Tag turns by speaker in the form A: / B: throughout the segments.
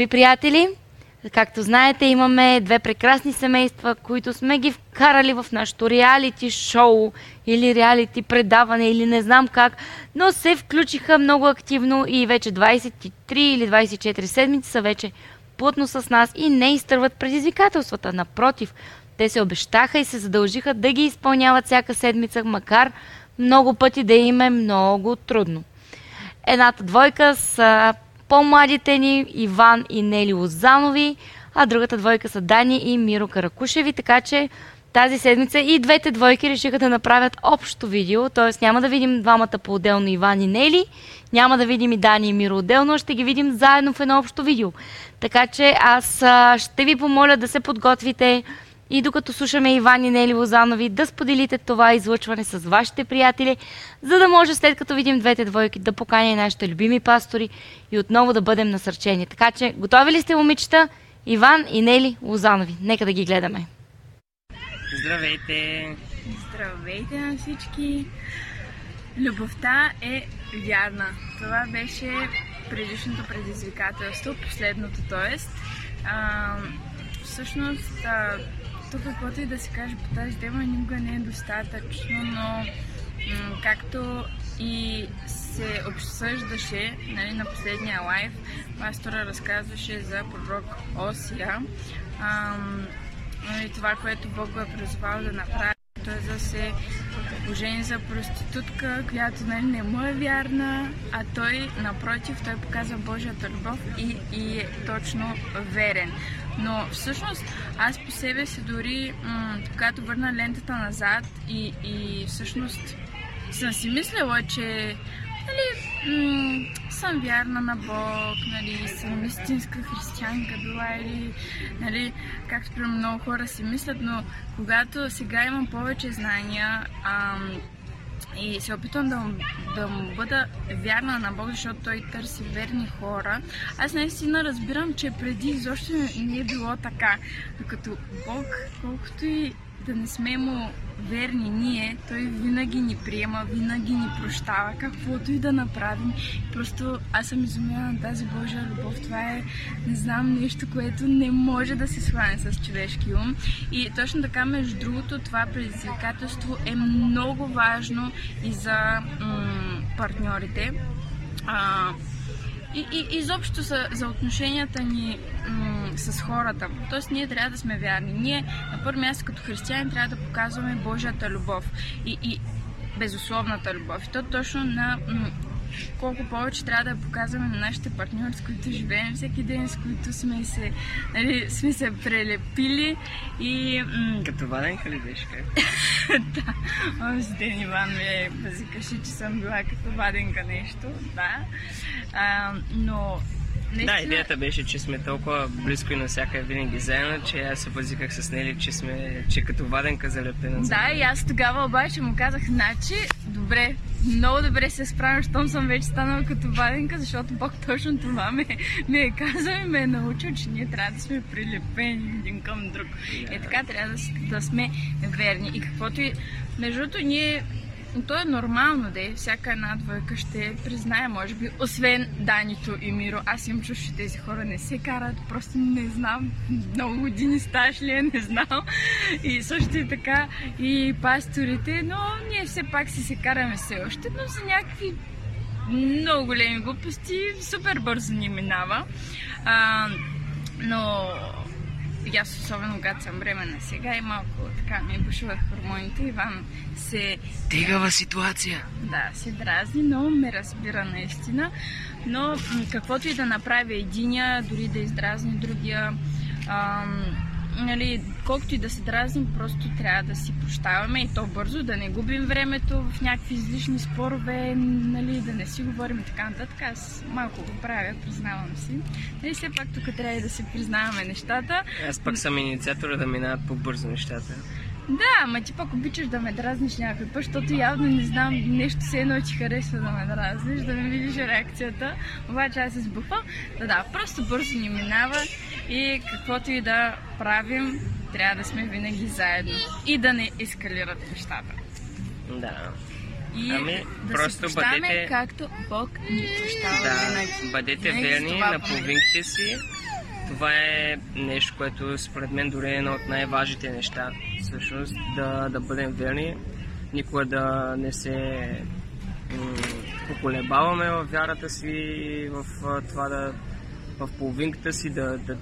A: Скъпи приятели, както знаете, имаме две прекрасни семейства, които сме ги вкарали в нашото реалити шоу или реалити предаване или не знам как, но се включиха много активно и вече 23 или 24 седмици са вече плътно с нас и не изтърват предизвикателствата. Напротив, те се обещаха и се задължиха да ги изпълняват всяка седмица, макар много пъти да им е много трудно. Едната двойка са по-младите ни Иван и Нели Лозанови, а другата двойка са Дани и Миро Каракушеви, така че тази седмица и двете двойки решиха да направят общо видео, т.е. няма да видим двамата по-отделно Иван и Нели, няма да видим и Дани и Миро отделно, ще ги видим заедно в едно общо видео. Така че аз ще ви помоля да се подготвите и докато слушаме Иван и Нели Лозанови, да споделите това излъчване с вашите приятели, за да може след като видим двете двойки да поканя нашите любими пастори и отново да бъдем насърчени. Така че, готови ли сте, момичета? Иван и Нели Лозанови. Нека да ги гледаме.
B: Здравейте!
C: Здравейте на всички! Любовта е вярна. Това беше предишното предизвикателство, последното, т.е. Всъщност, а, тук каквото и да се каже по тази тема никога не е достатъчно, но както и се обсъждаше нали, на последния лайв, пастора разказваше за пророк Осия, ам, нали, това, което Бог го е призвал да направи. Той е да се ожени за проститутка, която нали, не му е вярна, а той, напротив, той показва Божията любов и, и е точно верен. Но всъщност аз по себе си дори, м- когато върна лентата назад и, и всъщност съм си мислила, че нали, м- съм вярна на Бог, нали, съм истинска християнка била или, нали, както много хора си мислят, но когато сега имам повече знания, ам, и се опитвам да, да му бъда вярна на Бог, защото той търси верни хора. Аз наистина разбирам, че преди изобщо не е било така. Докато Бог, колкото и да не сме му верни ние, той винаги ни приема, винаги ни прощава, каквото и да направим. Просто аз съм изумена на тази Божия любов. Това е, не знам, нещо, което не може да се схване с човешки ум. И точно така, между другото, това предизвикателство е много важно и за м- партньорите. А, и, и изобщо за, за отношенията ни с хората. Тоест ние трябва да сме вярни. Ние на първо място като християни трябва да показваме Божията любов и, и безусловната любов. И то точно на колко повече трябва да показваме на нашите партньори, с които живеем всеки ден, с които сме се, нали, сме се прелепили и... М-
B: Като ваденка ли беше как?
C: да, онзи ден Иван ме базикаше, че съм била като ваденка нещо, да. А, но наистина...
B: Да, идеята беше, че сме толкова близко и навсякъде винаги заедно, че аз се възиках с Нели, че сме, че като ваденка залепена. за
C: Да, и аз тогава обаче му казах, значи, добре, много добре се справям, щом съм вече станала като ваденка, защото Бог точно това ме, ме е казал и ме е научил, че ние трябва да сме прилепени един към друг.
B: Да.
C: Е така трябва да, да сме верни. И каквото и... Между другото, ние то е нормално, да е. Всяка една двойка ще признае, може би, освен Данито и Миро. Аз им чуш, че тези хора не се карат, просто не знам. Много години стаж ли е, не знам. И също и така и пасторите, но ние все пак си се караме все още, но за някакви много големи глупости супер бързо ни минава. А, но и аз особено когато съм бременна сега и малко така ми бушуват хормоните. Иван се
B: Тегава ситуация!
C: да, се дразни, но ме разбира наистина. Но каквото и да направи единия, дори да издразни другия, ам, нали, колкото и да се дразним, просто трябва да си прощаваме и то бързо, да не губим времето в някакви излишни спорове, нали, да не си говорим и така нататък. Аз малко го правя, признавам си. Нали, все пак тук трябва и да си признаваме нещата.
B: Аз пък съм инициатора да минават по-бързо нещата.
C: Да, ама ти пък обичаш да ме дразниш някой път, защото явно не знам, нещо се едно ти харесва да ме дразниш, да ми видиш реакцията. Обаче аз се сбъхвам. Да, да, просто бързо ни минава и каквото и да правим, трябва да сме винаги заедно. И да не ескалират нещата.
B: Да.
C: И
B: Ами,
C: да
B: просто
C: прощаваме,
B: бъдете-
C: както Бог ни прощава
B: Да,
C: винаги.
B: бъдете
C: Винаги
B: верни на половинките си това е нещо, което според мен дори е едно от най-важните неща. Всъщност да, да бъдем верни, никога да не се поколебаваме в вярата си, в това да в половинката си да, да,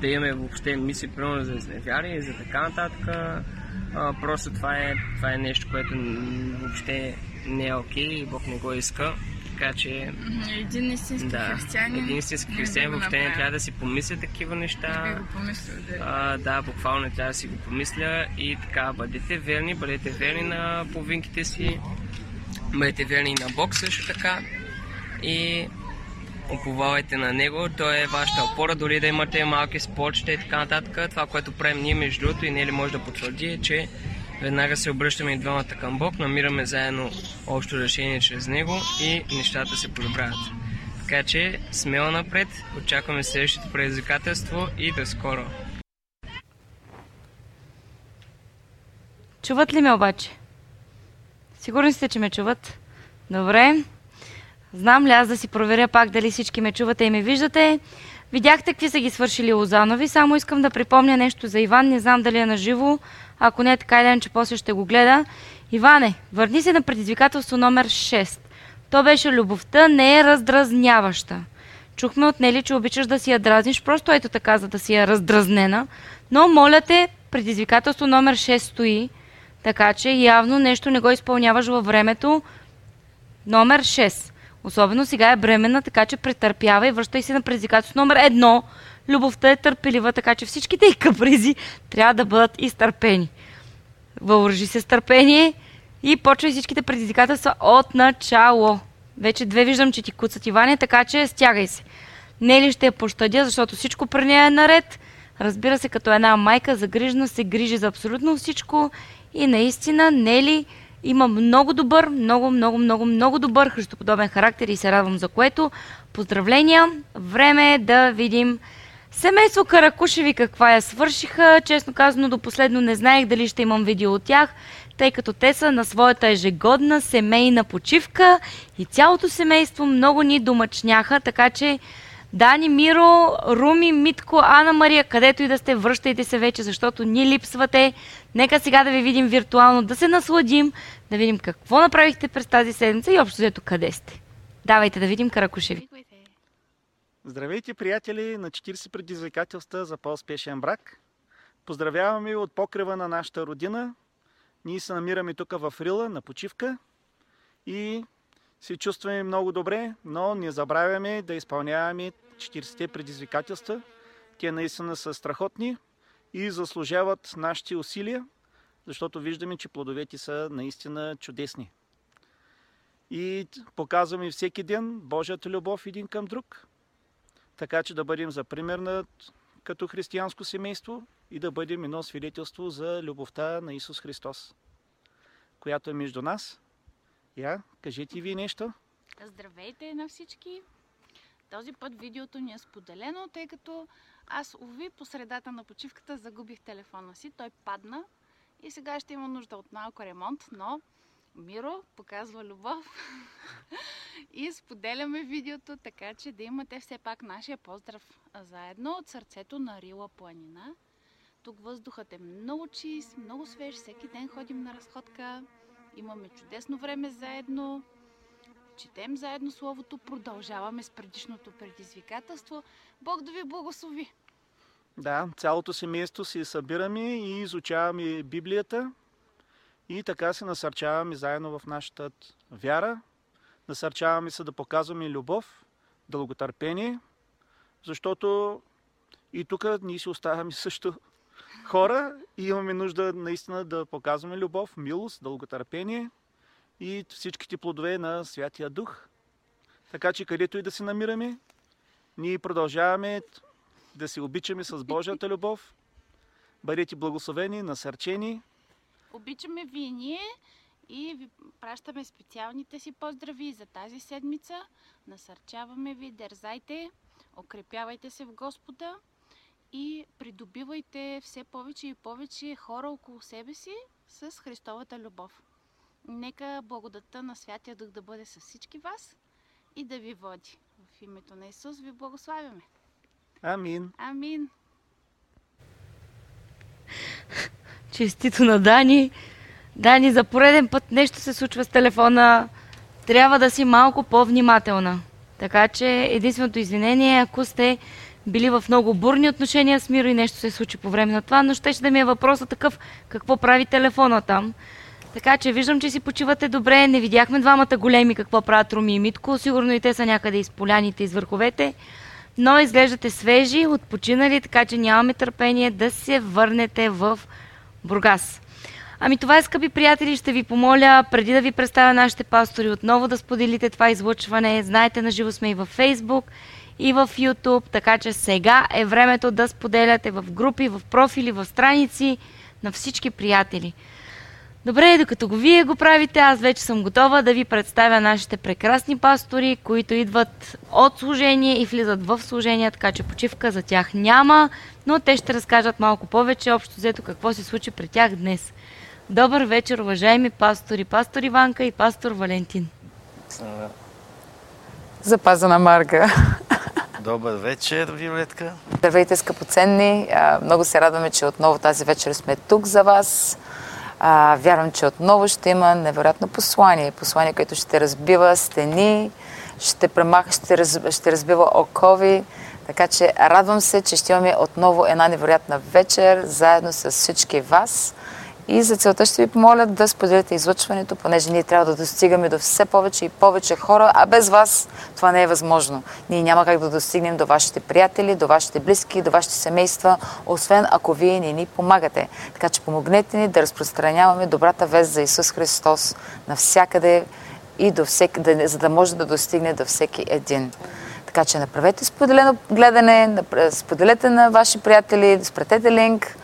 B: да имаме въобще мисли, примерно за вяри и за така нататък. А, просто това е, това е нещо, което въобще не е окей okay, и Бог не го иска. Така че...
C: Един истински да, християнин.
B: Един истински християнин въобще не трябва да си помисля такива неща.
C: Не го помисля, да.
B: А, да, буквално не трябва да си го помисля. И така, бъдете верни, бъдете верни на половинките си. Бъдете верни на Бог също така. И уповавайте на него. Той е вашата опора, дори да имате малки спорчета и така нататък. Това, което правим ние, между другото, и Нели може да потвърди, е, че веднага се обръщаме и двамата към Бог, намираме заедно общо решение чрез него и нещата се подобряват. Така че смело напред, очакваме следващото предизвикателство и до скоро!
A: Чуват ли ме обаче? Сигурни сте, че ме чуват? Добре. Знам ли аз да си проверя пак дали всички ме чувате и ме виждате? Видяхте какви са ги свършили Лозанови. Само искам да припомня нещо за Иван. Не знам дали е наживо. Ако не е така ден, че после ще го гледа. Иване, върни се на предизвикателство номер 6. То беше любовта не е раздразняваща. Чухме от Нели, че обичаш да си я дразниш, просто ето така, за да си я раздразнена. Но, моля те, предизвикателство номер 6 стои, така че явно нещо не го изпълняваш във времето. Номер 6. Особено сега е бременна, така че претърпява и връщай се на предизвикателство номер едно. Любовта е търпелива, така че всичките и капризи трябва да бъдат изтърпени. Въоръжи се с търпение и почвай всичките предизвикателства от начало. Вече две виждам, че ти куцат Иване, така че стягай се. Нели ще я пощадя, защото всичко при нея е наред. Разбира се, като една майка загрижна се грижи за абсолютно всичко и наистина Нели има много добър, много, много, много, много добър христоподобен характер и се радвам за което. Поздравления! Време е да видим семейство Каракушеви каква я свършиха. Честно казано, до последно не знаех дали ще имам видео от тях, тъй като те са на своята ежегодна семейна почивка и цялото семейство много ни домъчняха, така че Дани, Миро, Руми, Митко, Ана Мария, където и да сте, връщайте се вече, защото ни липсвате. Нека сега да ви видим виртуално, да се насладим, да видим какво направихте през тази седмица и общо взето къде сте. Давайте да видим Каракушеви.
D: Здравейте, приятели на 40 предизвикателства за по-успешен брак. Поздравяваме от покрива на нашата родина. Ние се намираме тук в Рила на почивка и се чувстваме много добре, но не забравяме да изпълняваме 40-те предизвикателства. Те наистина са страхотни и заслужават нашите усилия, защото виждаме, че плодовете са наистина чудесни. И показваме всеки ден Божията любов един към друг, така че да бъдем за пример на, като християнско семейство и да бъдем едно свидетелство за любовта на Исус Христос, която е между нас я, кажете и вие нещо.
E: Здравейте на всички! Този път видеото ни е споделено, тъй като аз, уви, по средата на почивката загубих телефона си. Той падна и сега ще има нужда от малко ремонт, но Миро показва любов и споделяме видеото, така че да имате все пак нашия поздрав заедно от сърцето на Рила планина. Тук въздухът е много чист, много свеж, всеки ден ходим на разходка имаме чудесно време заедно, четем заедно Словото, продължаваме с предишното предизвикателство. Бог да ви благослови!
D: Да, цялото семейство си събираме и изучаваме Библията и така се насърчаваме заедно в нашата вяра. Насърчаваме се да показваме любов, дълготърпение, защото и тук ние си оставяме също хора и имаме нужда наистина да показваме любов, милост, дълготърпение и всичките плодове на Святия Дух. Така че където и да се намираме, ние продължаваме да се обичаме с Божията любов. Бъдете благословени, насърчени.
E: Обичаме ви и ние и ви пращаме специалните си поздрави за тази седмица. Насърчаваме ви, дързайте, укрепявайте се в Господа и придобивайте все повече и повече хора около себе си с Христовата любов. Нека благодата на Святия Дух да бъде с всички вас и да ви води. В името на Исус ви благославяме.
D: Амин.
E: Амин.
A: Честито на Дани. Дани, за пореден път нещо се случва с телефона. Трябва да си малко по-внимателна. Така че единственото извинение е, ако сте били в много бурни отношения с Миро и нещо се случи по време на това, но ще, ще да ми е въпросът такъв, какво прави телефона там. Така че виждам, че си почивате добре. Не видяхме двамата големи какво правят Руми и Митко. Сигурно и те са някъде из поляните, из върховете. Но изглеждате свежи, отпочинали, така че нямаме търпение да се върнете в Бургас. Ами това е, скъпи приятели, ще ви помоля, преди да ви представя нашите пастори, отново да споделите това излъчване. Знаете, на живо сме и във Facebook, и в YouTube, така че сега е времето да споделяте в групи, в профили, в страници на всички приятели. Добре, докато го вие го правите, аз вече съм готова да ви представя нашите прекрасни пастори, които идват от служение и влизат в служение, така че почивка за тях няма, но те ще разкажат малко повече общо взето какво се случи при тях днес. Добър вечер, уважаеми пастори, пастор Иванка и пастор Валентин.
F: Запазена Марга.
G: Добър вечер, Виолетка.
F: Здравейте, скъпоценни. Много се радваме, че отново тази вечер сме тук за вас. Вярвам, че отново ще има невероятно послание. Послание, което ще разбива стени, ще, премаха, ще, раз, ще разбива окови. Така че радвам се, че ще имаме отново една невероятна вечер заедно с всички вас. И за целта ще ви помоля да споделите излъчването, понеже ние трябва да достигаме до все повече и повече хора, а без вас това не е възможно. Ние няма как да достигнем до вашите приятели, до вашите близки, до вашите семейства, освен ако вие не ни помагате. Така че помогнете ни да разпространяваме добрата вест за Исус Христос навсякъде и до всеки, за да може да достигне до всеки един. Така че направете споделено гледане, споделете на ваши приятели, спретете линк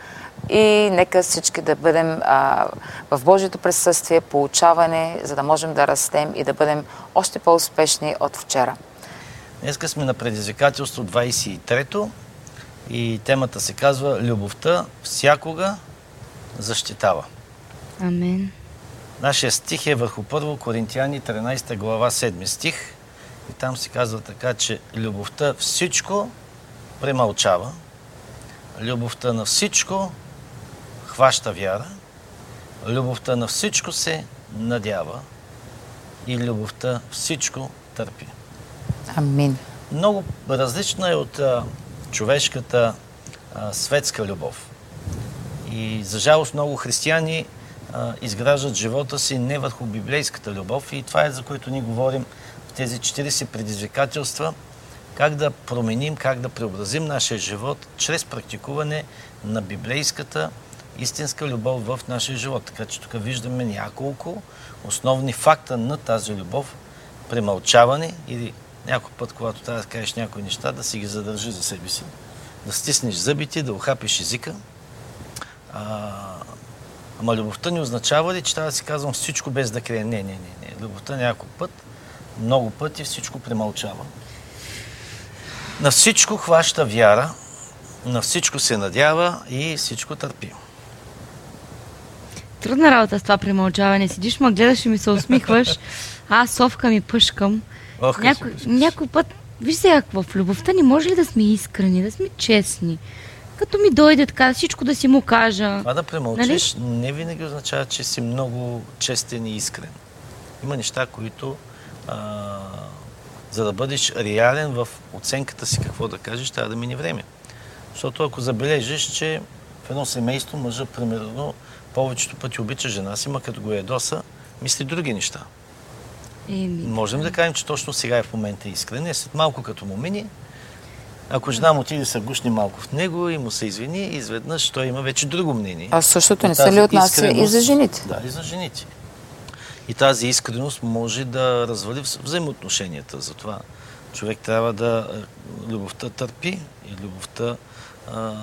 F: и нека всички да бъдем а, в Божието присъствие, получаване, за да можем да растем и да бъдем още по-успешни от вчера.
G: Днеска сме на предизвикателство 23-то и темата се казва Любовта всякога защитава.
A: Амен.
G: Нашия стих е върху 1 Коринтияни 13 глава 7 стих и там се казва така, че любовта всичко премълчава, любовта на всичко хваща вяра, любовта на всичко се надява и любовта всичко търпи.
F: Амин.
G: Много различна е от а, човешката а, светска любов. И за жалост много християни а, изграждат живота си не върху библейската любов и това е за което ние говорим тези 40 предизвикателства, как да променим, как да преобразим нашия живот чрез практикуване на библейската истинска любов в нашия живот. Така че тук виждаме няколко основни факта на тази любов. Премълчаване или някой път, когато трябва да кажеш някои неща, да си ги задържи за себе си. Да стиснеш зъбите, да охапиш езика. А, ама любовта не означава ли, че трябва да си казвам всичко без да крия? Не, не, не. не. Любовта някой път, много пъти всичко премълчава. На всичко хваща вяра, на всичко се надява и всичко търпи.
A: Трудна работа с това премълчаване. Седиш, ма гледаш и ми се усмихваш. Аз совка ми пъшкам.
G: Ох,
A: Някой, някой път, виж сега, в любовта ни може ли да сме искрени, да сме честни? Като ми дойде така, всичко да си му кажа.
G: Това да премълчиш не винаги означава, че си много честен и искрен. Има неща, които а, за да бъдеш реален в оценката си какво да кажеш, трябва да мине време. Защото ако забележиш, че в едно семейство мъжа, примерно, повечето пъти обича жена си, ма като го ядоса, мисли други неща.
A: Еми,
G: Можем да кажем, че точно сега е в момента искрен. Е, след малко като му мине, ако жена му отиде се гушни малко в него и му се извини, изведнъж той има вече друго мнение.
F: А същото не се ли отнася и за жените?
G: Да, и за жените. И тази искреност може да развали вза- взаимоотношенията. Затова човек трябва да... е, Любовта търпи и любовта а,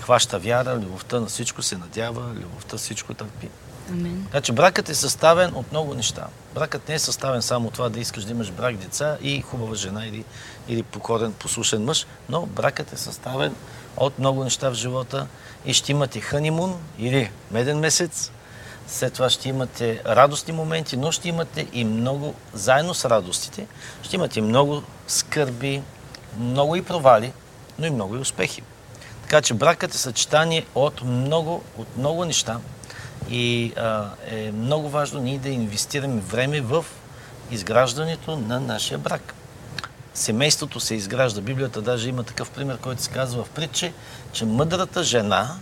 G: хваща вяра, любовта на всичко се надява, любовта всичко търпи.
A: амен.
G: Че бракът е съставен от много неща. Бракът не е съставен само от това да искаш да имаш брак, деца и хубава жена или, или покорен, послушен мъж, но бракът е съставен от много неща в живота и ще имате ханимун или меден месец, след това ще имате радостни моменти, но ще имате и много, заедно с радостите, ще имате много скърби, много и провали, но и много и успехи. Така че бракът е съчетание от много, от много неща и а, е много важно ние да инвестираме време в изграждането на нашия брак. Семейството се изгражда. Библията даже има такъв пример, който се казва в притче, че мъдрата жена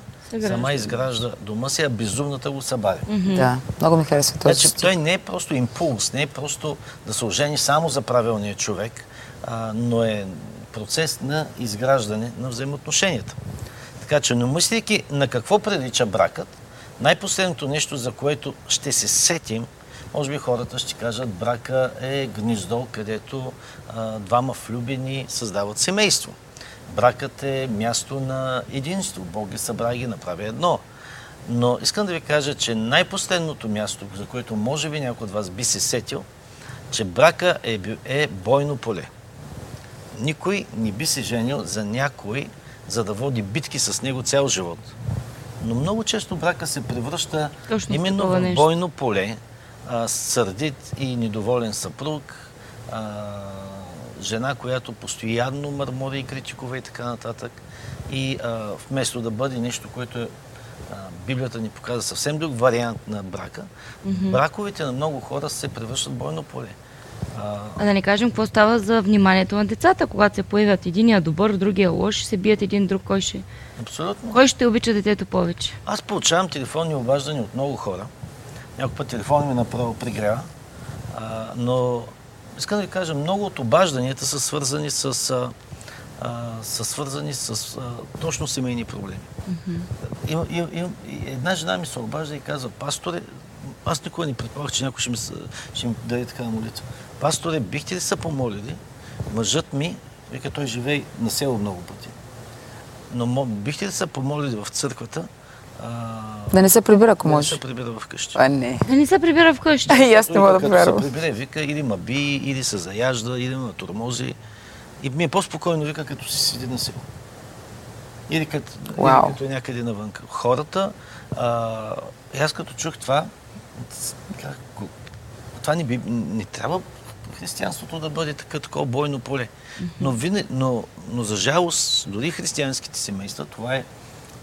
G: сама изгражда дома си, а безумната го събаря.
F: Да, много ми харесва този
G: Значи, той не е просто импулс, не е просто да се ожени само за правилния човек, а, но е процес на изграждане на взаимоотношенията. Така че, но мислейки на какво прилича бракът, най-последното нещо, за което ще се сетим, може би хората ще кажат, брака е гнездо, където а, двама влюбени създават семейство. Бракът е място на единство. Бог ги събра и ги направи едно. Но искам да ви кажа, че най-последното място, за което може би някой от вас би се сетил, че брака е, е бойно поле. Никой не би се женил за някой, за да води битки с него цял живот. Но много често брака се превръща
A: Точно
G: именно в бойно поле, а, сърдит и недоволен съпруг, а, жена, която постоянно мърмори и критикува и така нататък. И а, вместо да бъде нещо, което е, а, Библията ни показва съвсем друг вариант на брака, браковете на много хора се превръщат в бойно поле. А,
A: А да не кажем какво става за вниманието на децата, когато се появят единия добър, другия лош, се бият един друг, кой ще,
G: абсолютно.
A: кой ще обича детето повече.
G: Аз получавам телефонни обаждания от много хора. Някой път телефон ми направо пригрява. А, но искам да ви кажа, много от обажданията са свързани с, а, са свързани с а, точно семейни проблеми. Има, има, има, и една жена ми се обажда и казва, пасторе, аз никога не предполагах, че някой ще ми, ще ми даде такава молитва. Пасторе, бихте ли се помолили? Мъжът ми, вика, той живее на село много пъти. Но бихте ли се помолили в църквата а,
F: Да не се прибира, ако
G: да не
F: може.
G: се прибира вкъщи?
F: А, не.
A: Да не се прибира вкъщи.
F: И аз не мога да
G: Като се
F: повярвам.
G: прибере, вика, или ма би, или се заяжда, или ма турмози. И ми е по-спокойно, вика, като си седи на село. Или като, или като е някъде навън. Хората, а, и аз като чух това, как, това не, би, не трябва християнството да бъде така, такова бойно поле. Но, винаги, но, но за жалост, дори християнските семейства, това е,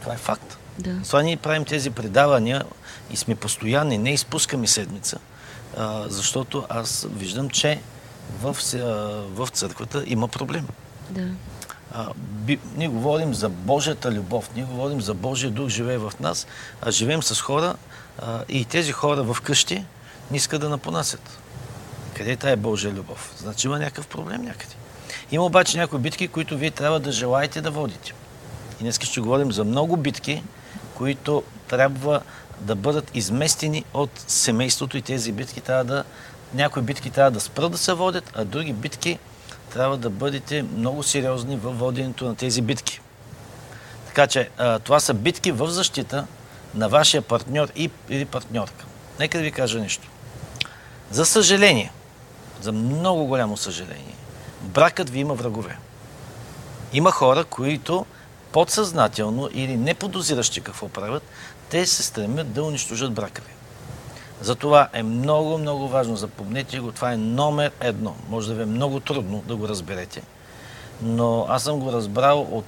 G: това е факт.
A: Да.
G: Това ние правим тези предавания и сме постоянни, не изпускаме седмица, а, защото аз виждам, че в, в църквата има проблем.
A: Да.
G: А, би, ние говорим за Божията любов, ние говорим за Божия дух живее в нас, а живеем с хора а, и тези хора в къщи не искат да напонасят. Къде е тая Божия любов? Значи има някакъв проблем някъде. Има обаче някои битки, които вие трябва да желаете да водите. И днес ще говорим за много битки, които трябва да бъдат изместени от семейството и тези битки трябва да... Някои битки трябва да спрат да се водят, а други битки трябва да бъдете много сериозни във воденето на тези битки. Така че а, това са битки в защита на вашия партньор и, или партньорка. Нека да ви кажа нещо. За съжаление, за много голямо съжаление, бракът ви има врагове. Има хора, които подсъзнателно или неподозиращи какво правят, те се стремят да унищожат брака ви. Затова е много, много важно, запомнете го, това е номер едно. Може да ви е много трудно да го разберете, но аз съм го разбрал от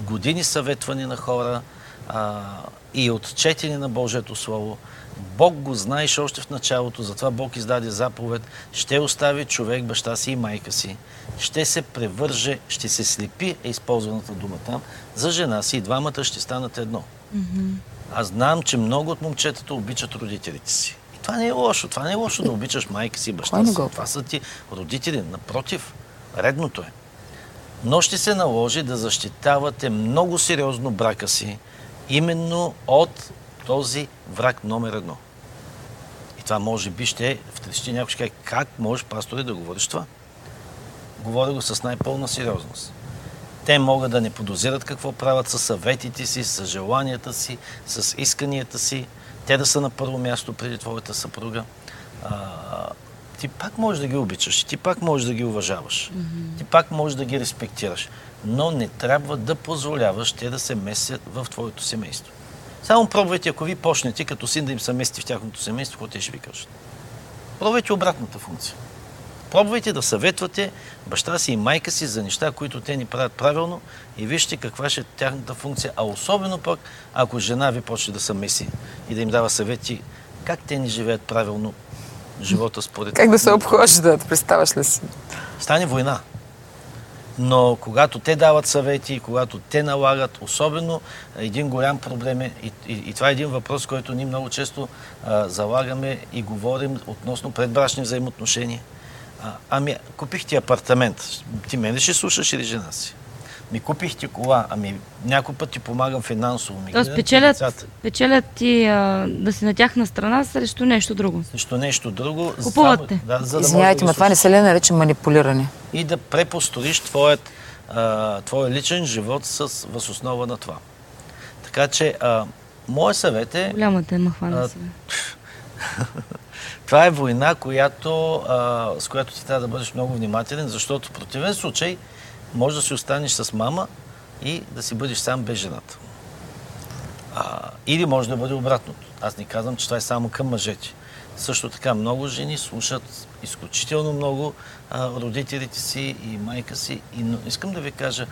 G: години съветвани на хора а, и от четене на Божието Слово. Бог го знаеше още в началото, затова Бог издаде заповед. Ще остави човек баща си и майка си. Ще се превърже, ще се слепи, е използваната дума там, за жена си и двамата ще станат едно. Аз знам, че много от момчетата обичат родителите си. И това не е лошо. Това не е лошо да обичаш майка си баща си. Това са ти родители. Напротив, редното е. Но ще се наложи да защитавате много сериозно брака си, именно от този враг номер едно. И това може би ще втрещи някой ще каже, как можеш, пасторе, да говориш това? Говоря го с най-пълна сериозност. Те могат да не подозират какво правят с съветите си, с желанията си, с исканията си. Те да са на първо място преди твоята съпруга. А, ти пак можеш да ги обичаш, ти пак можеш да ги уважаваш, ти пак можеш да ги респектираш, но не трябва да позволяваш те да се месят в твоето семейство. Само пробвайте, ако ви почнете като син да им се мести в тяхното семейство, какво те ще ви кажат. Пробвайте обратната функция. Пробвайте да съветвате баща си и майка си за неща, които те ни правят правилно и вижте каква ще е тяхната функция. А особено пък, ако жена ви почне да се меси и да им дава съвети, как те ни живеят правилно живота според...
F: Как да се обхождат, представяш ли си?
G: Стане война. Но когато те дават съвети, когато те налагат, особено един голям проблем е, и, и, и това е един въпрос, който ние много често а, залагаме и говорим относно предбрачни взаимоотношения. А, ами, купих ти апартамент. Ти мене ще слушаш или жена си? Ми купих ти кола, ами някой път ти помагам финансово. Ми
A: Тоест
G: гледам ти
A: печелят, печелят ти а, да си на тяхна страна срещу нещо друго.
G: Срещу нещо друго.
A: Купуват
G: само-
A: те.
G: Да, за да
F: Извинявайте,
G: да
F: това не се ли нарича манипулиране?
G: и да препостроиш твоят, а, твоя личен живот с възоснова на това. Така че, а, моят съвет е,
A: Голяма те махвана
G: А,
A: се.
G: това е война, която, а, с която ти трябва да бъдеш много внимателен, защото в противен случай може да си останеш с мама и да си бъдеш сам без жената. А, или може да бъде обратното. Аз не казвам, че това е само към мъжете. Също така много жени слушат изключително много а, родителите си и майка си. И, но искам да ви кажа,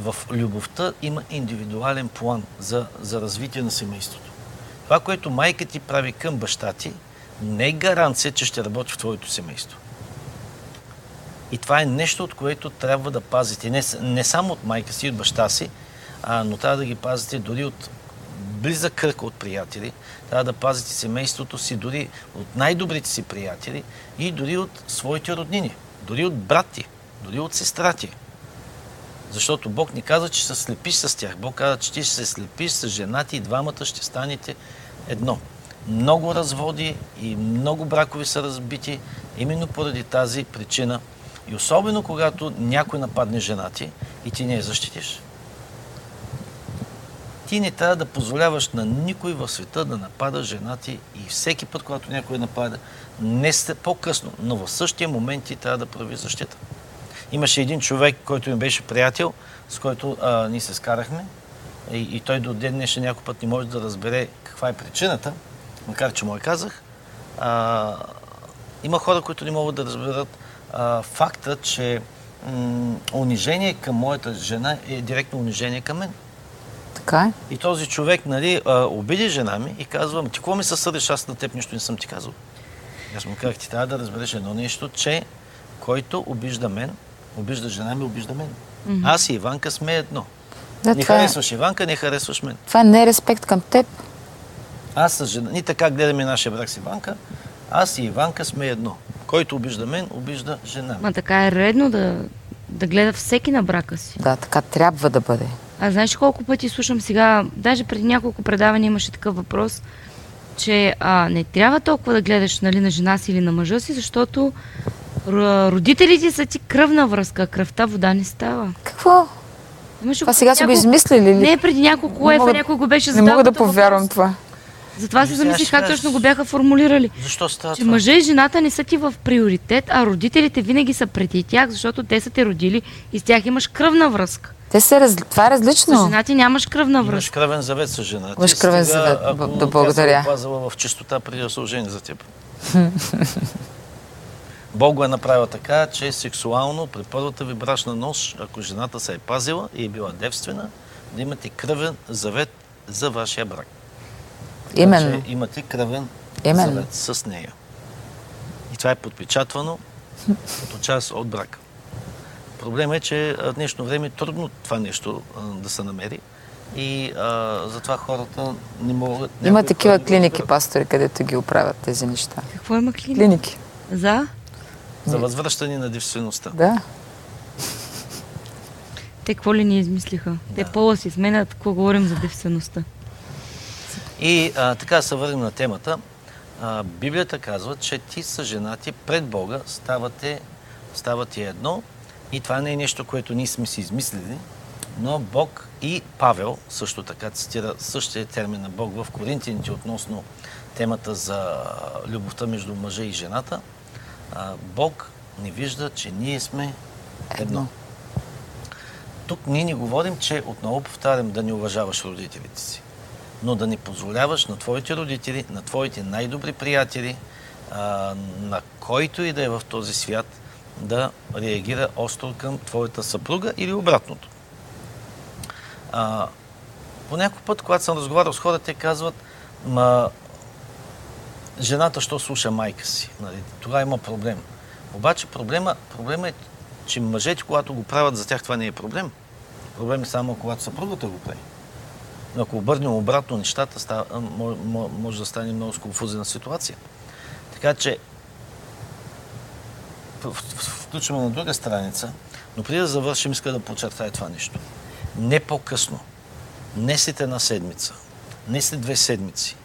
G: в любовта има индивидуален план за, за развитие на семейството. Това, което майка ти прави към баща ти, не е гаранция, че ще работи в твоето семейство. И това е нещо, от което трябва да пазите. Не, не само от майка си и от баща си, а, но трябва да ги пазите дори от близък кръг от приятели. Трябва да пазите семейството си дори от най-добрите си приятели и дори от своите роднини. Дори от брат ти, дори от сестра ти. Защото Бог ни каза, че се слепиш с тях. Бог каза, че ти ще се слепиш с жена ти и двамата ще станете едно. Много разводи и много бракови са разбити именно поради тази причина. И особено когато някой нападне жена ти и ти не я защитиш. Ти не трябва да позволяваш на никой в света да напада жена ти и всеки път, когато някой напада, не сте по-късно, но в същия момент ти трябва да прави защита. Имаше един човек, който ми беше приятел, с който а, ние се скарахме и, и той до ден днешен някой път не може да разбере каква е причината, макар че му я казах. А, има хора, които не могат да разберат а, факта, че м- унижение към моята жена е директно унижение към мен.
F: Така е.
G: И този човек, нали, а, обиди жена ми и казва, «Ма ти какво ми се съдиш, аз на теб нищо не съм ти казал. И Аз му казах, ти трябва да разбереш едно нещо, че който обижда мен, обижда жена ми, обижда мен. Аз и Иванка сме едно.
F: Да,
G: не
F: е,
G: харесваш Иванка, не харесваш мен.
F: това не е респект към теб.
G: Аз с жена, ние така гледаме нашия брак с Иванка, аз и Иванка сме едно. Който обижда мен, обижда жена ми.
A: Ма така е редно да, да гледа всеки на брака си.
F: Да, така трябва да бъде.
A: А знаеш ли колко пъти слушам сега, даже преди няколко предавания имаше такъв въпрос, че а, не трябва толкова да гледаш нали, на жена си или на мъжа си, защото р- родителите са ти кръвна връзка, а кръвта вода не става.
F: Какво?
A: Имаше го
F: сега са го измислили ли?
A: Не, преди няколко
F: Не мога-
A: някой го беше
F: Не
A: задал.
F: мога да повярвам
A: въпрос.
F: това.
A: Затова се
G: Ами сега
A: замислих как точно го бяха формулирали.
G: Защо става
A: Че
G: това?
A: мъжа и жената не са ти в приоритет, а родителите винаги са преди тях, защото те са те родили и с тях имаш кръвна връзка.
F: Те се раз... Това е
A: С
F: различно.
A: жена ти нямаш кръвна
G: Имаш
A: връзка.
G: кръвен завет с жена.
F: Имаш кръвен
G: стига,
F: завет.
G: ако
F: Да,
G: тя се е
F: благодаря.
G: в чистота преди да се ожени за теб. Бог го е направил така, че сексуално при първата ви брачна нощ, ако жената се е пазила и е била девствена, да имате кръвен завет за вашия брак.
F: Именно.
G: Че имате кръвен
F: Именно.
G: завет с нея. И това е подпечатвано като част от брака. Проблемът е, че в днешно време е трудно това нещо а, да се намери. И а, затова хората не могат...
F: Има такива клиники, пастори, където ги оправят тези неща.
A: Какво има клиника?
F: Клиники.
A: За?
G: За възвръщане на девствеността.
F: Да.
A: Те какво ли ни измислиха? Те пола си сменят, какво говорим за девствеността.
G: И а, така се върнем на темата. А, Библията казва, че ти с жена ти пред Бога ставате, ставате едно. И това не е нещо, което ние сме си измислили, но Бог и Павел също така цитира същия термин на Бог в Коринтияните относно темата за любовта между мъжа и жената. А, Бог не вижда, че ние сме едно.
F: Едно.
G: Тук ние не говорим, че отново повтарям да не уважаваш родителите си, но да не позволяваш на твоите родители, на твоите най-добри приятели, на който и да е в този свят, да реагира остро към твоята съпруга или обратното. А, по някой път, когато съм разговарял с хората, те казват, ма, жената що слуша майка си. Нали? Това има проблем. Обаче проблема, проблема е, че мъжете, когато го правят, за тях това не е проблем. Проблем е само когато съпругата го прави. Ако обърнем обратно нещата, може да стане много сконфузена ситуация. Така че включваме на друга страница, но преди да завършим, иска да подчертая това нещо. Не по-късно, не след една седмица, не след две седмици,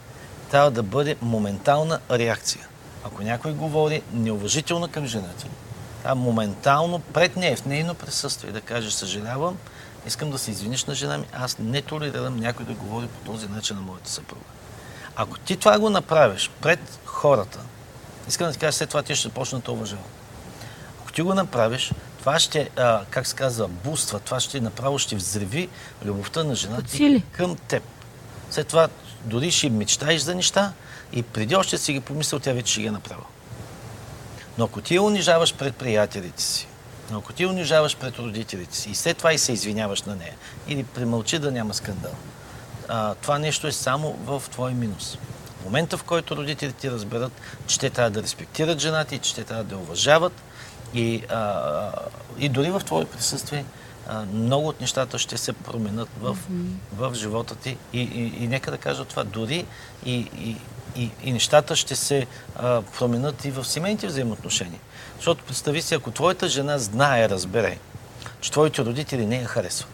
G: трябва да бъде моментална реакция. Ако някой говори неуважително към жената, трябва моментално пред нея, в нейно присъствие да каже съжалявам, искам да се извиниш на жена ми, аз не толерирам някой да говори по този начин на моята съпруга. Ако ти това го направиш пред хората, искам да ти кажа, след това ти ще почнат да уважава. Ако ти го направиш, това ще, а, как се казва, буства, това ще направо ще взриви любовта на жената ти към теб. След това дори ще мечтаеш за неща и преди още си ги помислил, тя вече ще ги е направила. Но ако ти я унижаваш пред приятелите си, но ако ти унижаваш пред родителите си и след това и се извиняваш на нея, или премълчи да няма скандал, а, това нещо е само в твой минус. В момента, в който родителите ти разберат, че те трябва да респектират жената и че те трябва да я уважават, и, а, и дори в твое присъствие, а, много от нещата ще се променят в, mm-hmm. в живота ти. И, и, и нека да кажа това, дори и, и, и, и нещата ще се а, променят и в семейните взаимоотношения. Защото представи си, ако твоята жена знае, разбере, че твоите родители не я харесват.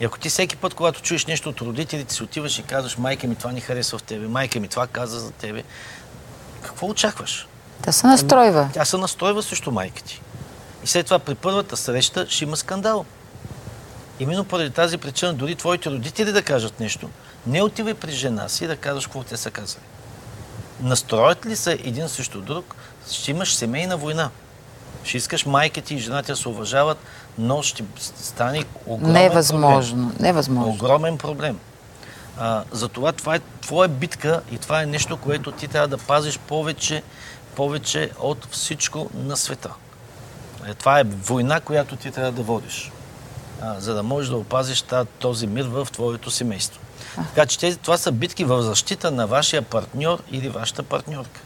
G: И ако ти всеки път, когато чуеш нещо от родителите си, отиваш и казваш, майка ми това не харесва в тебе, майка ми това каза за тебе, какво очакваш?
F: Тя се настройва.
G: Тя се настройва срещу майка ти. И след това при първата среща ще има скандал. Именно поради тази причина, дори твоите родители да кажат нещо, не отивай при жена си да казваш какво те са казали. Настроят ли се един срещу друг, ще имаш семейна война. Ще искаш майка ти и жената да се уважават, но ще стане огромен
F: Невъзможно.
G: проблем.
F: Невъзможно.
G: Огромен проблем. А, затова това е твоя битка и това е нещо, което ти трябва да пазиш повече, повече от всичко на света. Е, това е война, която ти трябва да водиш, а, за да можеш да опазиш този мир в твоето семейство. Така че тези, това са битки в защита на вашия партньор или вашата партньорка.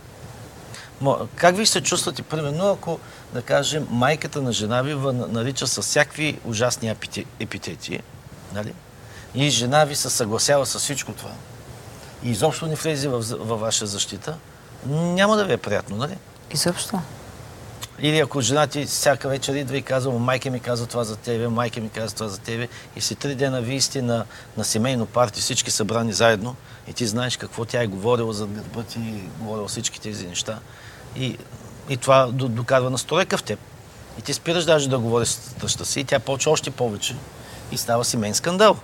G: Как ви се чувствате, примерно, ако, да кажем, майката на жена ви нарича с всякакви ужасни епитети, нали? и жена ви се съгласява с всичко това, и изобщо не влезе във ваша защита, няма да ви е приятно, нали?
F: Изобщо.
G: Или ако жена ти всяка вечер идва и казва, майка ми каза това за тебе, майка ми каза това за тебе, и си три дена вие сте на, на семейно парти, всички събрани заедно, и ти знаеш какво тя е говорила за гърба ти, говорила всички тези неща. И, и това докарва на сторека в теб. И ти спираш даже да говориш с тъща си, и тя почва още повече и става семейен скандал.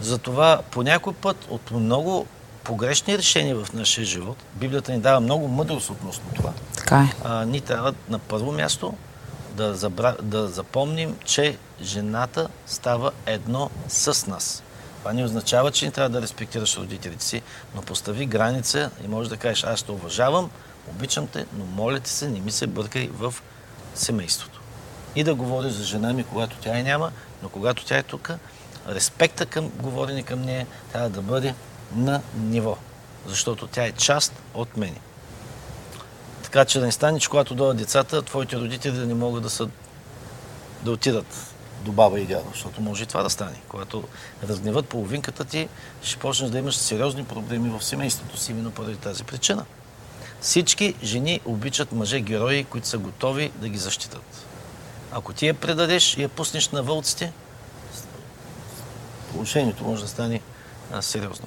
G: Затова по някой път от много погрешни решения в нашия живот. Библията ни дава много мъдрост относно това.
F: Така е.
G: А, ние трябва на първо място да, забра... да запомним, че жената става едно с нас. Това не означава, че не трябва да респектираш родителите си, но постави граница и можеш да кажеш, аз те уважавам, обичам те, но моля ти се, не ми се бъркай в семейството. И да говориш за жена ми, когато тя е няма, но когато тя е тук, респекта към говорене към нея трябва да бъде на ниво, защото тя е част от мене. Така че да не стане, че когато дойдат децата, твоите родители да не могат да, са, да отидат до баба и дядо, защото може и това да стане. Когато разгневат половинката ти, ще почнеш да имаш сериозни проблеми в семейството си, именно поради тази причина. Всички жени обичат мъже герои, които са готови да ги защитат. Ако ти я предадеш и я пуснеш на вълците, положението може да стане а, сериозно.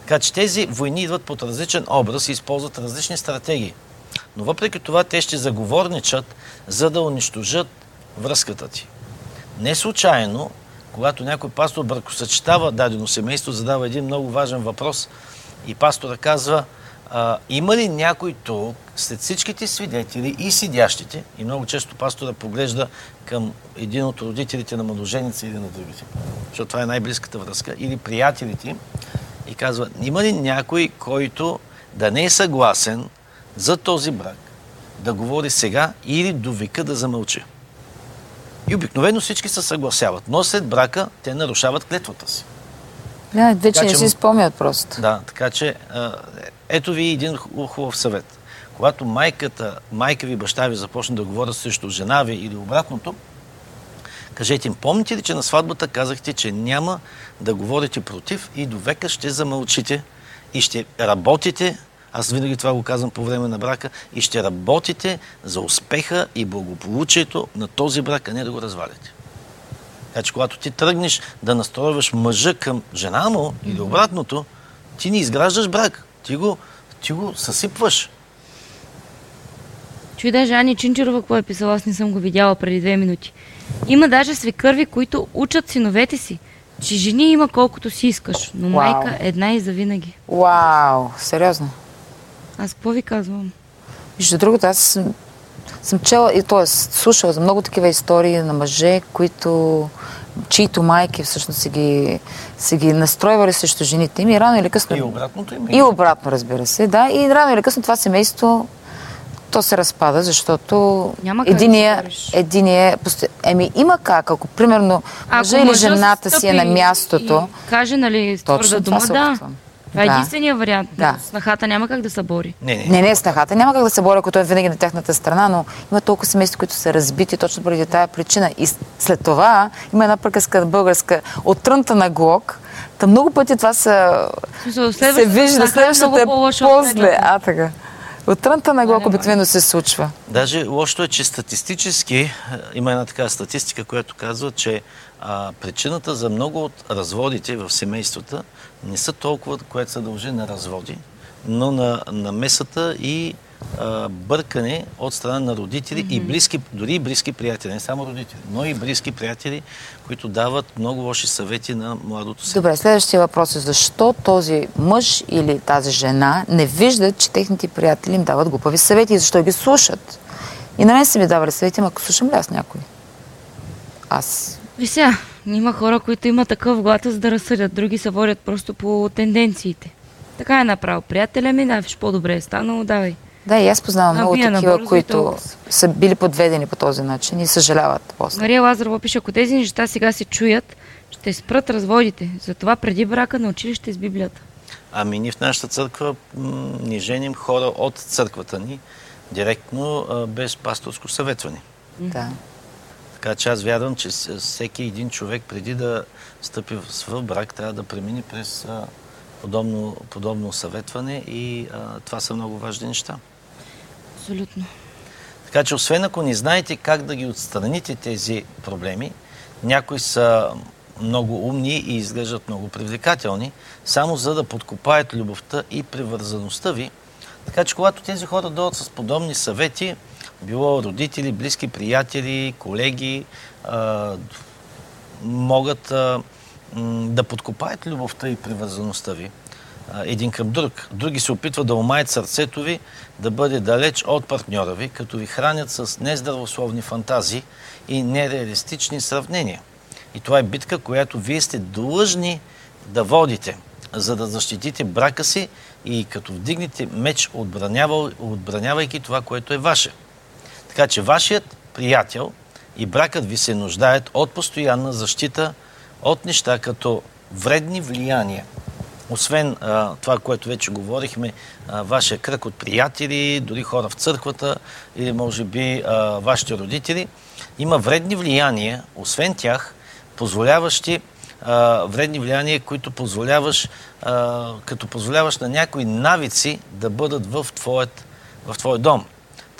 G: Така че тези войни идват под различен образ и използват различни стратегии. Но въпреки това те ще заговорничат, за да унищожат връзката ти. Не случайно, когато някой пастор бракосъчетава дадено семейство, задава един много важен въпрос и пастора казва, а, има ли някой тук, след всичките свидетели и седящите, и много често пастора поглежда към един от родителите на младоженица или на другите, защото това е най-близката връзка, или приятелите им, и казва, има ли някой, който да не е съгласен за този брак, да говори сега или до века да замълчи. И обикновено всички се съгласяват, но след брака те нарушават клетвата си.
F: Да, вече
G: Така
F: не
G: че
F: си спомнят просто.
G: Да, така че а, ето ви един ху- хубав съвет. Когато майката, майка ви, баща ви започне да говорят срещу жена ви или обратното, кажете им, помните ли, че на сватбата казахте, че няма да говорите против и до века ще замълчите и ще работите, аз винаги това го казвам по време на брака, и ще работите за успеха и благополучието на този брак, а не да го разваляте. Така че когато ти тръгнеш да настройваш мъжа към жена му или обратното, ти не изграждаш брак. Ти го, ти го съсипваш.
A: Чуй даже Ани Чинчерова какво е писала, аз не съм го видяла преди две минути. Има даже свекърви, които учат синовете си, че жени има колкото си искаш, но
F: Вау.
A: майка една и завинаги.
F: Вау, сериозно.
A: Аз какво ви казвам?
F: Между другото, аз съм, съм чела, и т.е. слушала за много такива истории на мъже, които чието майки всъщност са ги, са ги настройвали срещу жените им и рано или късно...
G: И обратното има.
F: И обратно, разбира се, да. И рано или късно това семейство то се разпада, защото
A: Няма как да
F: единия, единия, посто- еми има как, ако примерно мъжа или жената си е на мястото,
A: И каже, нали, твърда дума, да.
F: опитвам.
A: Това е
F: Да.
A: единствения вариант.
F: Да.
A: Снахата няма как да се бори.
G: Не, не.
F: Не, не, снахата няма как да се боря, ако той е винаги на тяхната страна, но има толкова семейства, които са разбити точно поради тази причина. И след това има една приказка българска от трънта на Глок. Та много пъти това са... Се вижда,
A: е
F: следващата е
A: предната.
F: А, така. От трънта на Глок обикновено се случва.
G: Даже лошото е, че статистически има една такава статистика, която казва, че а, причината за много от разводите в семействата не са толкова, което се дължи на разводи, но на намесата и а, бъркане от страна на родители и близки, дори и близки приятели, не само родители, но и близки приятели, които дават много лоши съвети на младото се.
F: Добре, следващия въпрос е защо този мъж или тази жена не виждат, че техните приятели им дават глупави съвети и защо ги слушат. И на мен са ми давали съвети, ама ако слушам ли аз някой? Аз.
A: Ви сега, има хора, които имат такъв глад, за да разсъдят. Други се водят просто по тенденциите. Така е направил приятеля ми, да, виж по-добре е станало, давай.
F: Да, и аз познавам
A: А
F: много такива,
A: набързо и
F: които
A: толкова.
F: са били подведени по този начин и съжаляват после.
A: Мария Лазарова пише, ако тези неща сега се чуят, ще спрат разводите. Затова преди брака на училище с Библията.
G: Ами ние в нашата църква м, ни женим хора от църквата ни, директно, без пасторско съветване.
F: Да.
G: Така че аз вярвам, че всеки един човек преди да стъпи в, брак, трябва да премине през подобно, подобно съветване и а, това са много важни неща.
A: Абсолютно.
G: Така че освен ако не знаете как да ги отстраните тези проблеми, някои са много умни и изглеждат много привлекателни, само за да подкопаят любовта и привързаността ви. Така че когато тези хора дойдат с подобни съвети, било родители, близки приятели, колеги, а, могат а, да подкопаят любовта и привързаността ви а, един към друг. Други се опитват да омаят сърцето ви да бъде далеч от партньора ви, като ви хранят с нездравословни фантазии и нереалистични сравнения. И това е битка, която вие сте длъжни да водите, за да защитите брака си и като вдигнете меч, отбранява- отбранявайки това, което е ваше. Така че вашият приятел и бракът ви се нуждаят от постоянна защита от неща като вредни влияния. Освен а, това, което вече говорихме, а, вашия кръг от приятели, дори хора в църквата или може би а, вашите родители, има вредни влияния, освен тях, позволяващи вредни влияния, които позволяваш, като позволяваш на някои навици да бъдат в твоят, в твой дом.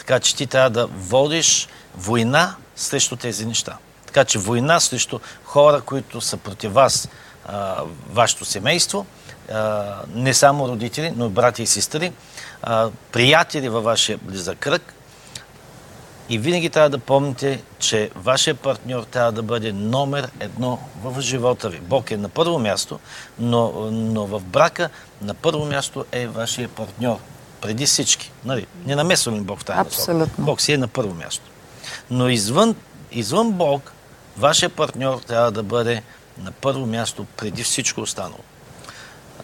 G: Така че ти трябва да водиш война срещу тези неща. Така че война срещу хора, които са против вас, а, вашето семейство, а, не само родители, но и брати и сестри, а, приятели във вашия близък кръг. И винаги трябва да помните, че вашия партньор трябва да бъде номер едно в живота ви. Бог е на първо място, но, но в брака на първо място е вашия партньор. Преди всички. Нали? Не намесваме Бог в тази.
F: Абсолютно.
G: Бог си е на първо място. Но извън, извън Бог, вашия партньор трябва да бъде на първо място преди всичко останало.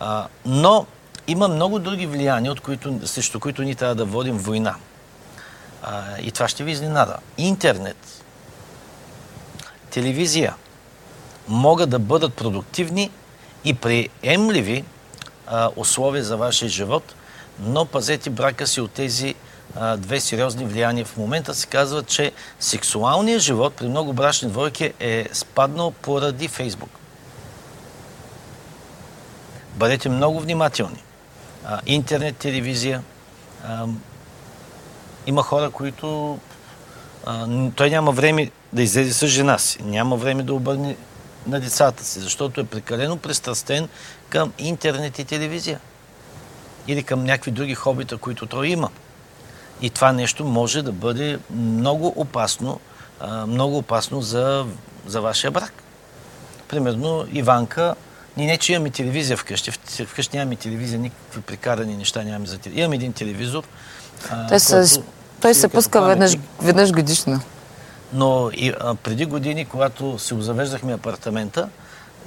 G: А, но има много други влияния, от които, срещу които ние трябва да водим война. А, и това ще ви изненада. Интернет, телевизия могат да бъдат продуктивни и приемливи а, условия за вашия живот, но пазете брака си от тези а, две сериозни влияния. В момента се казва, че сексуалният живот при много брачни двойки е спаднал поради Фейсбук. Бъдете много внимателни. А, интернет, телевизия. А, има хора, които той няма време да излезе с жена си, няма време да обърне на децата си, защото е прекалено пристрастен към интернет и телевизия. Или към някакви други хобита, които той има. И това нещо може да бъде много опасно, много опасно за, за вашия брак. Примерно, Иванка, ние не, че имаме телевизия вкъщи. Вкъщи нямаме телевизия, никакви прикарани неща нямаме за телевизия. Имаме един телевизор.
F: Той се, той се пуска веднъж, веднъж годишно.
G: Но и, а, преди години, когато си обзавеждахме апартамента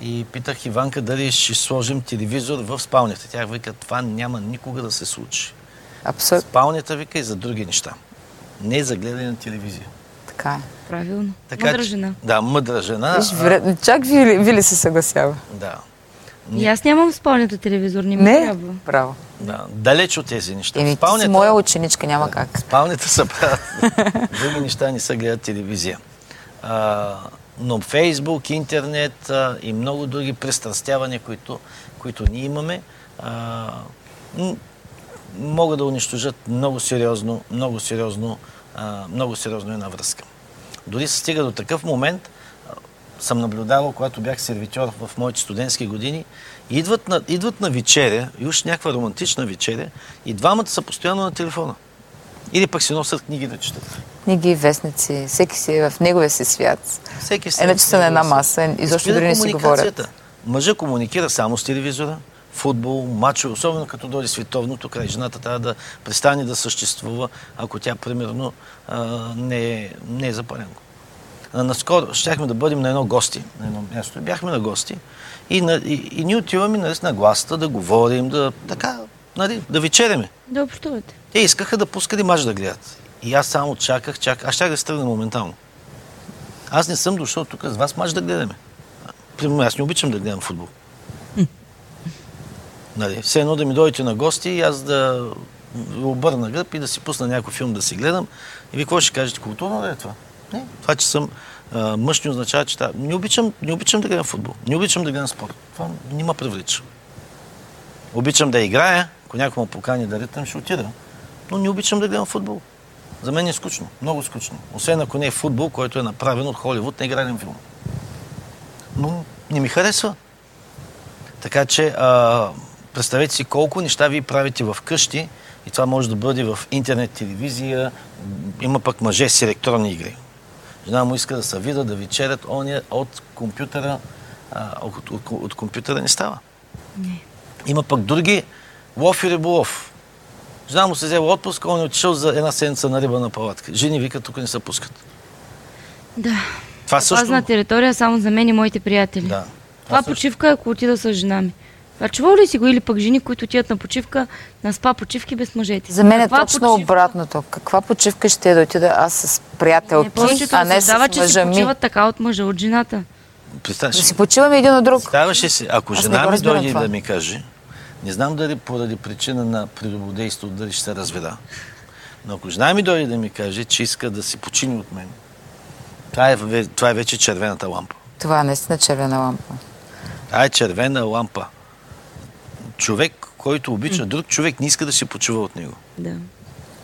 G: и питах Иванка дали ще сложим телевизор в спалнята. Тя вика, това няма никога да се случи.
F: Абсолютно
G: Спалнята вика и за други неща. Не за гледане на телевизия.
F: така е.
A: Правилно.
G: Така,
A: Мъдра жена.
G: Да, мъдра жена.
F: Виж,
G: а,
F: чак Вили, Вили се съгласява.
G: да.
A: И аз нямам спалнята телевизор, не ми
F: Не,
A: трябва.
F: браво.
G: Да, далеч от тези неща.
F: Еми, ти си моя ученичка, няма как.
G: Спалнята са правят. Други неща не са гледат телевизия. А, но Фейсбук, интернет а, и много други пристрастявания, които, които ние имаме, а, могат да унищожат много сериозно, много сериозно, а, много сериозно една връзка. Дори се стига до такъв момент, а, съм наблюдавал, когато бях сервитьор в моите студентски години, идват на, идват на вечеря, и уж някаква романтична вечеря, и двамата са постоянно на телефона. Или пък си носят книги да четат.
F: Книги, вестници, всеки си е в неговия си свят.
G: Всеки си
F: Иначе са на една маса, изобщо дори не си
G: комуникацията.
F: говорят.
G: Мъжа комуникира само с телевизора, футбол, мачо, особено като дойде световното край. Жената трябва да престане да съществува, ако тя, примерно, не, е, не е запаленко. Наскоро щяхме да бъдем на едно гости, на едно място. Бяхме на гости и, на, и, и ние отиваме нали, на гласта да говорим, да, така, нали, да вечеряме.
A: Да общувате.
G: Те искаха да пускали мач да гледат. И аз само чаках, чаках. Аз щях да се тръгна моментално. Аз не съм дошъл тук с вас мач да гледаме. Примерно, аз не обичам да гледам футбол. Нали, все едно да ми дойдете на гости и аз да обърна гръб и да си пусна някой филм да си гледам. И ви какво ще кажете? Културно ли е това? Не. Това, че съм а, мъж, не означава, че това... Не обичам, не обичам да гледам футбол. Не обичам да гледам спорт. Това не ме привлича. Обичам да играя, ако някой ме покани да ритам, ще отида. Но не обичам да гледам футбол. За мен е скучно, много скучно. Освен ако не е футбол, който е направен от Холивуд, не игрален филм. Но не ми харесва. Така че, а, представете си колко неща вие правите в къщи и това може да бъде в интернет, телевизия. Има пък мъже с електронни игри. Жена му иска да се вида, да вечерят, оня от компютъра, а, от, от, от компютъра не става. Има пък други лов и риболов. Жена му се взела отпуск, он е отишъл за една седмица на риба на палатка. Жени викат, тук не се пускат.
A: Да.
G: Това също...
A: Пазна територия само за мен и моите приятели.
G: Да.
A: Това
G: също-
A: почивка е, ако отида с жена ми. А чувал ли си го или пък жени, които отидат на почивка, на спа почивки без мъжете?
F: За мен е
A: Каква
F: точно
A: почивка?
F: обратното. Каква почивка ще е да отида аз с приятелки,
A: Не,
F: а не с
A: разсъждават, че си
F: мъжа
A: почиват така от мъжа, от жената.
G: Представяш
F: Да
G: си,
F: почиваме един от друг.
G: Ставаше си, ако
F: Аз
G: жена ми дойде
F: това.
G: да ми каже, не знам дали поради причина на прелюбодейство, дали ще се разведа, но ако жена ми дойде да ми каже, че иска да си почини от мен, това е, това е вече червената лампа.
F: Това е наистина червена лампа.
G: Това е червена лампа. Човек, който обича друг човек, не иска да си почува от него.
A: Да.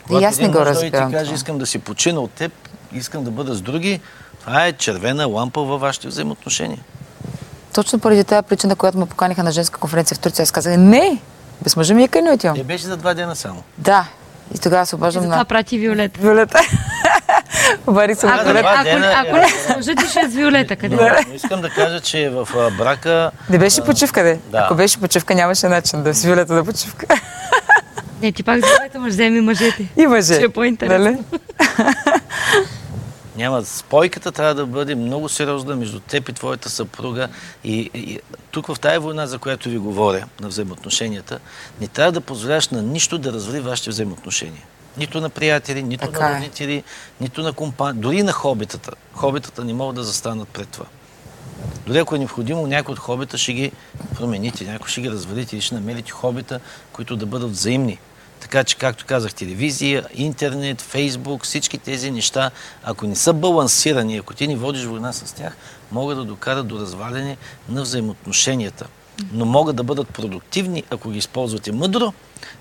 G: Когато
F: аз не го
G: и
F: разбирам
G: ти каже,
F: това.
G: искам да си почина от теб, искам да бъда с други, това е червена лампа във вашите взаимоотношения.
F: Точно поради тази причина, която ме поканиха на женска конференция в Турция, аз казах, не, без мъжа ми никъде не отивам.
G: Те беше за два дена само.
F: Да. И тогава се обаждам на
A: прати Виолета.
F: Виолета. Обадих се на
A: Ако, не,
F: Виолета.
A: ако,
G: дена
A: ако
G: е-
A: не се мъжът ти ще е с Виолета, къде?
G: Но, но искам да кажа, че в а, брака
F: Не беше почивка, де.
G: Да.
F: Ако беше почивка, нямаше начин да с Виолета да почивка.
A: Не, ти пак с Виолета мъж вземи мъжете.
F: И мъже.
A: Ще е по-интересно.
F: Нали?
G: Няма. Спойката трябва да бъде много сериозна между теб и твоята съпруга. И, и тук в тази война, за която ви говоря, на взаимоотношенията, не трябва да позволяваш на нищо да развали вашите взаимоотношения. Нито на приятели, нито
F: Така
G: на
F: е.
G: родители, нито на компания, дори на хобитата. Хобитата не могат да застанат пред това. Дори ако е необходимо, някой от хобита ще ги промените, някой ще ги развалите и ще намерите хобита, които да бъдат взаимни. Така че, както казах, телевизия, интернет, фейсбук, всички тези неща, ако не са балансирани, ако ти не водиш война с тях, могат да докарат до разваляне на взаимоотношенията. Но могат да бъдат продуктивни, ако ги използвате мъдро,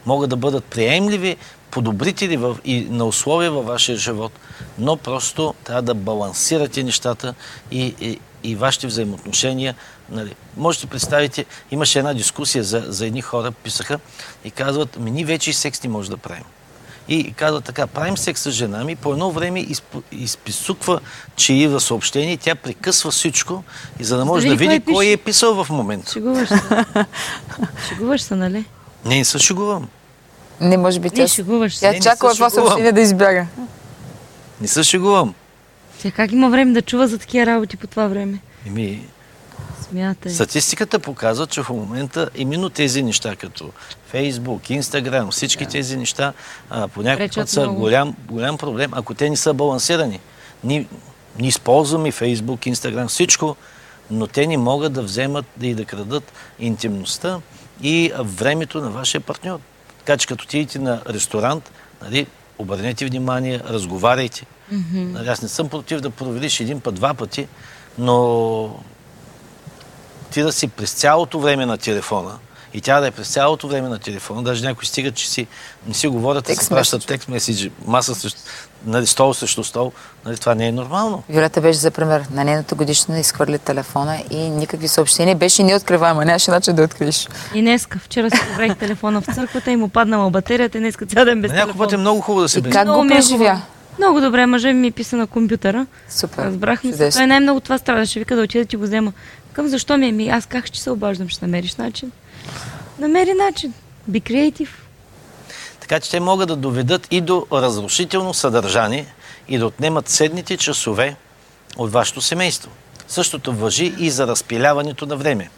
G: могат да бъдат приемливи, подобрители в, и на условия във вашия живот, но просто трябва да балансирате нещата и, и, и вашите взаимоотношения. Нали. Можете да представите, имаше една дискусия за, за едни хора, писаха и казват, ми ние вече и секс не може да правим. И казват така, правим секс с жена ми, по едно време изп- изписуква чаива съобщение, тя прекъсва всичко, и за да може да
A: види кой
G: види кой е писал в момента.
A: Шегуваш се. Шегуваш се, нали?
G: Не, не се шегувам.
F: Не, може би
A: Не,
F: тя,
A: шегуваш се.
F: тя
G: Не, не
F: чакала
G: се
F: това съобщение да избяга.
G: Не се шегувам.
A: Тя как има време да чува за такива работи по това време?
G: Еми,
A: Смятай.
G: Статистиката показва, че в момента именно тези неща, като Фейсбук, Инстаграм, всички тези неща понякога
A: Пречат
G: път са
A: много.
G: голям, голям проблем, ако те не са балансирани. Ние, ние използваме Фейсбук, Инстаграм, всичко, но те не могат да вземат и да крадат интимността и времето на вашия партньор. Така че като отидете на ресторант, нали, обърнете внимание, разговаряйте. Нали, аз не съм против да провериш един път, два пъти, но ти да си през цялото време на телефона и тя да е през цялото време на телефона, даже някои стигат, че си, не си говорят, а си пращат текст меседжи, маса срещу, нали, стол срещу стол. Нали, това не е нормално.
F: Виолета беше за пример. На нейната годишна изхвърли телефона и никакви съобщения. Беше неоткриваема. Нямаше начин да откриеш.
A: И днеска, вчера си взех телефона в църквата и му паднала батерията и днеска цял ден без
G: На някой път е
A: телефон.
G: много хубаво да се
F: И
G: бе.
F: как го
A: е
F: преживя?
A: Много добре, мъжа ми писа на компютъра.
F: Супер.
A: Разбрахме се. Той най-много това страдаше. Вика да отида ти го взема. Към защо ми? Ми, аз как ще се обаждам? Ще намериш начин. Намери начин. Be creative.
G: Така че те могат да доведат и до разрушително съдържание и да отнемат седните часове от вашето семейство. Същото въжи и за разпиляването на време,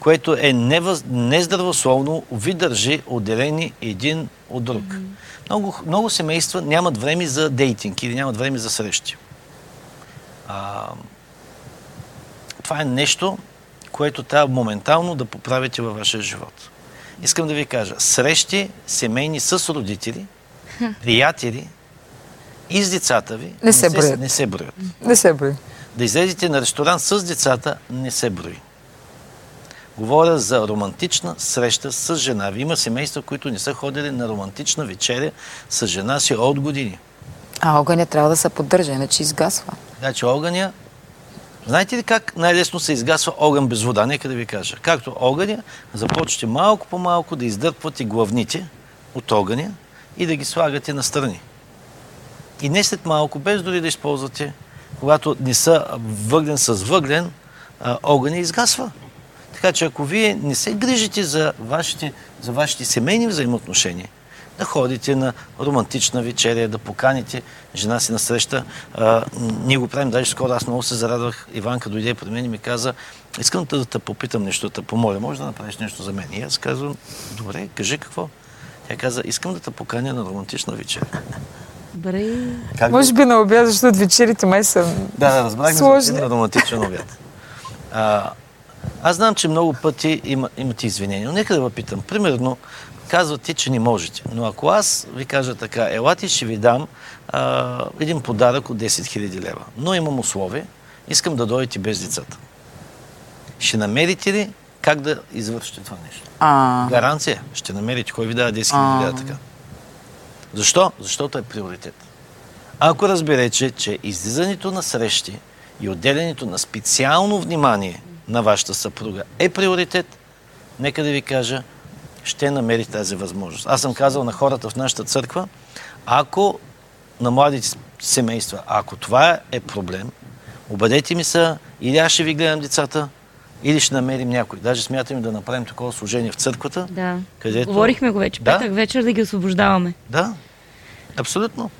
G: което е невъз... нездравословно, ви държи отделени един от друг. Много, много семейства нямат време за дейтинг или нямат време за срещи. А, това е нещо, което трябва моментално да поправите във вашия живот. Искам да ви кажа, срещи семейни с родители, приятели и с децата ви
F: Не се броят.
G: не се броят.
F: Не се брои.
G: Да излезете на ресторант с децата не се брои. Говоря за романтична среща с жена. Има семейства, които не са ходили на романтична вечеря с жена си от години.
F: А огъня трябва да се поддържа, иначе изгасва.
G: Значи огъня... Знаете ли как най-лесно се изгасва огън без вода? Нека да ви кажа. Както огъня, започвате малко по малко да издърпвате главните от огъня и да ги слагате настрани. И не след малко, без дори да използвате, когато не са въглен с въглен, огъня изгасва. Така че ако вие не се грижите за вашите, за вашите семейни взаимоотношения, да ходите на романтична вечеря, да поканите жена си на среща. А, ние го правим, даже скоро аз много се зарадвах. Иванка дойде при мен и ми каза, искам да те попитам нещо, да те помоля, може да направиш нещо за мен. И аз казвам, добре, кажи какво. Тя каза, искам да те поканя на романтична вечеря.
A: Добре.
G: Как
F: Може би на обяд, защото вечерите май са...
G: Да, да, разбрахме
F: Сложни.
G: един романтичен обяд. А, аз знам, че много пъти има, имате извинения, но нека да ви питам. Примерно, казвате, че не можете. Но ако аз ви кажа така, елате, ще ви дам а, един подарък от 10 000 лева. Но имам условие, искам да дойдете без децата. Ще намерите ли как да извършите това нещо?
F: А,
G: Гаранция. Ще намерите кой ви дава 10 000 лева така. Защо? Защото е приоритет. Ако разберете, че излизането на срещи и отделянето на специално внимание на вашата съпруга е приоритет, нека да ви кажа, ще намери тази възможност. Аз съм казал на хората в нашата църква, ако на младите семейства, ако това е проблем, обадете ми се, или аз ще ви гледам децата, или ще намерим някой. Даже смятаме да направим такова служение в църквата.
A: Да.
G: Където-
A: Говорихме го вече.
G: Да.
A: Петък вечер да ги освобождаваме.
G: Да, абсолютно.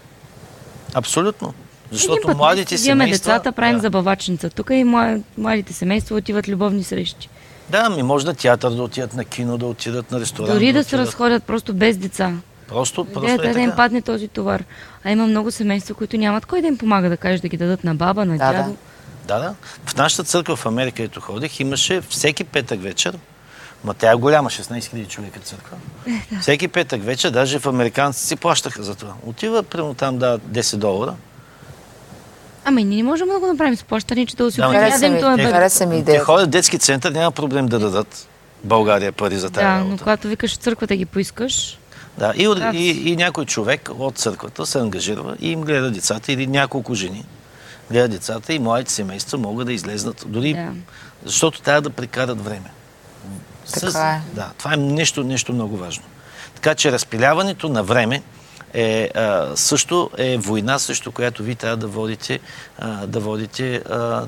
G: Абсолютно. Защото
A: път
G: младите семейства...
A: децата, правим
G: да.
A: забавачница. Тук и мла- младите семейства отиват любовни срещи.
G: Да, ми може на театър да отидат, на кино да отидат, на ресторант
A: Дори да се
G: отидат.
A: разходят просто без деца.
G: Просто, просто
A: Идеята
G: е
A: е да им падне този товар. А има много семейства, които нямат кой да им помага да кажеш да ги дадат на баба, на
F: Да,
A: дядо.
F: да.
G: Да, да. В нашата църква в Америка, ето ходих, имаше всеки петък вечер, ма тя е голяма, 16 000 човека църква. Всеки петък вечер, даже в американците си плащаха за това. Отива, примерно там да 10 долара.
A: Ами ние не можем да го направим с плащане, че да си
G: Да, ма
F: Хареса
A: ядем
F: ми,
A: това бебе.
F: хареса ми
G: Те
F: идеята.
G: ходят в детски център, няма проблем да дадат България пари за тази
A: Да, но
G: работа.
A: когато викаш в църквата ги поискаш,
G: Да, и, от-
A: Да.
G: и, и някой човек от църквата се ангажира и им гледа децата или няколко жени гледа децата и младите семейства могат да излезнат. Дори
A: Да.
G: защото трябва да прекарат време.
F: Така е.
G: Да, това е нещо, нещо много важно. Така че разпиляването на време е, а, също е война, срещу която ви трябва да водите, а, да водите а, м,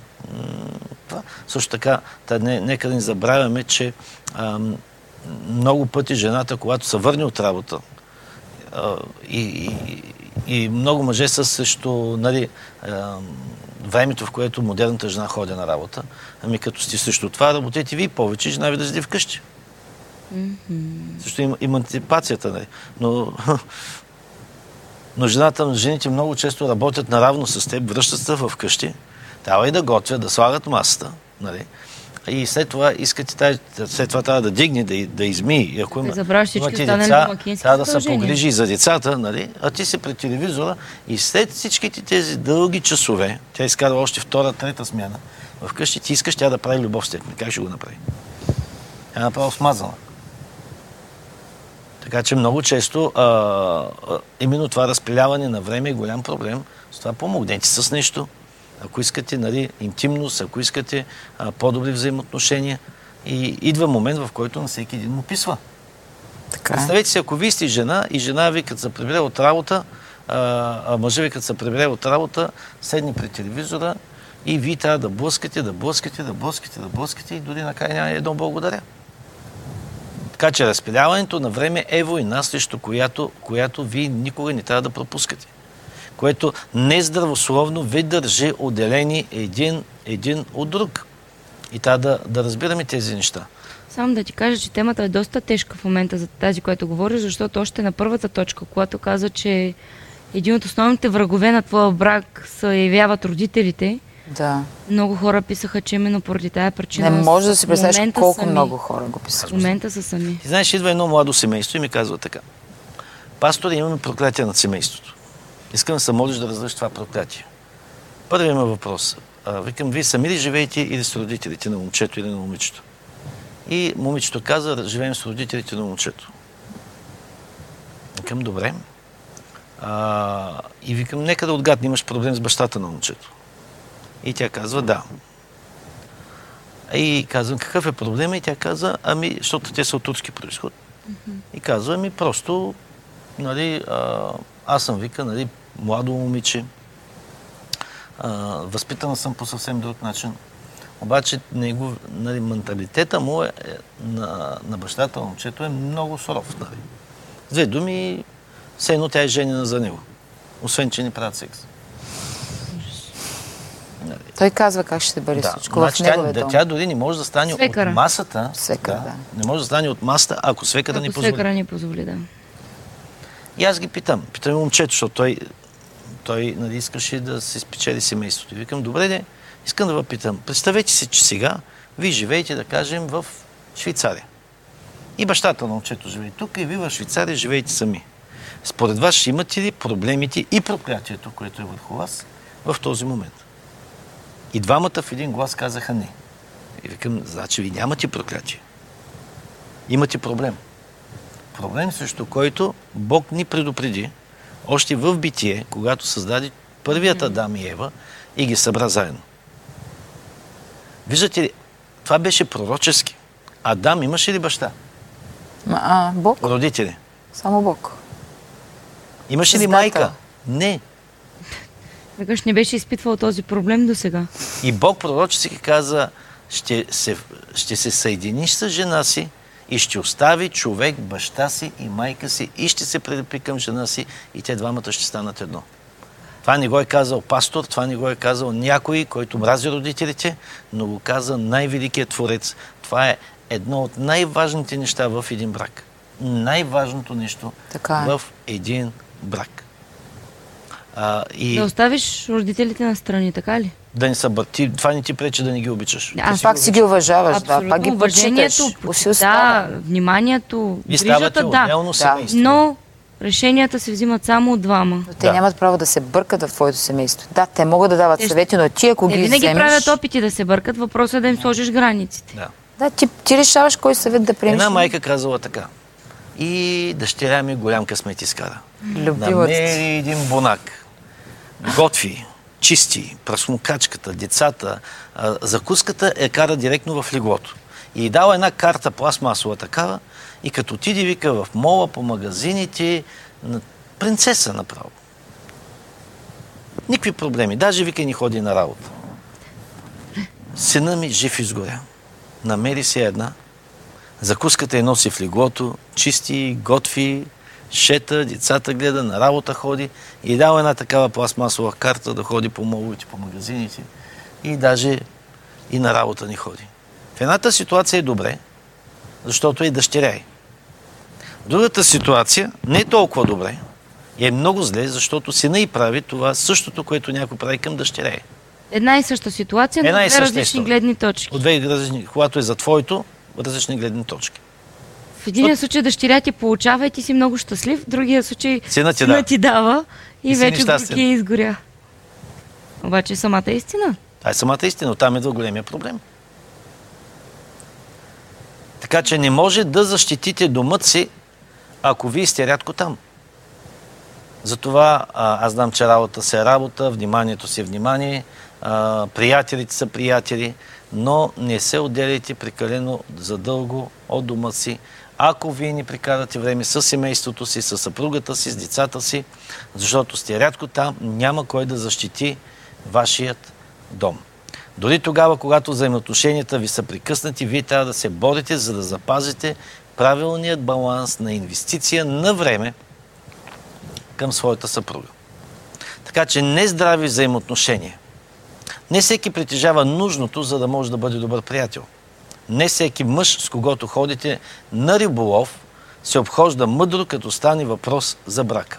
G: това. Също така, да не, нека да не забравяме, че а, много пъти жената, когато се върне от работа, а, и, и, и много мъже са срещу нали, а, времето, в което модерната жена ходи на работа. Ами като сте срещу това, работете ви повече, жена ви да седи вкъщи. Също има емансипацията, нали? Но, но жената, жените много често работят наравно с теб, връщат се вкъщи, трябва и да готвят, да слагат масата, нали? И след това искате, тази- след това трябва да дигне, да, да измие. И ако има, имате деца, трябва да се погрижи и за децата, нали? а ти си пред телевизора и след всичките тези дълги часове, тя изкара още втора, трета смяна, вкъщи ти искаш тя да прави любов с теб. Как ще го направи? Тя е направо смазана. Така че много често а, а, именно това разпиляване на време е голям проблем. С това помогнете с нещо. Ако искате нали, интимност, ако искате а, по-добри взаимоотношения. И идва момент, в който на всеки един му писва.
F: Така е.
G: Представете си, ако вие сте жена и жена ви, като се прибере от работа, а, а мъжа ви, като се прибере от работа, седне при телевизора и вие трябва да блъскате, да блъскате, да блъскате, да блъскате и дори накрая няма едно благодаря. Така че разпиляването на време е война, срещу която, която вие никога не трябва да пропускате. Което нездравословно ви държи отделени един, един от друг. И трябва да, да разбираме тези неща.
A: Само да ти кажа, че темата е доста тежка в момента за тази, която говориш, защото още на първата точка, когато каза, че един от основните врагове на твоя брак се явяват родителите,
F: Да.
A: много хора писаха, че именно поради тая причина.
F: Не може да си представиш колко
A: сами.
F: много хора го писат.
A: В момента са сами.
G: Ти знаеш, идва едно младо семейство и ми казва така. Пастор, имаме проклятие над семейството. Искам да се молиш да разрешиш това проклятие. Първият има въпрос. А, викам, вие сами ли живеете или с родителите на момчето или на момичето? И момичето каза, живеем с родителите на момчето. Викам, добре. А, и викам, нека да отгадне, имаш проблем с бащата на момчето. И тя казва, да. И казвам, какъв е проблема? И тя каза, ами, защото те са от турски происход. И казва, ами, просто, нали, а, аз съм вика, нали, младо момиче, а, възпитана съм по съвсем друг начин. Обаче него, нали, менталитета му е, е, на, на бащата момчето е много суров. Нали. С две думи, все едно тя е женена за него. Освен, че не правят секс. Нали.
F: Той казва как ще бъде
G: Да,
F: всичко
G: значи
F: в
G: тя,
F: неговия
G: да,
F: дом.
G: тя дори не може да стане
A: Свекъра.
G: от масата.
F: Свекъра, да.
G: Не може да стане от масата, ако свекъра не
A: Ако
G: позволи.
A: свекъра ни позволи, да.
G: И аз ги питам. Питам и момчето, защото той, той нали, искаше да се спечели семейството. И викам, добре де, искам да ви питам. Представете си, че сега вие живеете, да кажем, в Швейцария. И бащата на момчето живее тук, и вие в Швейцария живеете сами. Според вас ще имате ли проблемите и проклятието, което е върху вас в този момент? И двамата в един глас казаха не. И викам, значи ви нямате проклятие. Имате проблем. Проблем, срещу който Бог ни предупреди още в битие, когато създаде първият Адам и Ева и ги събра заедно. Виждате ли, това беше пророчески. Адам имаше ли баща?
F: А, Бог?
G: Родители?
F: Само Бог.
G: Имаше ли майка? Не.
A: Викаш, не беше изпитвал този проблем до сега.
G: И Бог пророчески каза, ще се, ще се съединиш с жена си и ще остави човек баща си и майка си и ще се прилепи към жена си и те двамата ще станат едно. Това не го е казал пастор, това не го е казал някой, който мрази родителите, но го каза най-великият творец. Това е едно от най-важните неща в един брак. най-важното нещо
F: Така е.
G: в един брак. А, и
A: Да оставиш родителите на страни, така ли?
G: да не са ти, това не ти пречи да не ги обичаш.
A: Да,
G: Ти
F: Пак си ги уважаваш, да,
A: Абсолютно.
F: пак ги почиташ.
A: Да, вниманието,
G: Ви ставате
A: грижата, да.
G: семейство.
A: Но решенията се взимат само от двама.
F: Но те
G: Да.
F: нямат право да се бъркат в твоето семейство. Да, те могат да дават
A: Те
F: съвети, но ти ако
A: Те
F: ги
A: винаги
F: вземеш...
A: правят опити да се бъркат, въпросът е да им сложиш границите.
G: Да.
F: Да, ти, ти решаваш кой съвет да приемеш.
G: Една майка казала така. И дъщеря ми голям късмет изкара.
F: Любимата
G: Намери един бонак. Готви, чисти, прасмокачката, децата. Закуската е кара директно в леглото. И й дала една карта пластмасова такава и като отиде, вика, в мола, по магазините, принцеса направо. Никакви проблеми. Даже, вика, ни ходи на работа. Сина ми жив изгоря. Намери се една. Закуската я носи в леглото, чисти, готви, шета, децата гледа, на работа ходи и дава една такава пластмасова карта да ходи по моловите, по магазините и даже и на работа ни ходи. В едната ситуация е добре, защото е дъщеря й. В другата ситуация не е толкова добре и е много зле, защото сина и прави това същото, което някой прави към дъщеря й.
A: Една и съща ситуация, но две различни
G: история.
A: гледни точки.
G: От две различни, когато е за твоето, различни гледни точки.
A: В един случай дъщеря ти получава и ти си много щастлив, в другия случай
G: Синът ти
A: сина
G: дава.
A: ти дава и,
G: И
A: вече горки изгоря. Обаче самата истина.
G: Това е самата истина. Оттам идва големия проблем. Така че не може да защитите домът си, ако вие сте рядко там. Затова аз знам, че работа се е работа, вниманието си е внимание, а, приятелите са приятели, но не се отделяйте прекалено задълго от дома си, ако вие не прекарате време с семейството си, с съпругата си, с децата си, защото сте рядко там, няма кой да защити вашият дом. Дори тогава, когато взаимоотношенията ви са прекъснати, вие трябва да се борите, за да запазите правилният баланс на инвестиция на време към своята съпруга. Така че нездрави взаимоотношения. Не всеки притежава нужното, за да може да бъде добър приятел. Не всеки мъж, с когото ходите на риболов, се обхожда мъдро, като стане въпрос за брака.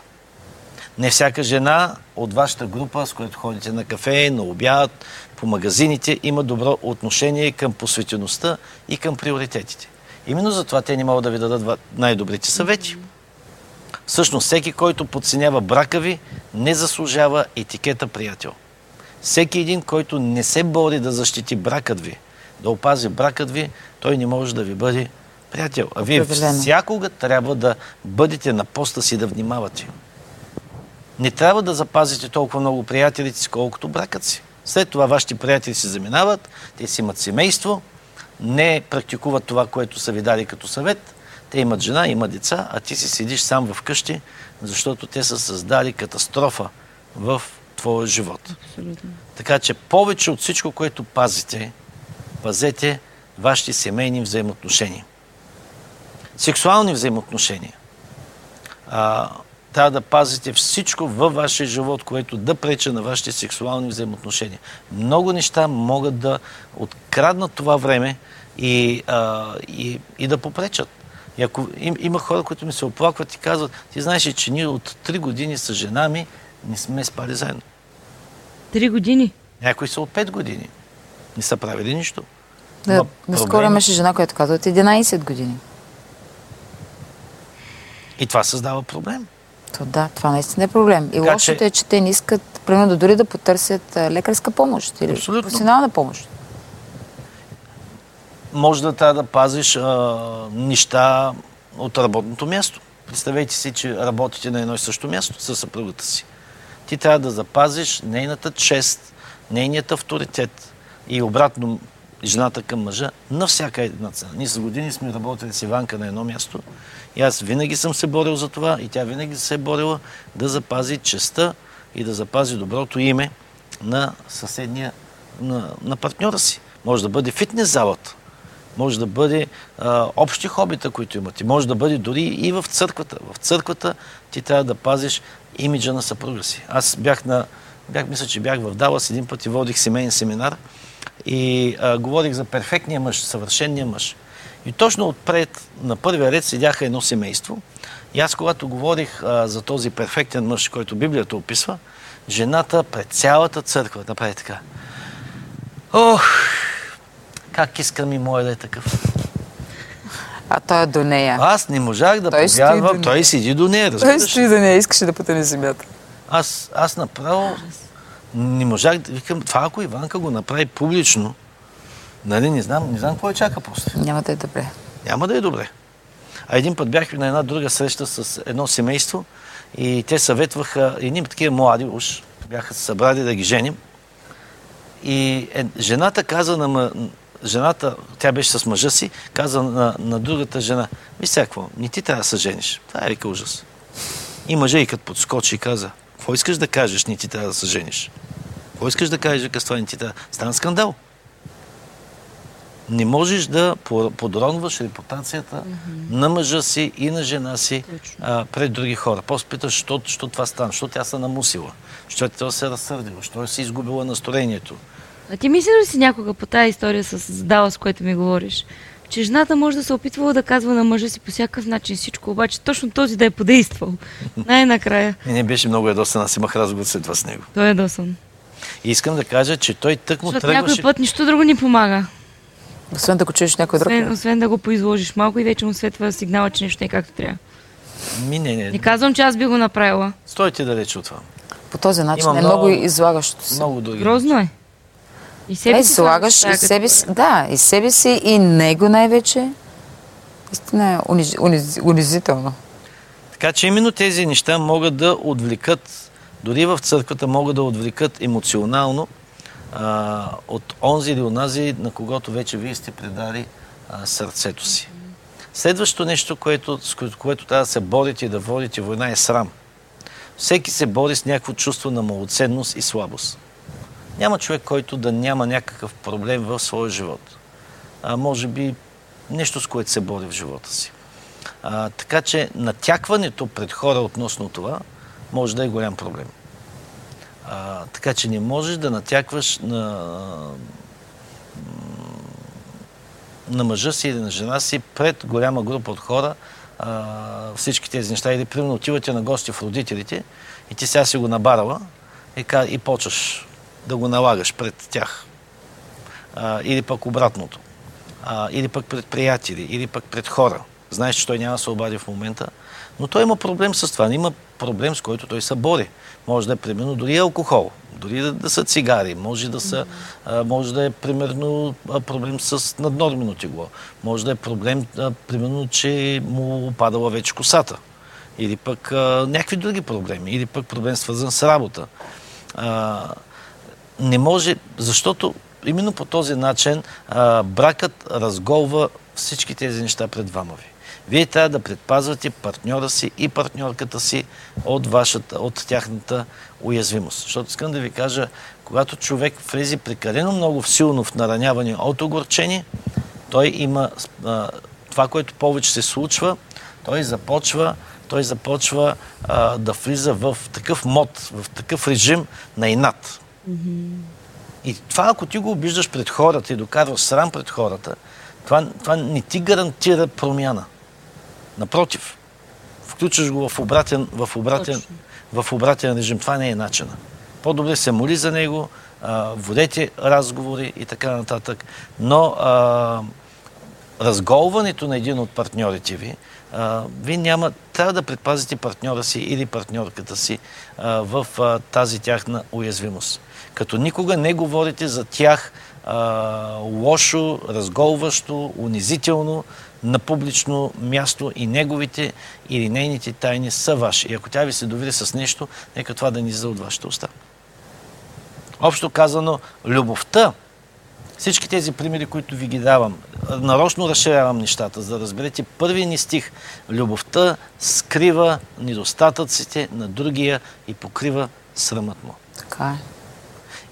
G: Не всяка жена от вашата група, с която ходите на кафе, на обяд, по магазините, има добро отношение към посветеността и към приоритетите. Именно затова те не могат да ви дадат най-добрите съвети. Всъщност, всеки, който подценява брака ви, не заслужава етикета приятел. Всеки един, който не се бори да защити бракът ви, да опази бракът ви, той не може да ви бъде приятел. А вие
F: Определено.
G: всякога трябва да бъдете на поста си да внимавате. Не трябва да запазите толкова много приятелите си, колкото бракът си. След това вашите приятели се заминават, те си имат семейство, не практикуват това, което са ви дали като съвет. Те имат жена, имат деца, а ти си седиш сам в къщи, защото те са създали катастрофа в твоя живот. Така че повече от всичко, което пазите, пазете вашите семейни взаимоотношения. Сексуални взаимоотношения. А, трябва да пазите всичко във вашия живот, което да преча на вашите сексуални взаимоотношения. Много неща могат да откраднат това време и, а, и, и да попречат. И ако им, има хора, които ми се оплакват и казват, ти знаеш че ние от 3 години с жена ми не сме спали заедно.
A: Три години.
G: Някои са от 5 години. Не са правили нищо.
F: Да,
G: Има
F: наскоро имаше жена, която каза от 11 години.
G: И това създава проблем.
F: То да, това наистина е проблем. И
G: Така
F: лошото
G: че-
F: е, че те не искат, примерно, дори да потърсят лекарска помощ или
G: Абсолютно.
F: професионална помощ.
G: може да трябва да пазиш а, неща от работното място. Представете си, че работите на едно и също място с съпругата си. Ти трябва да запазиш нейната чест, нейният авторитет и обратно жената към мъжа на всяка една цена. Ние с години сме работили с Иванка на едно място и аз винаги съм се борил за това и тя винаги се е борила да запази честа и да запази доброто име на съседния, на, на партньора си. Може да бъде фитнес залата, може да бъде а, общи хобита, които имате. Може да бъде дори и в църквата. В църквата ти трябва да пазиш имиджа на съпруга си. Аз бях на... Бях, мисля, че бях в Далас един път и водих семейен семинар и а, говорих за перфектния мъж, съвършенния мъж. И точно отпред, на първия ред, седяха едно семейство. И аз, когато говорих а, за този перфектен мъж, който Библията описва, жената пред цялата църква направи така. Ох, как искам и моя да е такъв.
F: А той е до нея.
G: Аз не можах да
F: Той
G: повярвам. Той седи до нея,
F: Той
G: разбираш.
F: стои до нея, искаше да потъне земята.
G: Аз, аз направо не можах да викам, това ако Иванка го направи публично, нали, не знам, не знам какво я чака после.
F: Няма да е добре.
G: Няма да е добре. А един път бях на една друга среща с едно семейство и те съветваха, едни такива млади уж, бяха се събрали да ги женим. И е, жената каза на жената, тя беше с мъжа си, каза на, на другата жена, сега какво, не ти трябва да се жениш. Това е вика ужас. И мъжа и като подскочи и каза, какво искаш да кажеш, не ти трябва да се жениш? Какво искаш да кажеш, вика, с това не ти трябва? Стана скандал не можеш да по- подронваш репутацията на мъжа си и на жена си а, пред други хора. После питаш, що, що това стана, що тя се намусила, що тя се разсърдила, що е си изгубила настроението.
A: А ти мислиш ли си някога по тази история с Дала, с което ми говориш? Че жената може да се опитвала да казва на мъжа си по всякакъв начин всичко, обаче точно този да е подействал. Най-накрая.
G: И не беше много ядосен, аз имах разговор след това с него.
A: Той е досан.
G: И искам да кажа, че той тък му
A: Защото някой
G: тръгваше...
A: път нищо друго ни помага.
F: Освен да го чуеш някой друг.
A: Освен, освен да го поизложиш малко и вече му светва сигнала, че нещо не е както трябва.
G: Ми, не,
A: Не
G: не,
A: казвам, че аз би го направила.
G: стойте далече от това.
F: По този начин
G: Има
F: е много,
G: много-
F: излагащо се.
G: Много други.
A: Грозно е. И себе
F: Е,
A: си
F: слагаш и себе си, да, и себе си, и него най-вече. Истина е униз, униз, унизително.
G: Така че именно тези неща могат да отвлекат, дори в църквата могат да отвлекат емоционално а, от онзи или онази, на когото вече вие сте предали а, сърцето си. Следващото нещо, което, с което, което трябва да се борите и да водите война е срам. Всеки се бори с някакво чувство на малоценност и слабост. Няма човек, който да няма някакъв проблем в своя живот. А може би нещо, с което се бори в живота си. А, така че натякването пред хора относно това може да е голям проблем. А, така че не можеш да натякваш на, на мъжа си или на жена си пред голяма група от хора а, всички тези неща. Или примерно отивате на гости в родителите и ти сега си го набарала и, и почваш да го налагаш пред тях. А, или пък обратното. А, или пък пред приятели, или пък пред хора. Знаеш, че той няма да се обади в момента, но той има проблем с това. Има проблем, с който той се бори. Може да е примерно дори алкохол, дори да, да са цигари, може да, са, а, може да е примерно проблем с наднормено тегло, може да е проблем, а, примерно, че му опадала вече косата, или пък а, някакви други проблеми, или пък проблем свързан с работа. А, не може, защото именно по този начин а, бракът разголва всички тези неща пред двама ви. Вие трябва да предпазвате партньора си и партньорката си от, вашата, от тяхната уязвимост. Защото искам да ви кажа, когато човек влезе прекалено много силно в нараняване от огорчение, той има а, това, което повече се случва, той започва, той започва а, да влиза в такъв мод, в такъв режим на инат. И това, ако ти го обиждаш пред хората и докарваш срам пред хората, това, това не ти гарантира промяна. Напротив, включваш го в обратен, в обратен, в обратен режим. Това не е начина. По-добре се моли за него, водете разговори и така нататък. Но а, разголването на един от партньорите ви, а, вие няма, трябва да предпазите партньора си или партньорката си а, в тази тяхна уязвимост. Като никога не говорите за тях а, лошо, разголващо, унизително на публично място и неговите или нейните тайни са ваши. И ако тя ви се довери с нещо, нека това да ни излезе от вашата уста. Общо казано, любовта всички тези примери, които ви ги давам, нарочно разширявам нещата, за да разберете първи ни стих. Любовта скрива недостатъците на другия и покрива срамът му.
F: Така е.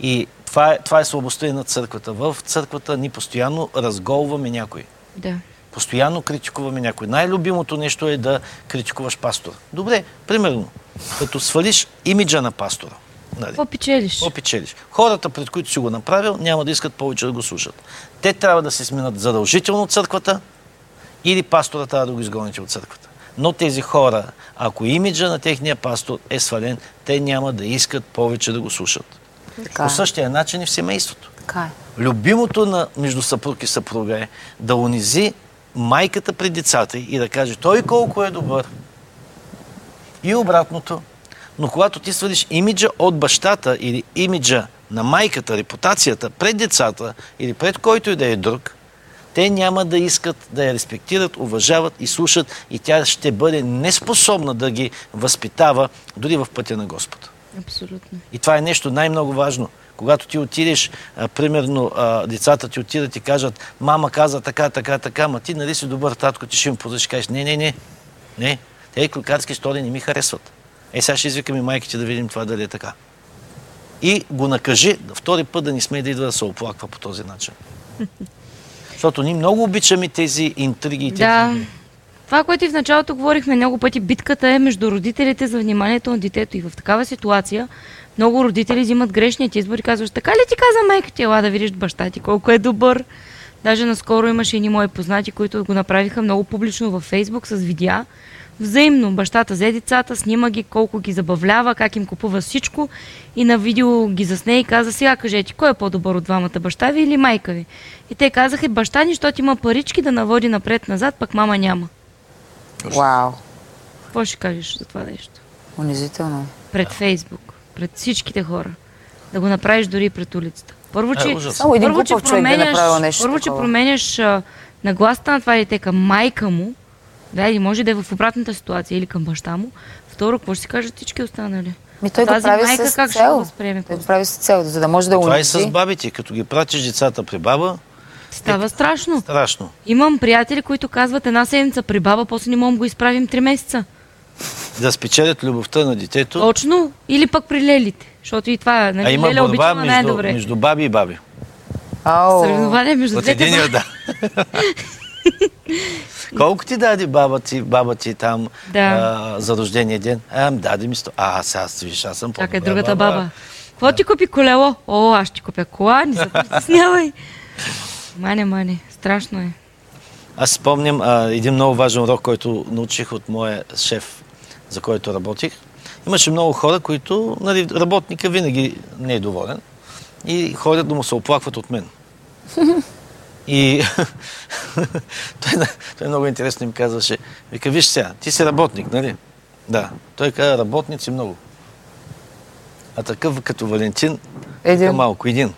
G: И това е, това е слабостта и на църквата. В църквата ни постоянно разголваме някой.
A: Да.
G: Постоянно критикуваме някой. Най-любимото нещо е да критикуваш пастора. Добре, примерно, като свалиш имиджа на пастора. Нали?
A: Какво печелиш?
G: Какво печелиш? Хората, пред които си го направил, няма да искат повече да го слушат. Те трябва да се сменят задължително от църквата или пастора трябва да го изгоните от църквата. Но тези хора, ако имиджа на техния пастор е свален, те няма да искат повече да го слушат.
F: Така
G: По
F: е.
G: същия начин и в семейството.
F: Така е.
G: Любимото на между съпруг и съпруга е да унизи майката пред децата и да каже той колко е добър. И обратното. Но когато ти свалиш имиджа от бащата или имиджа на майката, репутацията пред децата или пред който и да е друг, те няма да искат да я респектират, уважават и слушат и тя ще бъде неспособна да ги възпитава дори в пътя на Господа.
A: Абсолютно.
G: И това е нещо най-много важно. Когато ти отидеш, а, примерно, а, децата ти отидат и кажат, мама каза така, така, така, ма ти нали си добър татко, ти ще им позволиш, кажеш, не, не, не, не, тези клюкарски истории не ми харесват. Е, сега ще извикаме майките да видим това дали е така. И го накажи, втори път да не сме да идва да се оплаква по този начин. Защото ние много обичаме тези интриги и тези...
A: Да. Това, което и в началото говорихме много пъти, битката е между родителите за вниманието на детето. И в такава ситуация много родители взимат грешният избор и казваш, така ли ти каза майка ти, ела да видиш баща ти колко е добър. Даже наскоро имаше и мои познати, които го направиха много публично във Фейсбук с видеа. Взаимно бащата взе децата, снима ги колко ги забавлява, как им купува всичко и на видео ги засне и каза, сега кажете, кой е по-добър от двамата, баща ви или майка ви? И те казаха, баща ни, защото има парички да наводи напред-назад, пък мама няма.
F: Вау.
A: Какво ще кажеш за това нещо?
F: Унизително.
A: Пред Фейсбук, пред всичките хора. Да го направиш дори и пред улицата. Първо, че,
G: Е.
F: Само един
A: първо, че
F: да е
A: променяш,
F: направил нещо
A: първо, че променяш а, нагласата на това дете към майка му, да, или може да е в обратната ситуация, или към баща му. Второ, какво ще си кажат всички останали?
F: Ми той го
A: Тази
F: прави
A: майка
F: с
A: как ще
F: цел.
A: го възприеме?
F: Той го прави с цел, за да може да
G: Това е с
F: унизи.
G: бабите. Като ги пратиш децата при баба,
A: Става страшно.
G: страшно.
A: Имам приятели, които казват една седмица при баба, после не можем го изправим три месеца.
G: Да спечелят любовта на детето.
A: Точно. Или пък при лелите. Защото и това,
G: А
A: нали,
G: има
A: леля
G: борба
A: обичава
G: между,
A: най-добре.
G: между баби и баби.
F: Ау.
A: Съревнование между
G: От
A: двете
G: единия, да. Колко ти даде баба ти, баба ти там
A: Да.
G: а, за рождения ден? А, даде ми сто. А, сега виж, аз съм
A: Чакай,
G: по-добра
A: другата баба. Какво ти купи колело? О, аз ще ти купя кола, не се притеснявай. Мане, мане, страшно е.
G: Аз спомням а, един много важен урок, който научих от моя шеф, за който работих. Имаше много хора, които, нали, работника винаги не е доволен и ходят да му се оплакват от мен. И той, той много интересно им казваше, вика, виж сега, ти си работник, нали? Да. Той каза, работници много. А такъв като Валентин,
F: Един.
G: малко, един.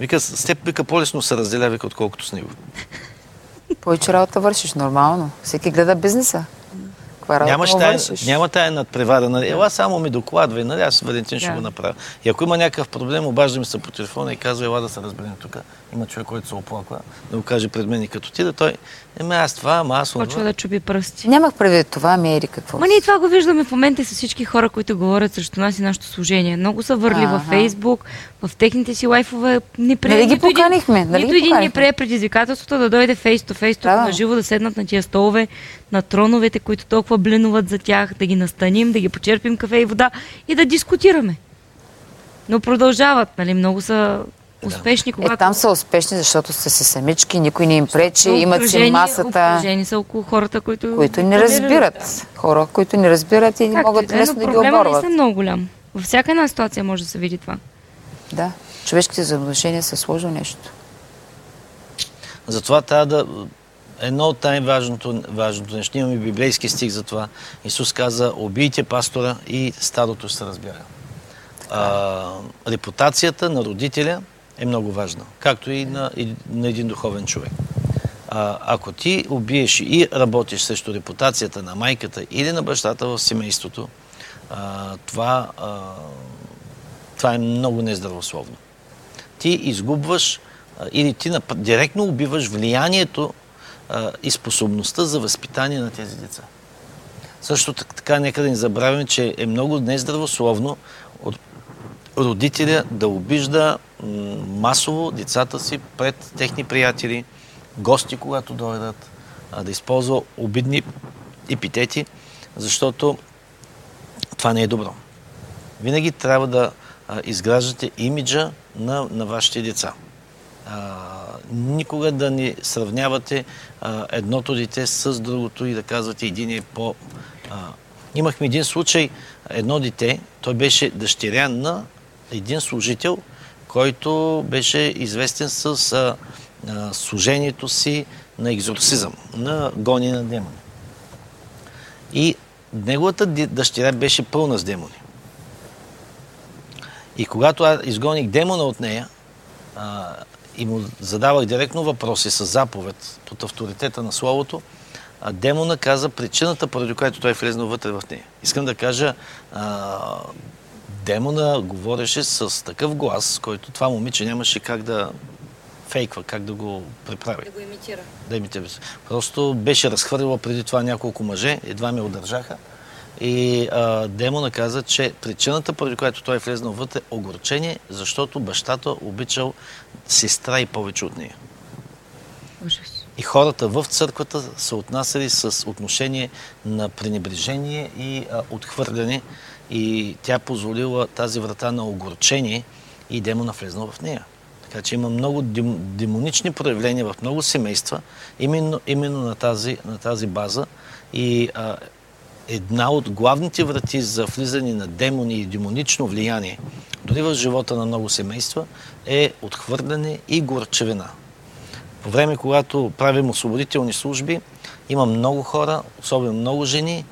G: Вика, с теб вика по-лесно се разделя, вика, отколкото с него.
F: Повече работа вършиш, нормално. Всеки гледа бизнеса. Каква работа
G: Нямаш тая, няма тая надпревара. Нали? Ела само ми докладвай, нали? аз Валентин ще го направя. И ако има някакъв проблем, обаждам се по телефона и казва, ела да се разберем тук. Има човек, който се оплаква, да го каже пред мен и като ти, да той, еми аз това, ама аз
A: Почва да чуби пръсти.
F: Нямах предвид това, ами ери какво.
A: Ма ние това го виждаме в момента с всички хора, които говорят срещу нас и нашето служение. Много са върли във
F: Аха.
A: Фейсбук, в техните си лайфове. Не прие,
F: Нали ги
A: нито един-
F: поканихме? Нали
A: нито
F: ги
A: един не прие предизвикателството да дойде фейс то фейс, тук на живо да седнат на тия столове, на троновете, които толкова бленуват за тях, да ги настаним, да ги почерпим кафе и вода и да дискутираме. Но продължават, нали? Много са успешни, когато...
F: Е, там са успешни, защото са си самички, никой не им пречи,
A: са
F: имат си масата,
A: обкръжени са около хората, които...
F: които не разбират. Хора, които не разбират и не могат
A: да е,
F: лесно
A: но
F: да ги
A: проблема
F: оборват.
A: не е много голям. Във всяка една ситуация може да се види това.
F: Да. Човешките взаимоотношения са сложно нещо.
G: Затова трябва да... Едно от най-важното важното нещо. Имаме библейски стих за това. Исус каза, убийте пастора и старото ще се разбяга. А, репутацията на родителя е много важна, както и на, и на един духовен човек. А, ако ти убиеш и работиш срещу репутацията на майката или на бащата в семейството, а, това, а, това е много нездравословно. Ти изгубваш а, или ти нап- директно убиваш влиянието а, и способността за възпитание на тези деца. Също так- така, нека да не забравяме, че е много нездравословно от родителя да обижда масово децата си пред техни приятели, гости, когато дойдат, да използва обидни епитети, защото това не е добро. Винаги трябва да изграждате имиджа на, на вашите деца. никога да не сравнявате едното дете с другото и да казвате един е по... А, имахме един случай, едно дете, той беше дъщеря на един служител, който беше известен с а, а, служението си на екзорсизъм, на гони на демони. И неговата дъщеря беше пълна с демони. И когато аз изгоних демона от нея а, и му задавах директно въпроси с заповед под авторитета на Словото, а демона каза причината, поради която той е влезнал вътре в нея. Искам да кажа, а, демона говореше с такъв глас, който това момиче нямаше как да фейква, как да го преправи.
A: Да го имитира.
G: Да имитира. Просто беше разхвърлила преди това няколко мъже, едва ме удържаха. И а, демона каза, че причината, поради която той е влезнал вътре, е огорчение, защото бащата обичал сестра и повече от нея.
A: Ужас.
G: И хората в църквата са отнасяли с отношение на пренебрежение и а, отхвърляне. И тя позволила тази врата на огорчение и демона влезнал в нея. Така че има много демонични проявления в много семейства, именно, именно на, тази, на тази база. И а, една от главните врати за влизане на демони и демонично влияние, дори в живота на много семейства, е отхвърляне и горчевина. По време, когато правим освободителни служби, има много хора, особено много жени,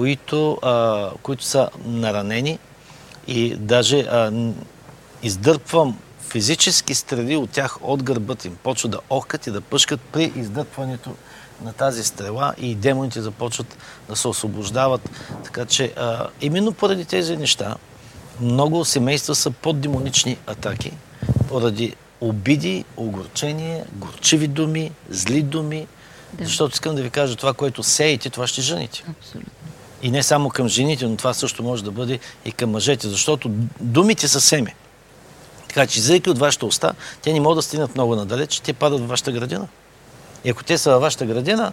G: които, а, които са наранени и даже а, издърпвам физически стрели от тях от гърбът им. Почва да охкат и да пъшкат при издърпването на тази стрела и демоните започват да се освобождават. Така че а, именно поради тези неща много семейства са под демонични атаки, поради обиди, огорчение, горчиви думи, зли думи. Да. Защото искам да ви кажа, това, което сеете, това ще жените.
A: Абсолютно.
G: И не само към жените, но това също може да бъде и към мъжете, защото думите са семе. Така че, излизайки от вашата уста, те не могат да стигнат много надалеч, те падат в вашата градина. И ако те са във вашата градина,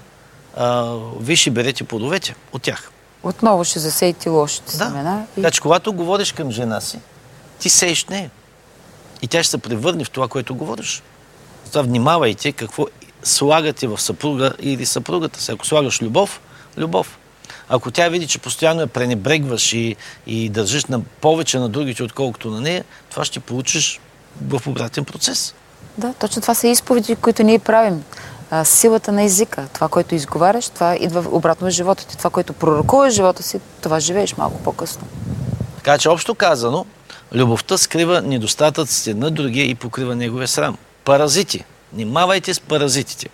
G: а, вие ще берете плодовете от тях.
F: Отново ще засеете лошите
G: да.
F: семена.
G: И... Така че, когато говориш към жена си, ти сееш нея. И тя ще се превърне в това, което говориш. Затова внимавайте какво слагате в съпруга или съпругата си. Ако слагаш любов, любов. Ако тя види, че постоянно я пренебрегваш и, и държиш на повече на другите, отколкото на нея, това ще получиш в обратен процес.
F: Да, точно това са изповеди, които ние правим. А, силата на езика, това, което изговаряш, това идва обратно в живота ти. Това, което пророкуваш живота си, това живееш малко по-късно.
G: Така че, общо казано, любовта скрива недостатъците на другия и покрива неговия срам. Паразити. Внимавайте с паразитите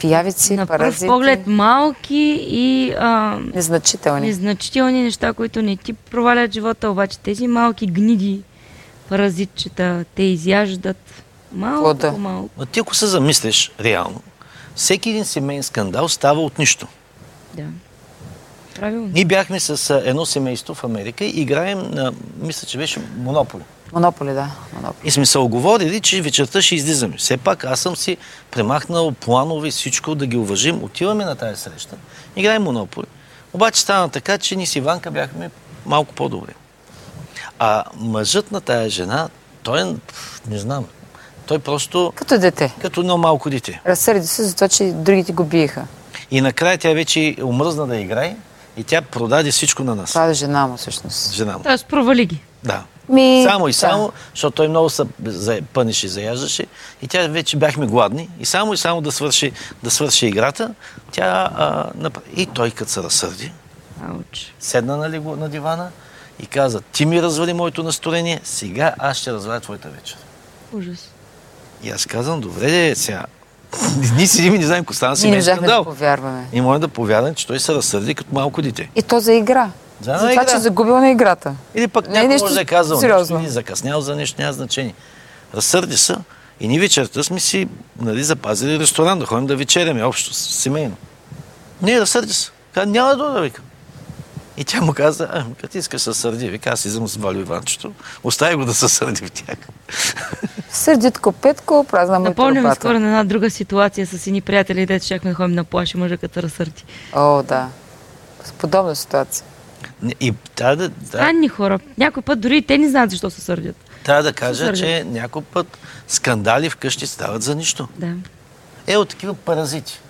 F: пиявици,
A: на
F: паразити.
A: пръв поглед малки и а,
F: незначителни.
A: незначителни неща, които не ти провалят живота, обаче тези малки гниди, паразитчета, те изяждат малко
F: Плода.
A: по малко.
G: А ти ако се замислиш реално, всеки един семейен скандал става от нищо.
A: Да. Правилно.
G: Ние бяхме с едно семейство в Америка и играем на, мисля, че беше Монополи.
F: Монополи, да. Монополи.
G: И сме се оговорили, че вечерта ще излизаме. Все пак аз съм си премахнал планове и всичко да ги уважим. Отиваме на тази среща, играем Монополи. Обаче стана така, че ни с Иванка бяхме малко по-добри. А мъжът на тая жена, той не знам, той просто...
F: Като дете.
G: Като едно малко дете.
F: Разсърди се за това, че другите го биеха.
G: И накрая тя вече омръзна да играе и тя продаде всичко на нас.
F: Това е жена му, всъщност.
G: Жена му.
A: Тоест провали ги.
G: Да.
F: Ми,
G: Само и
F: да.
G: само, защото той много се за- пънеше, заяждаше и тя вече бяхме гладни и само и само да свърши, да свърши играта, тя а. И той като се разсърди,
A: Ауч.
G: седна нали, го на дивана и каза, ти ми развали моето настроение, сега аз ще разваля твоята вечер.
A: Ужас.
G: И аз казвам, добре, де, сега. Ние седим и не знаем какво стана си
F: не можахме да
G: скандал.
F: повярваме.
G: И може да повярвам, че той се разсърди като малко дете.
F: И то за игра.
G: За
F: За това,
G: игра.
F: че е загубил на играта.
G: Или пък
F: Не е
G: някой
F: нещо
G: може да е казал
F: сериозно.
G: нещо, или закъснял за нещо, няма значение. Разсърди се и ние вечерта сме си нали, запазили ресторант, да ходим да вечеряме общо, семейно. Не, разсърди се. Няма да да вика. И тя му каза, а, като искаш да се сърди, вика, аз излизам с Валю Иванчето, остави го да се сърди в тях.
F: Сърдитко Петко, празна му и
A: Напомням
F: тропата.
A: скоро на една друга ситуация с едни приятели, дето щяхме да ходим на плаш и мъжа като разсърди.
F: О, да. С подобна ситуация.
G: И да, да, да.
A: Странни хора. Някой път дори и те не знаят защо се сърдят.
G: трябва да кажа, че някой път скандали вкъщи стават за нищо.
A: Да.
G: Е, от такива паразити.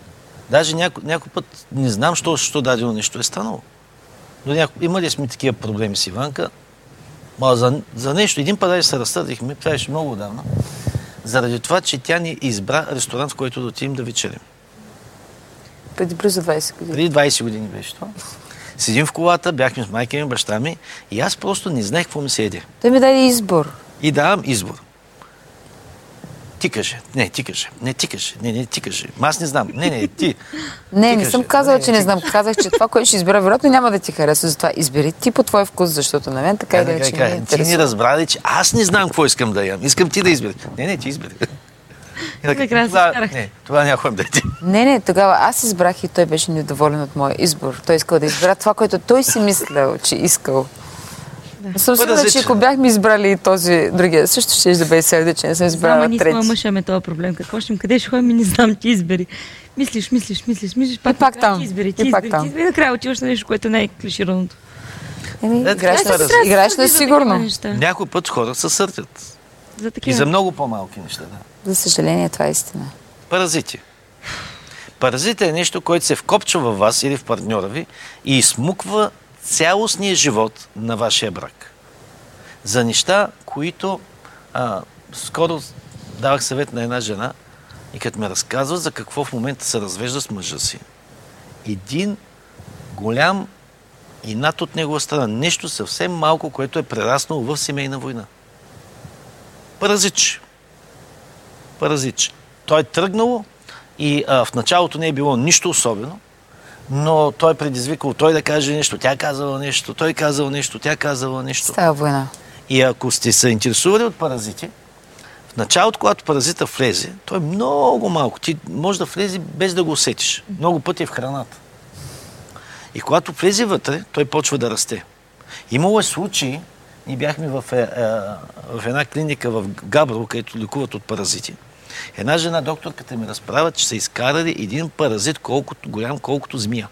G: Даже някой, някой път не знам, що, що дадено нещо е станало. Но няко... Имали сме такива проблеми с Иванка. Ма за, за нещо, един път се разсърдихме, това беше много отдавна, заради това, че тя ни избра ресторант, в който да отидем да вечерим.
F: Преди близо 20 години.
G: Преди 20 години беше това. Седим в колата, бяхме с майка ми, баща ми и аз просто не знаех какво ми се еде.
F: Той ми даде избор.
G: И давам избор. Ти кажи. Не, ти кажи. Не, ти кажи. Не, не, ти кажи. Ма Аз не знам. Не, не, ти.
F: Не,
G: Ти
F: не
G: кажи.
F: съм казала,
G: Не,
F: че не
G: ти
F: знам. Казах, че това, което ще избера, вероятно няма да ти хареса. Затова избери ти по твой вкус, защото на мен така или
G: Кай,
F: иначе
G: кай,
F: не
G: кай.
F: ме
G: Ти ни
F: интересува.
G: разбра ли, че аз не знам какво искам да ям. Искам ти да избери. Не, не, ти избери. И така,
A: Накрая се
G: не, това няма ходим да ти.
F: Не, не, тогава аз избрах и той беше недоволен от моя избор. Той искал да избера това, което той си мислял, че искал. Да. Съм сигурна, че ако бяхме избрали и този другия, също ще да бъде сърде, че не съм избрала
A: ние с моя
F: трети.
A: мъж имаме този проблем. Какво ще им, къде ще ходим и не знам, ти избери. Мислиш, мислиш, мислиш, мислиш, пак,
F: пак
A: накрая
F: там.
A: Ти избери,
F: И
A: ти
F: пак
A: избери,
F: там.
A: ти избери. Накрая отиваш на нещо, което не е клишираното.
F: Еми,
G: Е,
F: играеш на, играеш на сигурно.
G: Някой път хора се сърдят.
A: За
G: И
A: такива.
G: за много по-малки неща. Да.
F: За съжаление, това е истина.
G: Паразити. Паразит е нещо, което се вкопчва във вас или в партньора ви и измуква цялостния живот на вашия брак. За неща, които а, скоро давах съвет на една жена и като ме разказва за какво в момента се развежда с мъжа си. Един голям инат от негова страна. Нещо съвсем малко, което е прераснало в семейна война. Паразич. Паразич. Той е тръгнало и а, в началото не е било нищо особено, но той е предизвикал той да каже нещо, тя казала нещо, той казал нещо, тя казала нещо.
F: Става война.
G: И ако сте се интересували от паразити, в началото, когато паразита влезе, той е много малко. Ти може да влезе без да го усетиш. Много пъти е в храната. И когато влезе вътре, той почва да расте. Имало е случаи, ние бяхме в, е, е, в една клиника в Габрово, където лекуват от паразити. Една жена, докторката ми разправя, че са изкарали един паразит колкото, голям, колкото змия.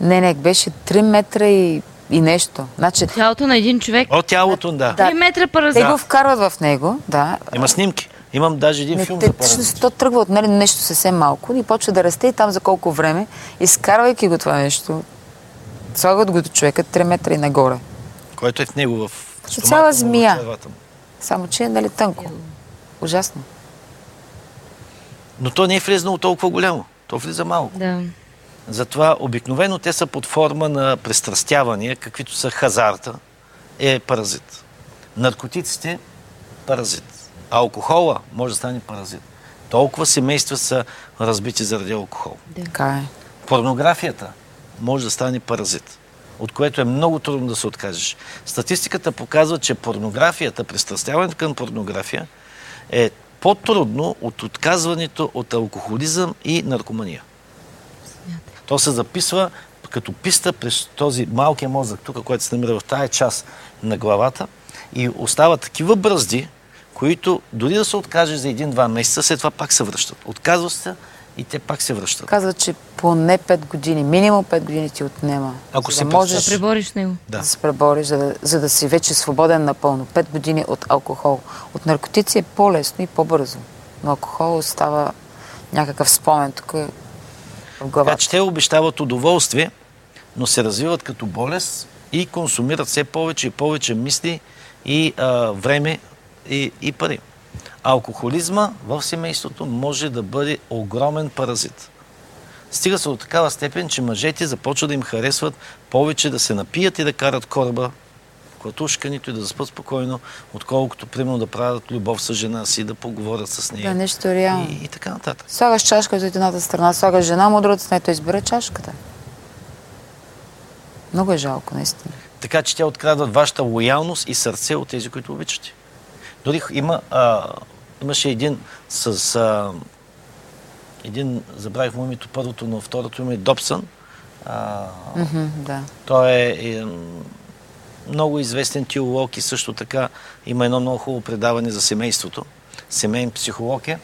F: Не, не, беше 3 метра и, и нещо. Значи,
A: Тялото на един човек.
G: От тялото, да.
F: Да.
A: 3 метра
F: те
A: паразит.
F: го вкарват в него, да.
G: Има снимки. Имам даже един
F: Не,
G: филм
F: те,
G: за паразити.
F: то тръгва от нали, нещо съвсем малко и почва да расте и там за колко време, изкарвайки го това нещо, слагат го до човека 3 метра и нагоре.
G: Който е в него в
F: Като
G: стомаха
F: цяла змия. Само, че е нали, тънко. Ужасно.
G: Но то не е влезнало толкова голямо. То влиза малко.
A: Да.
G: Затова обикновено те са под форма на пристрастявания, каквито са хазарта, е паразит. Наркотиците – паразит. А алкохола може да стане паразит. Толкова семейства са разбити заради алкохол.
F: Така е.
G: Порнографията може да стане паразит, от което е много трудно да се откажеш. Статистиката показва, че порнографията, пристрастяването към порнография е по-трудно от отказването от алкохолизъм и наркомания. То се записва като писта през този малкия мозък, тук, който се намира в тая част на главата и остават такива бръзди, които дори да се откажеш за един-два месеца, след това пак се връщат. Отказваш се и те пак се връщат.
F: Казва, че поне 5 години, минимум 5 години ти отнема.
G: Ако
F: за
G: си
F: да можеш
A: Да пребориш него.
G: Да.
F: да се пребориш, за да, за да си вече свободен напълно. 5 години от алкохол. От наркотици е по-лесно и по-бързо. Но алкохол остава някакъв спомен тук в
G: Така
F: главата.
G: че те обещават удоволствие, но се развиват като болест и консумират все повече и повече мисли и а, време и, и пари. Алкохолизма в семейството може да бъде огромен паразит. Стига се до такава степен, че мъжете започват да им харесват повече да се напият и да карат кораба, клатушкането и да заспат спокойно, отколкото, примерно, да правят любов с жена си, да поговорят с нея.
F: Да, нещо е реално.
G: и, и така нататък.
F: Слагаш чашката от едната страна, слагаш жена му от другата страна, той избере чашката. Много е жалко, наистина.
G: Така че те открадват вашата лоялност и сърце от тези, които обичате. Дори има, а, имаше един с... А, един, забравих му името първото, но второто име е Добсън. А,
F: Мгм, да.
G: той е, е много известен теолог и също така има едно много хубаво предаване за семейството. Семейен психолог е.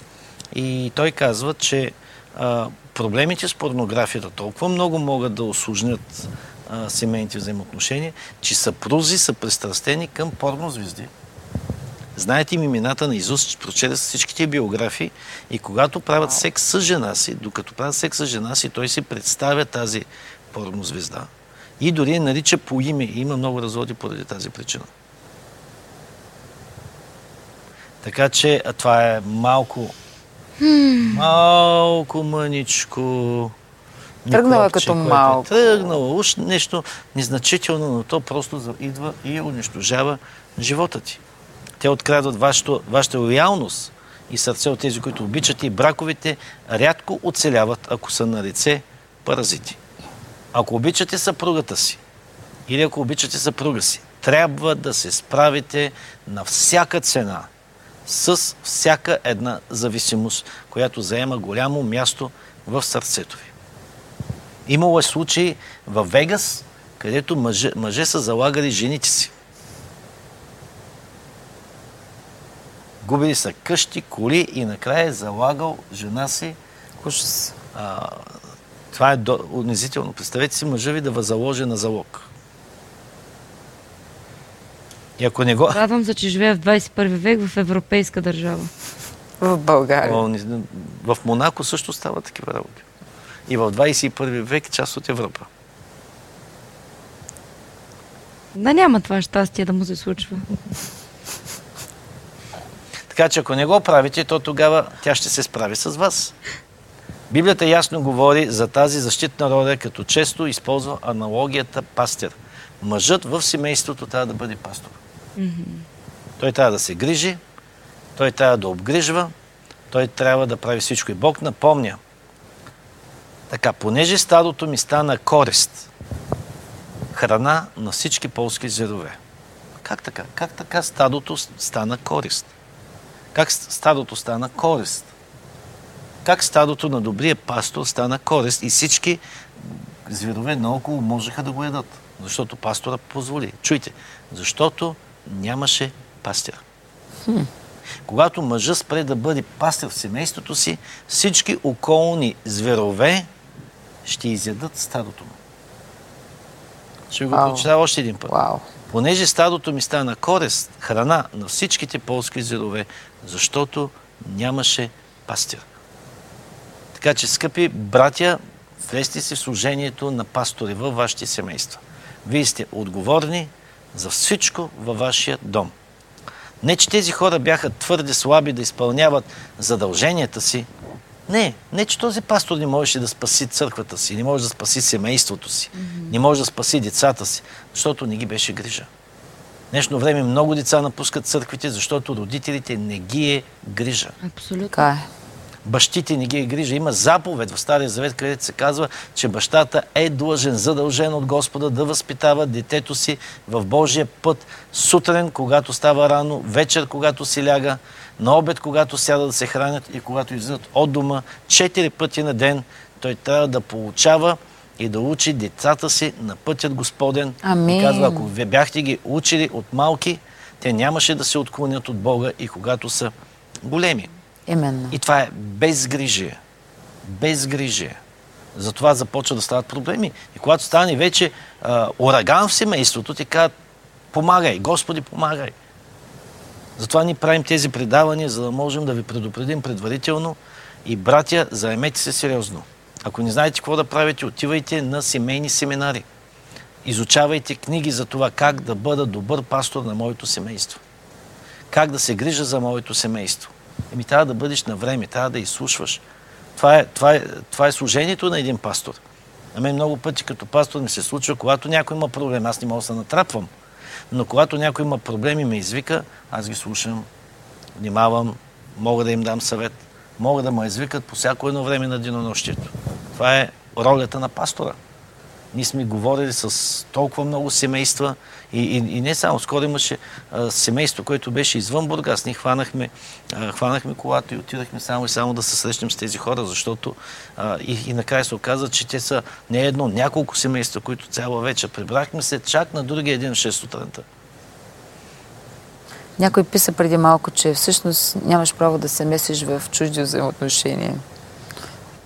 G: И той казва, че а, проблемите с порнографията толкова много могат да осложнят а, семейните взаимоотношения, че съпрузи са пристрастени към порнозвезди. Знаете им имената на Изус, прочете всичките биографии и когато правят секс с жена си, докато правят секс с жена си, той си представя тази порнозвезда. И дори я нарича по име. И има много разводи поради тази причина. Така че това е малко, малко мъничко.
F: Тръгнала като
G: което
F: малко.
G: Е тръгнало, уж нещо незначително, но то просто идва и унищожава живота ти. Те открадват вашето, вашата лоялност и сърце от тези, които обичат и браковите рядко оцеляват, ако са на лице паразити. Ако обичате съпругата си или ако обичате съпруга си, трябва да се справите на всяка цена с всяка една зависимост, която заема голямо място в сърцето ви. Имало е случаи в Вегас, където мъже, мъже са залагали жените си. Губили са къщи, коли и накрая е залагал жена си.
F: Ужас.
G: А, това е до, унизително. Представете си мъжа ви да възаложи на залог. И ако не го...
A: Радвам се, че живея в 21 век в европейска държава.
F: В България.
G: В Монако също стават такива работи. И в 21 век част от Европа.
A: Да няма това щастие да му се случва.
G: Така че ако не го правите, то тогава тя ще се справи с вас. Библията ясно говори за тази защитна роля, като често използва аналогията пастир. Мъжът в семейството трябва да бъде пастор. Той трябва да се грижи, той трябва да обгрижва, той трябва да прави всичко. И Бог напомня. Така, понеже стадото ми стана корист, храна на всички полски зверове. Как така? Как така стадото стана корист? Как стадото стана корист? Как стадото на добрия пастор стана корист и всички зверове наоколо можеха да го ядат? Защото пастора позволи. Чуйте, защото нямаше пастир. Когато мъжа спре да бъде пастир в семейството си, всички околни зверове ще изядат стадото му. Ще го
F: Вау.
G: още един път.
F: Вау.
G: Понеже стадото ми стана корест, храна на всичките полски зверове, защото нямаше пастир. Така че, скъпи братя, влезте си в служението на пастори във вашите семейства. Вие сте отговорни за всичко във вашия дом. Не, че тези хора бяха твърде слаби да изпълняват задълженията си. Не, не, че този пастор не можеше да спаси църквата си, не може да спаси семейството си, не може да спаси децата си, защото не ги беше грижа. Днешно време много деца напускат църквите, защото родителите не ги е грижа.
A: Абсолютно.
F: Така е.
G: Бащите не ги е грижа. Има заповед в Стария Завет, където се казва, че бащата е длъжен, задължен от Господа да възпитава детето си в Божия път сутрин, когато става рано, вечер, когато си ляга, на обед, когато сяда да се хранят и когато излизат от дома. Четири пъти на ден той трябва да получава и да учи децата си на пътят Господен.
F: Амин.
G: И казва, ако бяхте ги учили от малки, те нямаше да се отклонят от Бога и когато са големи.
F: Именно.
G: И това е безгрижие. Безгрижие. Затова започва да стават проблеми. И когато стане вече а, ураган в семейството, ти казват, помагай, Господи, помагай. Затова ни правим тези предавания, за да можем да ви предупредим предварително. И, братя, заемете се сериозно. Ако не знаете какво да правите, отивайте на семейни семинари. Изучавайте книги за това как да бъда добър пастор на моето семейство. Как да се грижа за моето семейство. Еми, трябва да бъдеш на време, трябва да изслушваш. Това е, това, е, това е служението на един пастор. На мен много пъти като пастор ми се случва, когато някой има проблем, аз не мога да се натрапвам. Но когато някой има проблем и ме извика, аз ги слушам, внимавам, мога да им дам съвет, мога да ме извикат по всяко едно време на денонощието. Това е ролята на пастора. Ние сме говорили с толкова много семейства и, и, и не само. Скоро имаше а, семейство, което беше извън Бургас. Ние хванахме, а, хванахме колата и отидахме само и само да се срещнем с тези хора, защото а, и, и накрая се оказа, че те са не едно, няколко семейства, които цяла вечер прибрахме се чак на другия ден в 6 сутринта.
F: Някой писа преди малко, че всъщност нямаш право да се месиш в чужди взаимоотношения.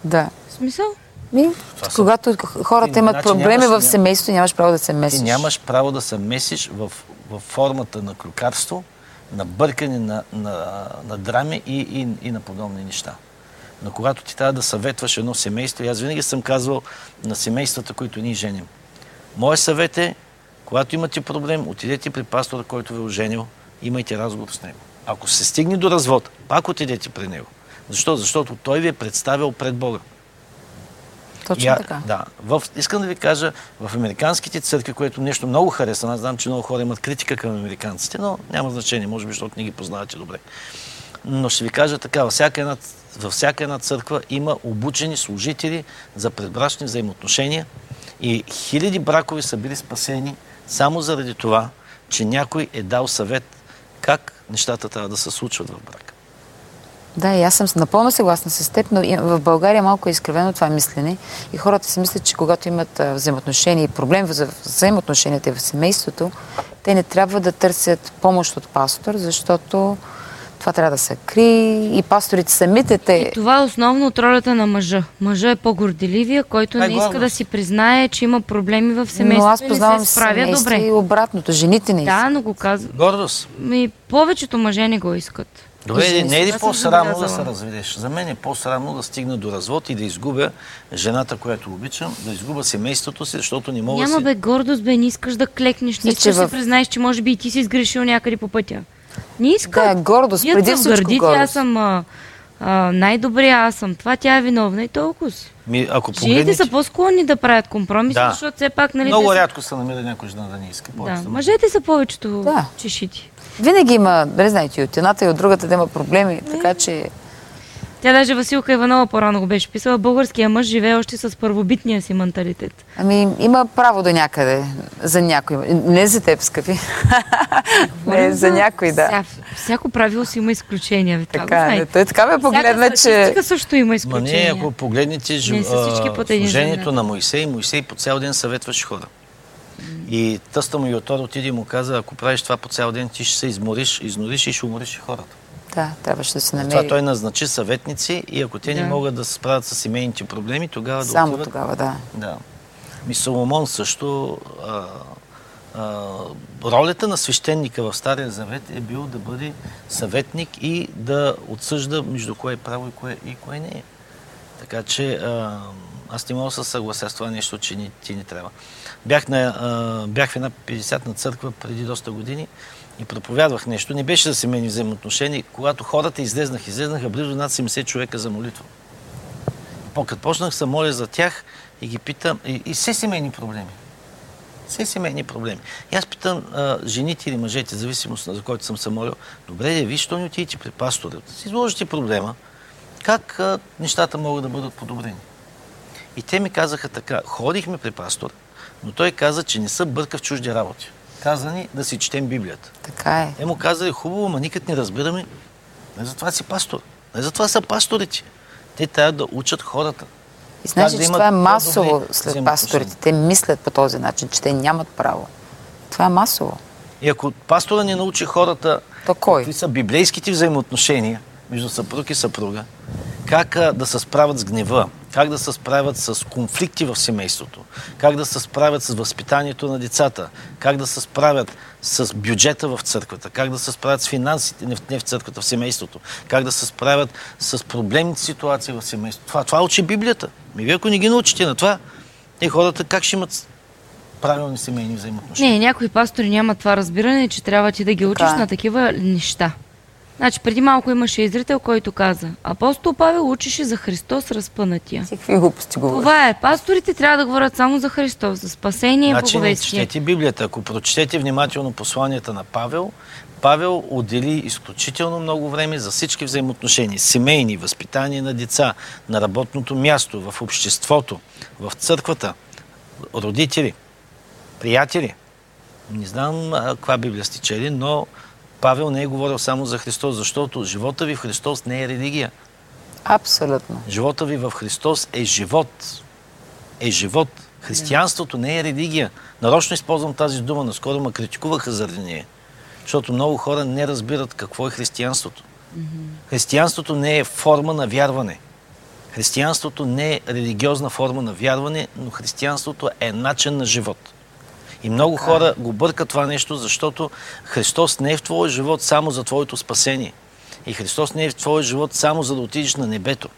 F: Да.
A: В смисъл?
F: Ми,
G: са-
F: когато хората
G: Ти,
F: имат
G: значи
F: проблеми
G: нямаш-
F: в семейството, нямаш право да се месиш.
G: Ти нямаш право да се месиш в, в формата на клюкарство, на бъркане, на, на, на драми и, и, и на подобни неща. Но когато ти трябва да съветваш едно семейство, и аз винаги съм казвал на семействата, които ние женим. Моят съвет е, когато имате проблем, отидете при пастора, който ви е оженил, имайте разговор с него. Ако се стигне до развод, пак отидете при него. Защо? Защото той ви е представил пред Бога.
F: Точно
G: Я-
F: така.
G: Да. В, искам да ви кажа, в американските църкви, което нещо много харесва, аз знам, че много хора имат критика към американците, но няма значение, може би, защото не ги познавате добре. Но ще ви кажа така, във всяка една, във всяка една църква има обучени служители за предбрачни взаимоотношения и хиляди бракови са били спасени само заради това, че някой е дал съвет как нещата трябва да се случват в брака.
F: Да, и аз съм напълно съгласна с теб, но и- в България малко е изкривено това мислене и хората си мислят, че когато имат взаимоотношения и проблем за взаимоотношенията в семейството, те не трябва да търсят помощ от пастор, защото това трябва да се крие и пасторите самите те...
A: Това е основно от ролята на мъжа. Мъжа е по-горделивия, който
G: е
A: не иска да си признае, че има проблеми в
F: Но
A: семейството
F: аз
A: и
F: познавам
A: не се справя добре.
F: и обратното. Жените не искат.
A: Да, но го казвам.
G: Гордост.
A: И повечето мъже не го искат.
G: Добре, не е ли по-срамно да се разведеш? За мен е по-срамно да стигна до развод и да изгубя жената, която обичам, да изгубя семейството си, защото не мога
A: Няма
G: си...
A: бе гордост, бе, не искаш да клекнеш, не искаш да се
F: в-
A: признаеш, че може би и ти си сгрешил някъде по пътя. Не иска.
F: Да, гордост,
A: Вие
F: преди
A: се
F: всичко
A: вгърдите,
F: гордост.
A: аз съм а, а, най-добрия, аз съм това, тя е виновна и толкова.
G: Ми, ако
A: Жените
G: погледнете...
A: са по-склонни да правят компромиси,
G: Да.
A: защото все пак, нали,
G: Много
A: са-
G: рядко се намира някой жена да не иска.
A: Да, мъжете са повечето
F: Да.
A: чешити.
F: Винаги има, да знаете, и от едната и от другата да има проблеми, така че...
A: Тя даже Василка Иванова по-рано го беше писала. Българския мъж живее още с първобитния си менталитет.
F: Ами, има право до някъде за някой. Не за теб, скъпи. не, за някой, да.
A: Вся, всяко правило си има изключения. Ви това го
F: Така, е. той така ме погледна,
A: Всяка
F: че...
A: също има
G: Ма
A: изключения.
G: не, ако погледнете жи-
A: Не
G: служението на Моисей, Моисей по цял ден съветваше хора. И тъста му Йотор отиде и му каза, ако правиш това по цял ден, ти ще се измориш, изнориш и ще умориш и хората.
F: Да, трябваше да се
G: Това
F: намери.
G: той назначи съветници и ако те не могат да се справят с семейните проблеми, тогава да
F: Само
G: отиват
F: тогава, да.
G: Да. Ми Соломон също. А, а, ролята на свещеника в Стария Завет е бил да бъде съветник и да отсъжда между кое е право и кое, и кое не е. Така че а, аз не мога да се съглася с това нещо, че ни, ти не трябва. Бях, на, а, бях в една 50-на църква преди доста години и проповядвах нещо. Не беше за семейни взаимоотношения. Когато хората излезнах, излезнаха близо над 70 човека за молитва. Като почнах се моля за тях и ги питам, и, и все семейни проблеми. Все семейни проблеми. И аз питам а, жените или мъжете, зависимост на за който съм се молил, добре, де, виж, що не отидете при пастора, да си изложите проблема, как а, нещата могат да бъдат подобрени. И те ми казаха така, ходихме при пастора, но той каза, че не се бърка в чужди работи. Каза ни да си четем Библията.
F: Така е.
G: Те му казали, хубаво, ма никак не разбираме. Не затова си пастор. Не затова са пасторите. Те трябва да учат хората.
F: И знаеш,
G: да
F: че това е масово след пасторите. Те мислят по този начин, че те нямат право. Това е масово.
G: И ако пастора не научи хората
F: То кой?
G: какви са библейските взаимоотношения между съпруг и съпруга, как да се справят с гнева, как да се справят с конфликти в семейството, как да се справят с възпитанието на децата, как да се справят с бюджета в църквата, как да се справят с финансите не в, не в църквата, в семейството, как да се справят с проблемните ситуации в семейството. Това, това учи Библията. Ми вие ако не ги научите на това, те хората как ще имат правилни семейни взаимоотношения?
A: Не, някои пастори нямат това разбиране, че трябва ти да ги учиш
F: Така е.
A: на такива неща. Значи, преди малко имаше изрител, който каза, апостол Павел учеше за Христос разпънатия.
F: Ти какви глупости говориш?
A: Това е. Пасторите трябва да говорят само за Христос, за спасение и
G: Значи не
A: благовестие.
G: четете Библията. Ако прочетете внимателно посланията на Павел, Павел отдели изключително много време за всички взаимоотношения. Семейни, възпитание на деца, на работното място, в обществото, в църквата, родители, приятели. Не знам каква Библия сте чели, но Павел не е говорил само за Христос, защото живота ви в Христос не е религия.
F: Абсолютно.
G: Живота ви в Христос е живот. Е живот. Християнството не е религия. Нарочно използвам тази дума, наскоро ме критикуваха заради нея. Защото много хора не разбират какво е християнството. Християнството не е форма на вярване. Християнството не е религиозна форма на вярване, но християнството е начин на живот. И много хора го бъркат това нещо, защото Христос не е в твоя живот само за твоето спасение. И Христос не е в твоя живот само за да отидеш на небето.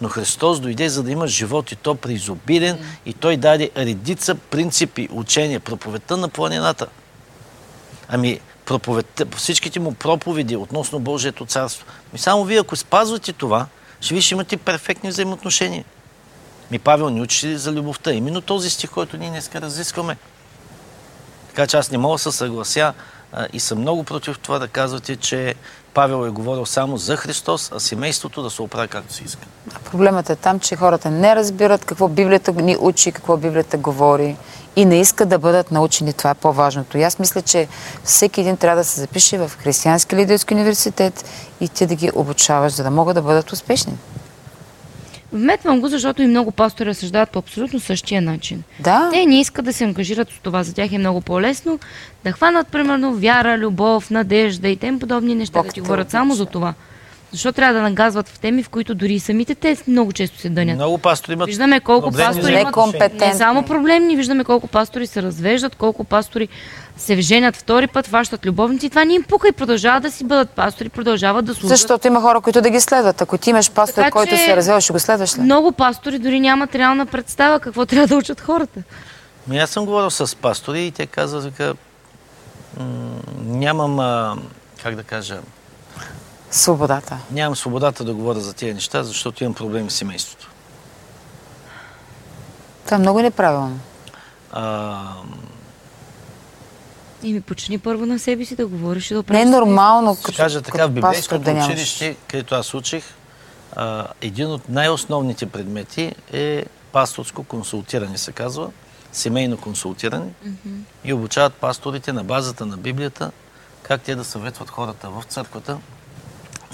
G: Но Христос дойде за да имаш живот и то преизобилен и Той даде редица принципи, учения, проповедта на планината. Ами, проповедта, всичките му проповеди относно Божието царство. Ми само вие, ако спазвате това, ще ви ще имате перфектни взаимоотношения. Ми Павел ни учи за любовта. Именно този стих, който ние днес разискваме. Така че аз не мога да се съглася а, и съм много против това да казвате, че Павел е говорил само за Христос, а семейството да се оправи както си иска.
F: Проблемът е там, че хората не разбират какво Библията ни учи, какво Библията говори и не искат да бъдат научени. Това е по-важното. И аз мисля, че всеки един трябва да се запише в Християнски лидерски университет и ти да ги обучаваш, за да могат да бъдат успешни.
A: Вметвам го, защото и много пастори разсъждават по абсолютно същия начин.
F: Да.
A: Те не искат да се ангажират с това. За тях е много по-лесно да хванат, примерно, вяра, любов, надежда и тем подобни неща,
F: Бог
A: да ти говорят само за това. Защо трябва да нагазват в теми, в които дори и самите те много често се дънят?
G: Много пастори имат
A: Виждаме колко пастори имат не само проблемни, виждаме колко пастори се развеждат, колко пастори се женят втори път, хващат любовници. Това не им пука и продължават да си бъдат пастори, продължават да служат.
F: Защото има хора, които да ги следват. Ако ти имаш пастор,
A: Така
F: който
A: че-
F: се развел, ще го следваш ли?
A: Много пастори дори нямат реална представа какво трябва да учат хората.
G: Ми аз съм говорил с пастори и те казват, м- нямам, а, как да кажа,
F: Свободата.
G: нямам свободата да говоря за тези неща, защото имам проблеми с семейството.
F: Това е много неправилно.
G: А,
A: И ми почини първо на себе си да говориш и да
F: Не е нормално,
G: ще
F: като,
G: кажа така, в библейското
F: да
G: училище, където аз учих, а, един от най-основните предмети е пасторско консултиране, се казва, семейно консултиране. И обучават пасторите на базата на Библията, как те да съветват хората в църквата,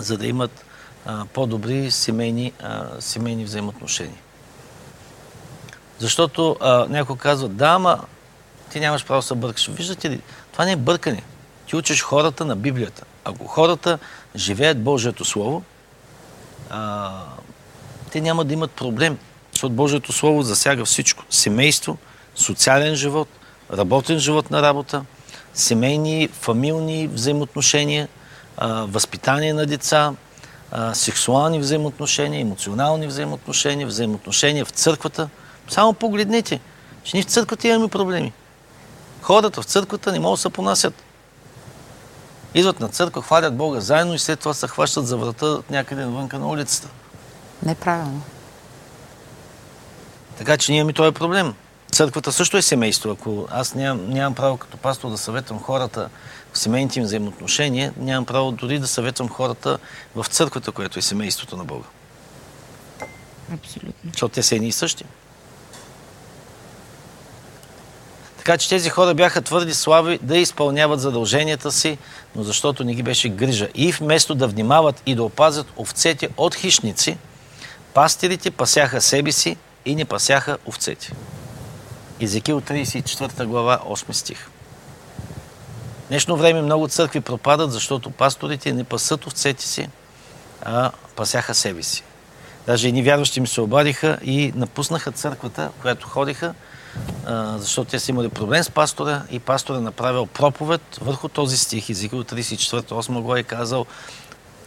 G: за да имат по-добри семейни, семейни взаимоотношения. Защото а, някой казва, да, ама ти нямаш право да се бъркаш. Виждате ли, това не е бъркане. Ти учиш хората на Библията. Ако хората живеят Божието Слово, а, те няма да имат проблем. Защото Божието Слово засяга всичко. Семейство, социален живот, работен живот на работа, семейни, фамилни взаимоотношения, а, възпитание на деца, а, сексуални взаимоотношения, емоционални взаимоотношения, взаимоотношения в църквата. Само погледнете, че ние в църквата имаме проблеми. Хората в църквата не могат да се понасят. Идват на църква, хвалят Бога заедно и след това се хващат за врата някъде навънка на улицата.
F: Неправилно.
G: Така че ние имаме този проблем. Църквата също е семейство. Ако аз нямам, нямам право като пастор да съветвам хората в семейните им взаимоотношения, нямам право дори да съветвам хората в църквата, което е семейството на Бога.
A: Абсолютно.
G: Защото те са едни и същи. Така че тези хора бяха твърди слави да изпълняват задълженията си, но защото не ги беше грижа. И вместо да внимават и да опазят овцете от хищници, пастирите пасяха себе си и не пасяха овцете. Езекил 34 глава, 8 стих. Днешно време много църкви пропадат, защото пасторите не пасат овцете си, а пасяха себе си. Даже едни вярващи ми се обадиха и напуснаха църквата, която ходиха, защото те са имали проблем с пастора и пастора направил проповед върху този стих. Езекил 34-8 го е казал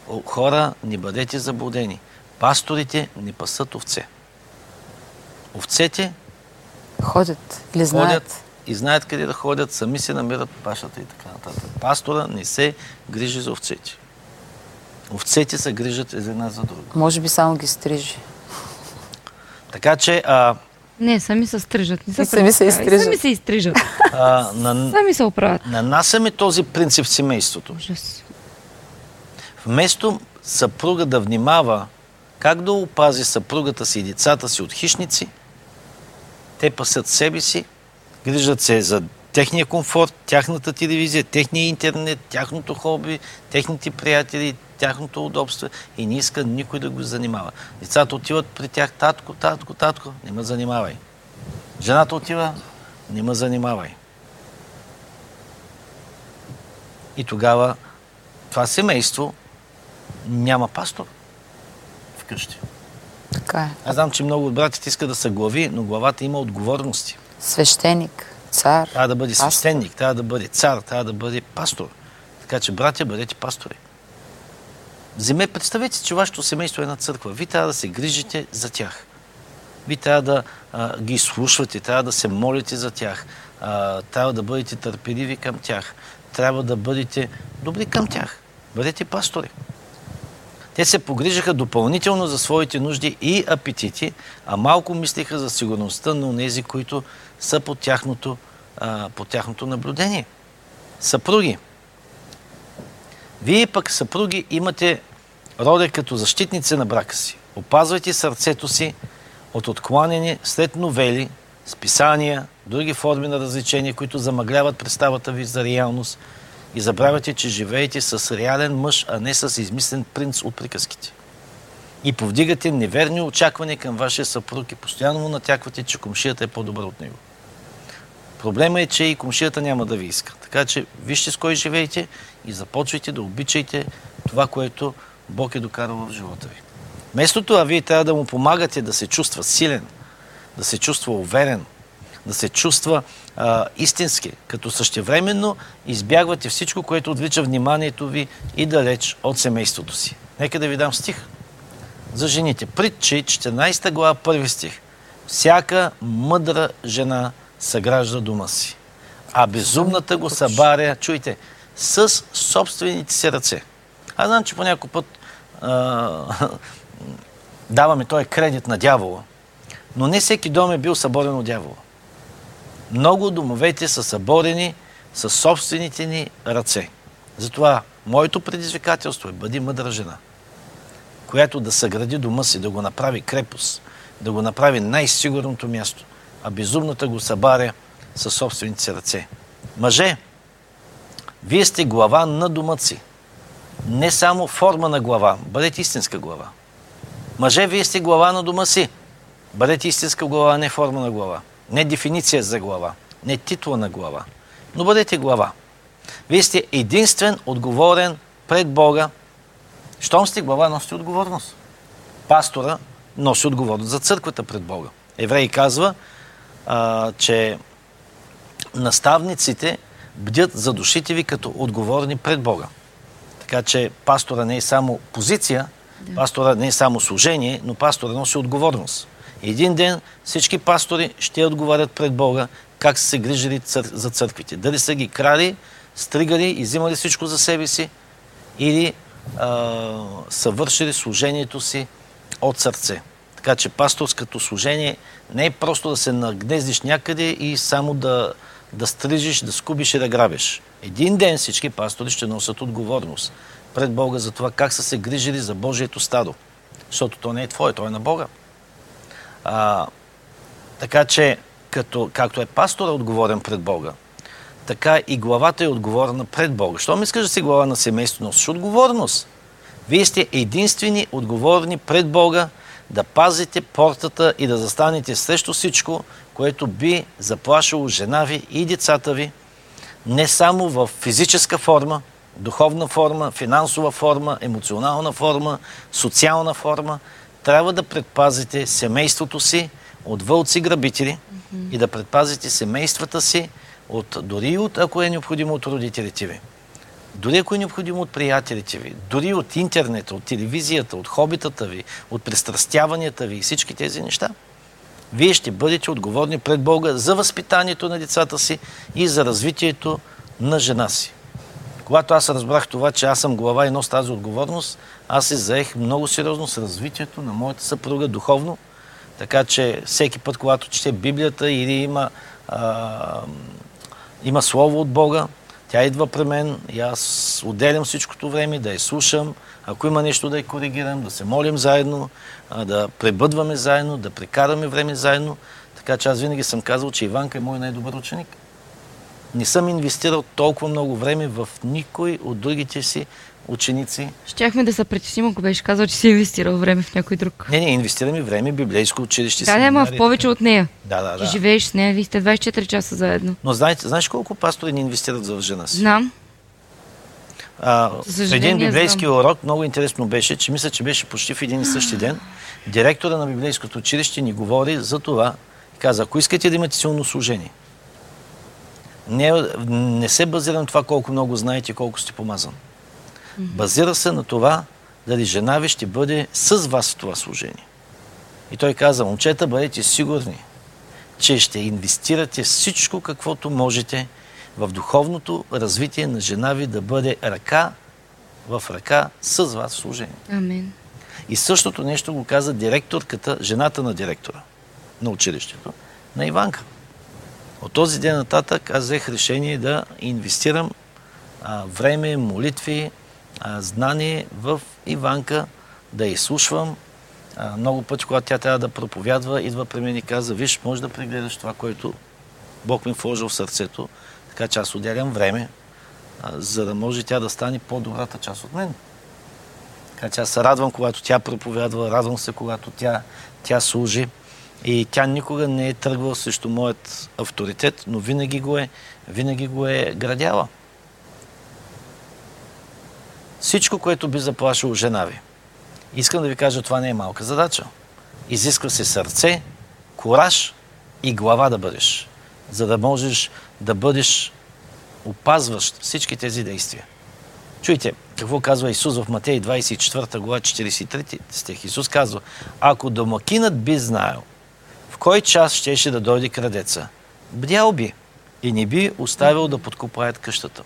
G: «О, хора, не бъдете заблудени. Пасторите не пасат овце. Овцете
F: Ходят или знаят.
G: ходят и знаят къде да ходят, сами се намират пашата и така нататък. Пастора не се грижи за овцете. Овцете се грижат една за друга.
F: Може би само ги стрижи.
G: Така че а,
A: Не, сами се стрижат. Не
F: И сами се
A: представяй.
F: изстрижат.
A: Сами се изстрижат.
G: а, на,
A: Сами се оправят.
G: нанасяме този принцип в семейството.
A: Ужас.
G: Вместо съпруга да внимава как да опази съпругата си и децата си от хищници, те пасят себе си, грижат се за техния комфорт, тяхната телевизия, техния интернет, тяхното хоби, техните приятели, тяхното удобство и не иска никой да го занимава. Децата отиват при тях, татко, татко, татко, не ме занимавай. Жената отива, не ме занимавай. И тогава това семейство няма пастор вкъщи.
F: Така е.
G: Аз знам, че много от братите искат да са глави, но главата има отговорности.
F: Свещеник. Цар.
G: Трябва да бъде
F: пастор.
G: свещеник, трябва да бъде цар, трябва да бъде пастор. Така че, братя, бъдете пастори. Вземе, представете си, че вашето семейство е една църква. Вие трябва да се грижите за тях. Вие трябва да а, ги слушвате, трябва да се молите за тях, а, трябва да бъдете търпеливи към тях, трябва да бъдете добри към тях. Бъдете пастори. Те се погрижаха допълнително за своите нужди и апетити, а малко мислиха за сигурността на тези, които са под тяхното, а, под тяхното наблюдение. Съпруги. Вие пък, съпруги, имате роля като защитници на брака си. Опазвайте сърцето си от откланяне след новели, списания, други форми на развлечения, които замъгляват представата ви за реалност и забравяте, че живеете с реален мъж, а не с измислен принц от приказките. И повдигате неверни очаквания към вашия съпруг и постоянно му натяквате, че комшията е по-добра от него. Проблема е, че и комшията няма да ви иска. Така че вижте с кой живеете и започвайте да обичайте това, което Бог е докарал в живота ви. Вместо това, вие трябва да му помагате да се чувства силен, да се чувства уверен, да се чувства а, истински, като същевременно избягвате всичко, което отвлича вниманието ви и далеч от семейството си. Нека да ви дам стих за жените. Притчи, 14 глава, първи стих. Всяка мъдра жена съгражда дома си, а безумната го събаря, чуйте, с собствените си ръце. Аз знам, че по някой път а, даваме този кредит на дявола, но не всеки дом е бил съборен от дявола. Много домовете са съборени със собствените ни ръце. Затова моето предизвикателство е бъди мъдра жена, която да съгради дома си, да го направи крепост, да го направи най-сигурното място, а безумната го събаря със собствените си ръце. Мъже, вие сте глава на домът си. Не само форма на глава, бъдете истинска глава. Мъже, вие сте глава на дома си. Бъдете истинска глава, не форма на глава. Не дефиниция за глава, не титла на глава, но бъдете глава. Вие сте единствен отговорен пред Бога. Щом сте глава, носите отговорност. Пастора носи отговорност за църквата пред Бога. Еврей казва, а, че наставниците бдят за душите ви като отговорни пред Бога. Така че пастора не е само позиция, да. пастора не е само служение, но пастора носи отговорност. Един ден всички пастори ще отговарят пред Бога как са се грижили цър... за църквите. Дали са ги крали, стригали и взимали всичко за себе си или а, са вършили служението си от сърце. Така че пасторското служение не е просто да се нагнездиш някъде и само да, да стрижиш, да скубиш и да грабиш. Един ден всички пастори ще носят отговорност пред Бога за това как са се грижили за Божието стадо. Защото то не е твое, то е на Бога. А, така че, като, както е пастора отговорен пред Бога, така и главата е отговорна пред Бога. Щом искаш да си глава на семейство, носиш отговорност. Вие сте единствени отговорни пред Бога да пазите портата и да застанете срещу всичко, което би заплашило жена ви и децата ви, не само в физическа форма, духовна форма, финансова форма, емоционална форма, социална форма, трябва да предпазите семейството си от вълци грабители mm-hmm. и да предпазите семействата си от, дори от, ако е необходимо, от родителите ви. Дори ако е необходимо от приятелите ви, дори от интернета, от телевизията, от хобитата ви, от пристрастяванията ви и всички тези неща, вие ще бъдете отговорни пред Бога за възпитанието на децата си и за развитието на жена си. Когато аз разбрах това, че аз съм глава и нося тази отговорност, аз се заех много сериозно с развитието на моята съпруга духовно, така че всеки път, когато чете Библията или има, а, има Слово от Бога, тя идва при мен и аз отделям всичкото време да я слушам, ако има нещо да я коригирам, да се молим заедно, да пребъдваме заедно, да прекараме време заедно. Така че аз винаги съм казал, че Иванка е мой най-добър ученик не съм инвестирал толкова много време в никой от другите си ученици.
A: Щяхме да се притесним, ако беше казал, че си инвестирал време в някой друг.
G: Не, не, инвестираме време библейско училище.
A: Да, не, в повече от нея.
G: Да, да, да.
A: живееш с нея, вие сте 24 часа заедно.
G: Но знаете, знаеш колко пастори не инвестират в жена си?
A: Знам.
G: А, един библейски знам. урок много интересно беше, че мисля, че беше почти в един и същи ден. Директора на библейското училище ни говори за това. Каза, ако искате да имате силно служение, Не, не се базира на това колко много знаете и колко сте помазан. Базира се на това дали жена ви ще бъде с вас в това служение. И той каза, момчета, бъдете сигурни, че ще инвестирате всичко, каквото можете в духовното развитие на жена ви да бъде ръка в ръка с вас в служение.
A: Амен.
G: И същото нещо го каза директорката, жената на директора на училището, на Иванка. От този ден нататък аз взех решение да инвестирам а, време, молитви, знание в Иванка, да изслушвам. Много пъти, когато тя трябва да проповядва, идва при мен и каза, виж, може да прегледаш това, което Бог ми е вложил в сърцето, така че аз отделям време, за да може тя да стане по-добрата част от мен. Така че аз се радвам, когато тя проповядва, радвам се, когато тя, тя служи. И тя никога не е тръгвала срещу моят авторитет, но винаги го е, винаги го е градяла. Всичко, което би заплашило жена ви. Искам да ви кажа, това не е малка задача. Изисква се сърце, кораж и глава да бъдеш, за да можеш да бъдеш опазващ всички тези действия. Чуйте, какво казва Исус в Матей 24 глава 43 стих. Исус казва, ако домакинът би знаел в кой час щеше да дойде крадеца, бдял би и не би оставил да подкопаят къщата.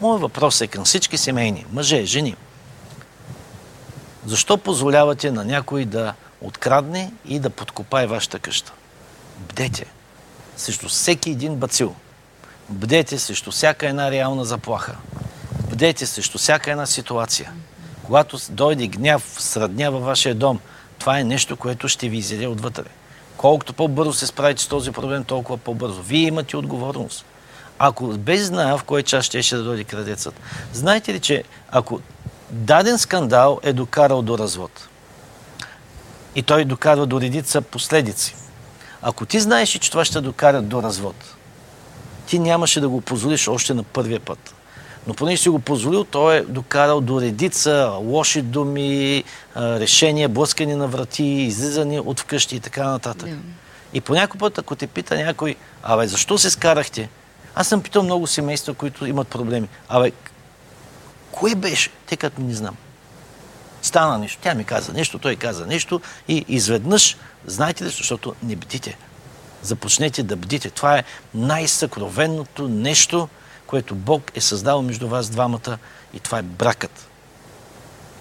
G: Моят въпрос е към всички семейни, мъже, жени. Защо позволявате на някой да открадне и да подкопае вашата къща? Бдете срещу всеки един бацил. Бдете срещу всяка една реална заплаха. Бдете срещу всяка една ситуация. Когато дойде гняв, сръдня във вашия дом, това е нещо, което ще ви изяде отвътре. Колкото по-бързо се справите с този проблем, толкова по-бързо. Вие имате отговорност. Ако без знае в кой час ще, ще да дойде крадецът. Знаете ли, че ако даден скандал е докарал до развод и той докарва до редица последици, ако ти знаеш, че това ще докара до развод, ти нямаше да го позволиш още на първия път. Но понеже си го позволил, той е докарал до редица лоши думи, решения, блъскани на врати, излизани от вкъщи и така нататък. Yeah. И по някой път, ако те пита някой, абе, защо се скарахте? Аз съм питал много семейства, които имат проблеми. Абе, кое беше? Те като не знам. Стана нещо. Тя ми каза нещо, той каза нещо и изведнъж, знаете ли, защото не бдите. Започнете да бдите. Това е най-съкровенното нещо, което Бог е създал между вас двамата и това е бракът.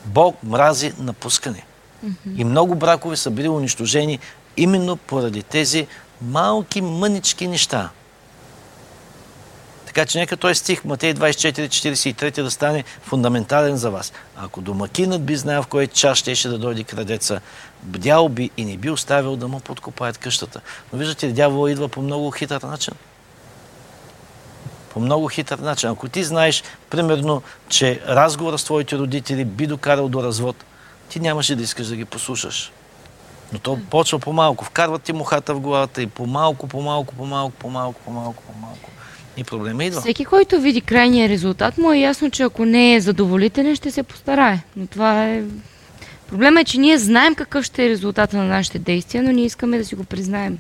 G: Бог мрази напускане. Mm-hmm. И много бракове са били унищожени именно поради тези малки мънички неща. Така че нека той стих Матей 24-43 да стане фундаментален за вас. Ако домакинът би знаел в кой час щеше да дойде крадеца, бдял би и не би оставил да му подкопаят къщата. Но виждате, дявол идва по много хитър начин по много хитър начин. Ако ти знаеш, примерно, че разговора с твоите родители би докарал до развод, ти нямаше да искаш да ги послушаш. Но то почва по-малко. Вкарват ти мухата в главата и по-малко, по-малко, по-малко, по-малко, по-малко, по-малко. И проблема идва.
A: Всеки, който види крайния резултат, му е ясно, че ако не е задоволителен, ще се постарае. Но това е... Проблема е, че ние знаем какъв ще е резултата на нашите действия, но ние искаме да си го признаем.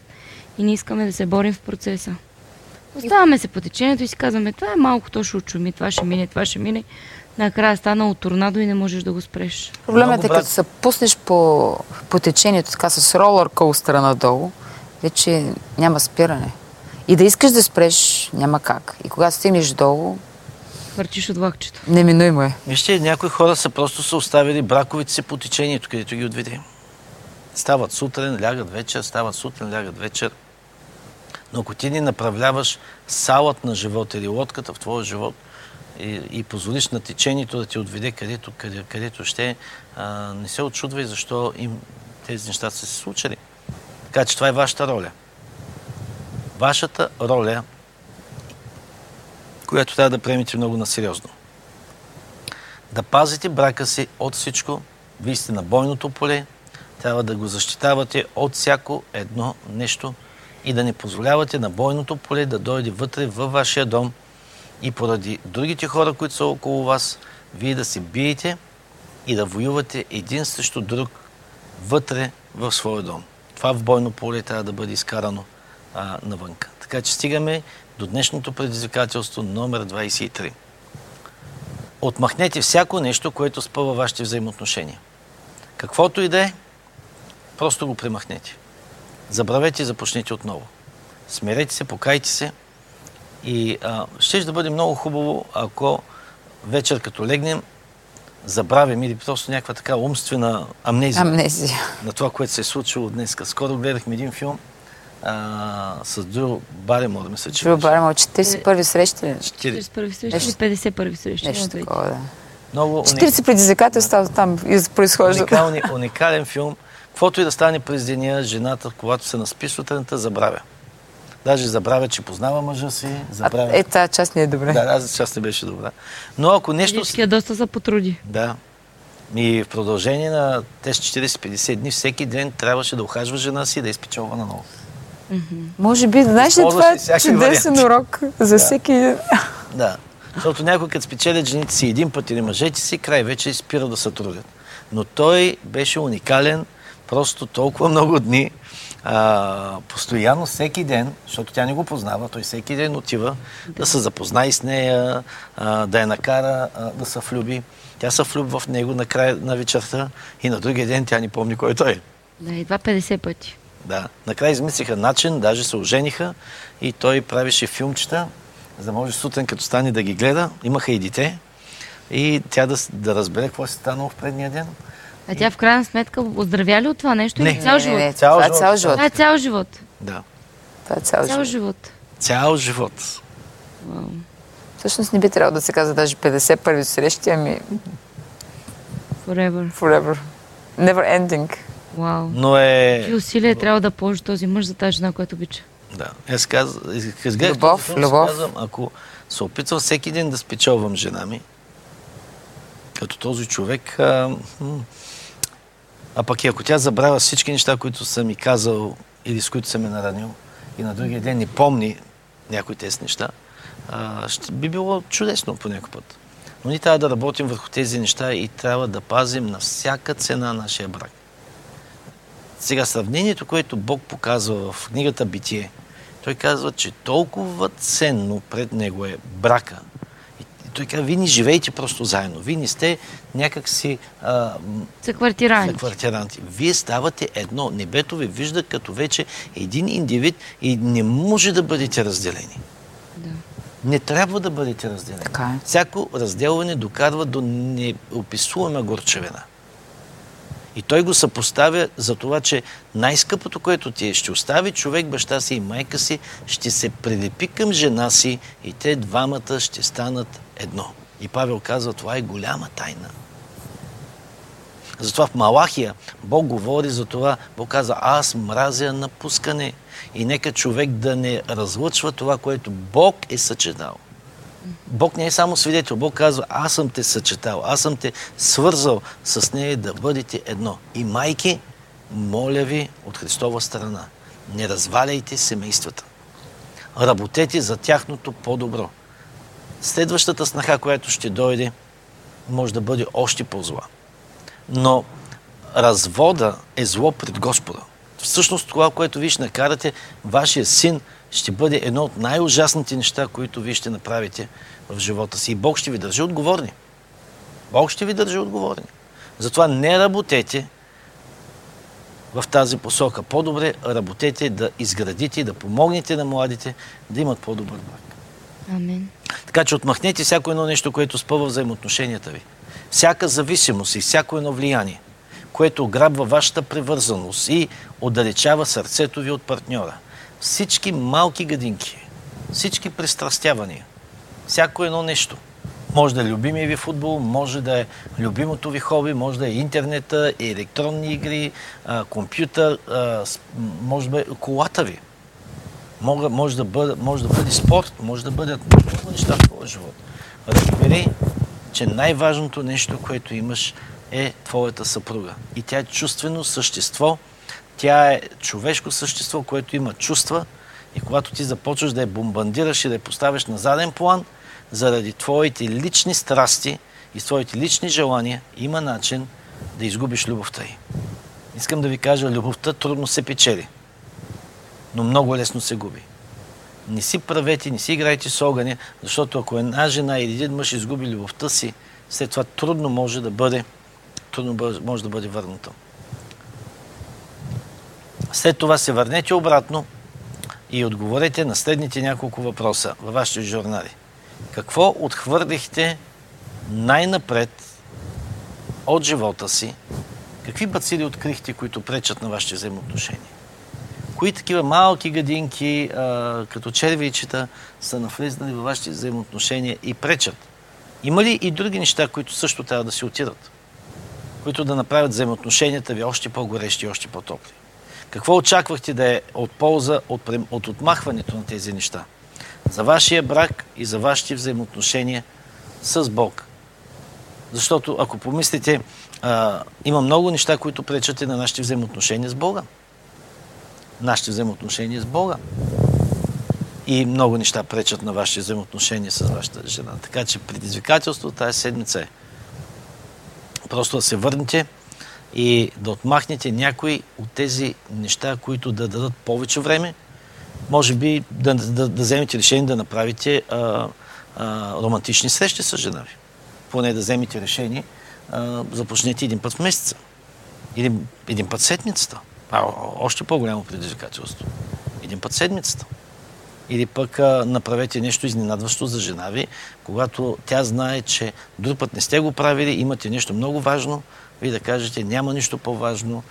A: И не искаме да се борим в процеса. Оставаме се по течението и си казваме, това е малко, то ще очуми, това ще мине, това ще мине. Накрая стана от торнадо и не можеш да го спреш.
F: Проблемът е, като се пуснеш по, по течението, така с ролър коустера надолу, вече няма спиране. И да искаш да спреш, няма как. И когато стигнеш долу,
A: Върчиш от влакчето.
F: Неминуемо е.
G: Вижте, някои хора са просто са оставили браковите си по течението, където ги отведе. Стават сутрин, лягат вечер, стават сутрин, лягат вечер. Но ако ти не направляваш салът на живота или лодката в твоя живот и, и позволиш на течението да ти отведе където, къде, където ще, а, не се очудвай защо им тези неща са се случили. Така че това е вашата роля. Вашата роля, която трябва да приемете много насериозно. Да пазите брака си от всичко. Вие сте на бойното поле. Трябва да го защитавате от всяко едно нещо – и да не позволявате на бойното поле да дойде вътре във вашия дом и поради другите хора, които са около вас, вие да се биете и да воювате един срещу друг вътре в своя дом. Това в бойно поле трябва да бъде изкарано а, навънка. Така че стигаме до днешното предизвикателство номер 23. Отмахнете всяко нещо, което спъва вашите взаимоотношения. Каквото и да е, просто го премахнете. Забравете и започнете отново. Смирете се, покайте се и а, ще да бъде много хубаво, ако вечер като легнем, забравим или просто някаква така умствена амнезия,
F: Амнезия.
G: на това, което се е случило днес. Скоро гледахме един филм а, с Дрю Баремор, мисля, че
F: Drew
G: беше.
F: Barrymore, 41 срещи ли?
G: 40.
A: 41 срещи или 51 срещи?
F: Нещо такова, да.
G: Много
F: 40 предизвикателства там из- произхождат.
G: уникални, уникален филм. Каквото и да стане през деня, жената, когато се наспи сутринта, забравя. Даже забравя, че познава мъжа си,
F: А,
G: забравя.
F: е, тази част не е добре.
G: Да, тази част не беше добра. Но ако нещо...
A: Всичкия доста се потруди.
G: Да. И в продължение на тези 40-50 дни, всеки ден трябваше да ухажва жена си и да изпечелва на ново.
F: Може би, знаеш ли, това е чудесен урок за всеки един.
G: Да. Защото някой като спечелят жените си един път или мъжете си, край вече спира да се трудят. Но той беше уникален, просто толкова много дни, а, постоянно всеки ден, защото тя не го познава, той всеки ден отива да, се запознае с нея, а, да я накара а, да се влюби. Тя се влюбва в него на края на вечерта и на другия ден тя не помни кой той е.
A: Да, едва 50 пъти.
G: Да. Накрая измислиха начин, даже се ожениха и той правеше филмчета, за да може сутрин като стане да ги гледа. Имаха и дете. И тя да, да разбере какво се станало в предния ден.
A: А тя в крайна сметка оздравя ли от това нещо
G: Не.
A: или цял живот?
F: не, не,
G: Цял
F: това е
G: живот.
F: цял живот.
A: Това е цял живот.
G: Да.
F: Това е цял
A: Цял
F: живот.
A: живот.
G: Цял живот.
F: Всъщност не би трябвало да се казва даже 50 първи срещи, ами
A: Forever.
F: forever. Never ending.
A: Вау.
G: Но е...
A: Какви усилия трябва да положи този мъж за тази жена, която обича?
G: Да. Аз каз... като гледах
F: Любов,
G: филм,
F: любов.
G: Казвам, ако се опитвам всеки ден да спечелвам жена ми, като този човек, а, а пък и ако тя забравя всички неща, които съм ми казал или с които съм ме наранил, и на другия ден не помни някои тези неща, а, ще би било чудесно по някой път. Но ние трябва да работим върху тези неща и трябва да пазим на всяка цена нашия брак. Сега сравнението, което Бог показва в книгата Битие, той казва, че толкова ценно пред него е брака. И той казва, вие не живеете просто заедно. Вие не сте някакси а, м,
A: За квартиранти.
G: за квартиранти. Вие ставате едно. Небето ви вижда като вече един индивид и не може да бъдете разделени.
A: Да.
G: Не трябва да бъдете разделени.
F: Така е.
G: Всяко разделване докарва до неописуема горчевина. И той го съпоставя за това, че най-скъпото, което ти е, ще остави човек баща си и майка си, ще се прилепи към жена си и те двамата ще станат едно. И Павел казва, това е голяма тайна. Затова в Малахия Бог говори за това, Бог каза, аз мразя напускане. И нека човек да не разлъчва това, което Бог е съчетал. Бог не е само свидетел. Бог казва, аз съм те съчетал, аз съм те свързал с нея да бъдете едно. И майки, моля ви от Христова страна, не разваляйте семействата. Работете за тяхното по-добро. Следващата снаха, която ще дойде, може да бъде още по-зла. Но развода е зло пред Господа. Всъщност това, което ще накарате, вашия син ще бъде едно от най-ужасните неща, които вие ще направите в живота си. И Бог ще ви държи отговорни. Бог ще ви държи отговорни. Затова не работете в тази посока. По-добре работете да изградите и да помогнете на младите да имат по-добър брак.
A: Амен.
G: Така че отмахнете всяко едно нещо, което спъва взаимоотношенията ви. Всяка зависимост и всяко едно влияние, което ограбва вашата привързаност и отдалечава сърцето ви от партньора. Всички малки гадинки, всички пристрастявания, всяко едно нещо. Може да е любимия ви футбол, може да е любимото ви хоби, може да е интернета, електронни игри, компютър, може да е колата ви. Мога, може, да бъде, може да бъде спорт, може да бъдат много неща в твоя живот. Разбери, че най-важното нещо, което имаш е твоята съпруга. И тя е чувствено същество, тя е човешко същество, което има чувства и когато ти започваш да я бомбандираш и да я поставяш на заден план, заради твоите лични страсти и твоите лични желания, има начин да изгубиш любовта й. Искам да ви кажа, любовта трудно се печели но много лесно се губи. не си правете, не си играйте с огъня, защото ако една жена или един мъж изгуби любовта си, след това трудно може да бъде, трудно може да бъде върнато. След това се върнете обратно и отговорете на следните няколко въпроса във вашите журнали. Какво отхвърлихте най-напред от живота си? Какви бацили открихте, които пречат на вашите взаимоотношения? Кои такива малки гадинки, а, като червичета, са навлезнали във вашите взаимоотношения и пречат? Има ли и други неща, които също трябва да се отидат? Които да направят взаимоотношенията ви още по-горещи и още по-топли? Какво очаквахте да е от полза от, от отмахването на тези неща? За вашия брак и за вашите взаимоотношения с Бог. Защото ако помислите, а, има много неща, които пречат и на нашите взаимоотношения с Бога. Нашите взаимоотношения с Бога. И много неща пречат на вашите взаимоотношения с вашата жена. Така че предизвикателството тази седмица е просто да се върнете и да отмахнете някои от тези неща, които да дадат повече време. Може би да, да, да вземете решение да направите а, а, романтични срещи с жена ви. Поне да вземете решение, а, започнете един път в месеца. Или един път седмицата. А, още по-голямо предизвикателство. Един път седмицата. Или пък а, направете нещо изненадващо за жена ви, когато тя знае, че друг път не сте го правили, имате нещо много важно, вие да кажете, няма нищо по-важно.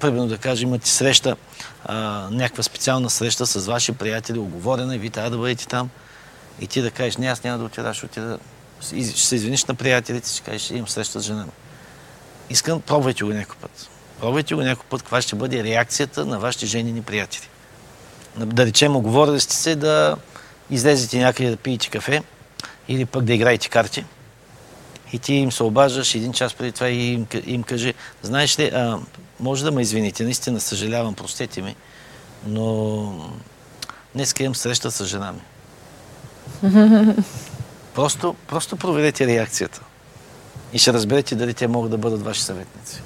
G: примерно да кажем, имате среща, а, някаква специална среща с ваши приятели, оговорена и вие трябва да бъдете там. И ти да кажеш, не, аз няма да отида, ще отида. Ще се извиниш на приятелите, ще кажеш, имам среща с жена ми. Искам, пробвайте го някой път. Пробвайте го някой път, каква ще бъде реакцията на вашите женени приятели. Да речем, оговорили сте се да излезете някъде да пиете кафе или пък да играете карти и ти им се обаждаш един час преди това и им, им каже, знаеш ли, а, може да ме извините, наистина съжалявам, простете ми, но днес имам среща с жена ми. Просто, просто проверете реакцията. И ще разберете дали те могат да бъдат ваши съветници.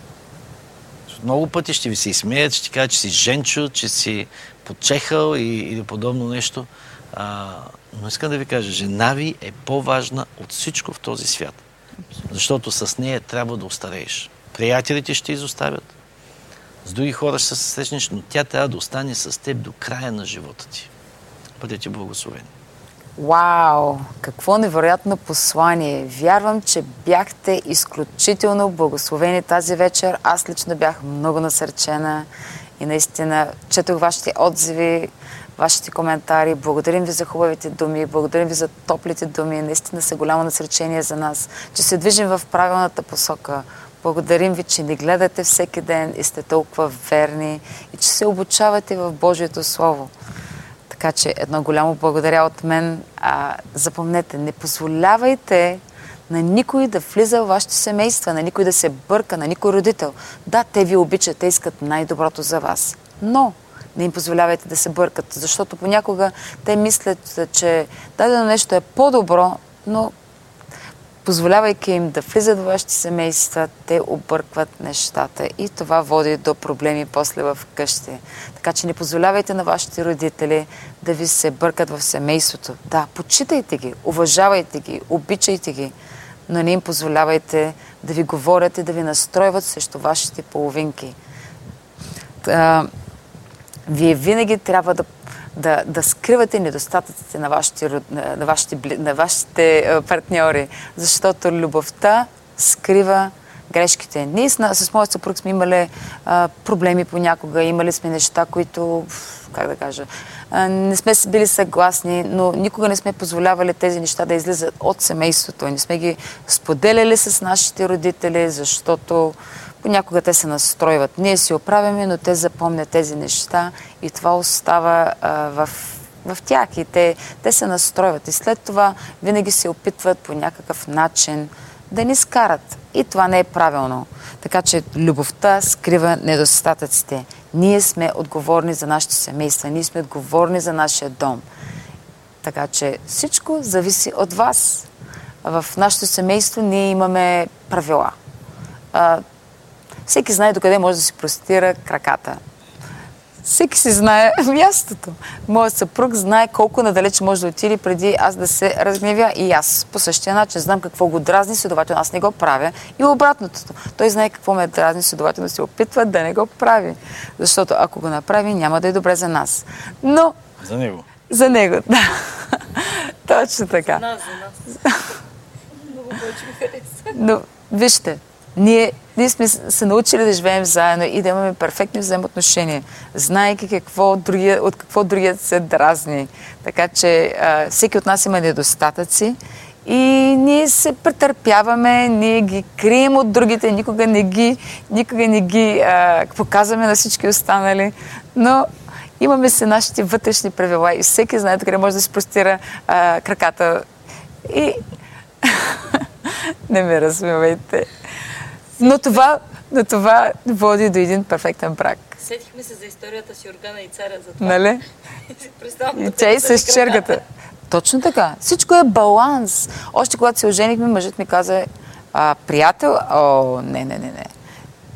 G: Много пъти ще ви се изсмеят, ще ти кажат, че си женчо, че си почехал и, или подобно нещо. А, но искам да ви кажа, жена ви е по-важна от всичко в този свят. Защото с нея трябва да остарееш. Приятелите ще изоставят. С други хора ще се срещнеш, но тя трябва да остане с теб до края на живота ти. Бъдете благословени.
F: Вау! Какво невероятно послание! Вярвам, че бяхте изключително благословени тази вечер. Аз лично бях много насърчена и наистина четох вашите отзиви, вашите коментари. Благодарим ви за хубавите думи, благодарим ви за топлите думи. Наистина са голямо насречение за нас, че се движим в правилната посока. Благодарим ви, че ни гледате всеки ден и сте толкова верни и че се обучавате в Божието Слово. Така че едно голямо благодаря от мен. А, запомнете, не позволявайте на никой да влиза в вашите семейства, на никой да се бърка, на никой родител. Да, те ви обичат, те искат най-доброто за вас. Но не им позволявайте да се бъркат, защото понякога те мислят, че дадено нещо е по-добро, но позволявайки им да влизат в вашите семейства, те объркват нещата и това води до проблеми после в къщи. Така че не позволявайте на вашите родители да ви се бъркат в семейството. Да, почитайте ги, уважавайте ги, обичайте ги, но не им позволявайте да ви говорят и да ви настройват срещу вашите половинки. Вие винаги трябва да, да, да скривате недостатъците на вашите, на, вашите, на вашите партньори, защото любовта скрива грешките. Ние с, с моят съпруг сме имали а, проблеми понякога, имали сме неща, които, как да кажа, а, не сме били съгласни, но никога не сме позволявали тези неща да излизат от семейството. Не сме ги споделяли с нашите родители, защото Понякога те се настройват. Ние си оправяме, но те запомнят тези неща и това остава а, в, в тях и те, те се настройват. И след това винаги се опитват по някакъв начин да ни скарат. И това не е правилно. Така че любовта скрива недостатъците. Ние сме отговорни за нашите семейства, ние сме отговорни за нашия дом. Така че всичко зависи от вас. В нашето семейство ние имаме правила. Всеки знае докъде може да си простира краката. Всеки си знае мястото. Моят съпруг знае колко надалеч може да отиде преди аз да се разгневя. И аз по същия начин знам какво го дразни, следователно аз не го правя. И обратното. Той знае какво ме дразни, следователно се опитва да не го прави. Защото ако го направи, няма да е добре за нас. Но...
G: За него.
F: За него, да. Точно така.
A: Нас, за нас. Много повече ми хареса.
F: Но, вижте, ние, ние сме се научили да живеем заедно и да имаме перфектни взаимоотношения, знаеки какво другия, от какво другият се дразни. Така че а, всеки от нас има недостатъци и ние се претърпяваме, ние ги крием от другите, никога не ги, никога не ги а, показваме на всички останали, но имаме се нашите вътрешни правила и всеки знае къде може да си простира а, краката и не ме размивайте. Но това, но това води до един перфектен брак.
A: Сетихме се за историята с Йоргана и царя за това.
F: Нали? И
A: те
F: с чергата. Точно така. Всичко е баланс. Още когато се оженихме, мъжът ми каза, а, приятел, о, не, не, не, не.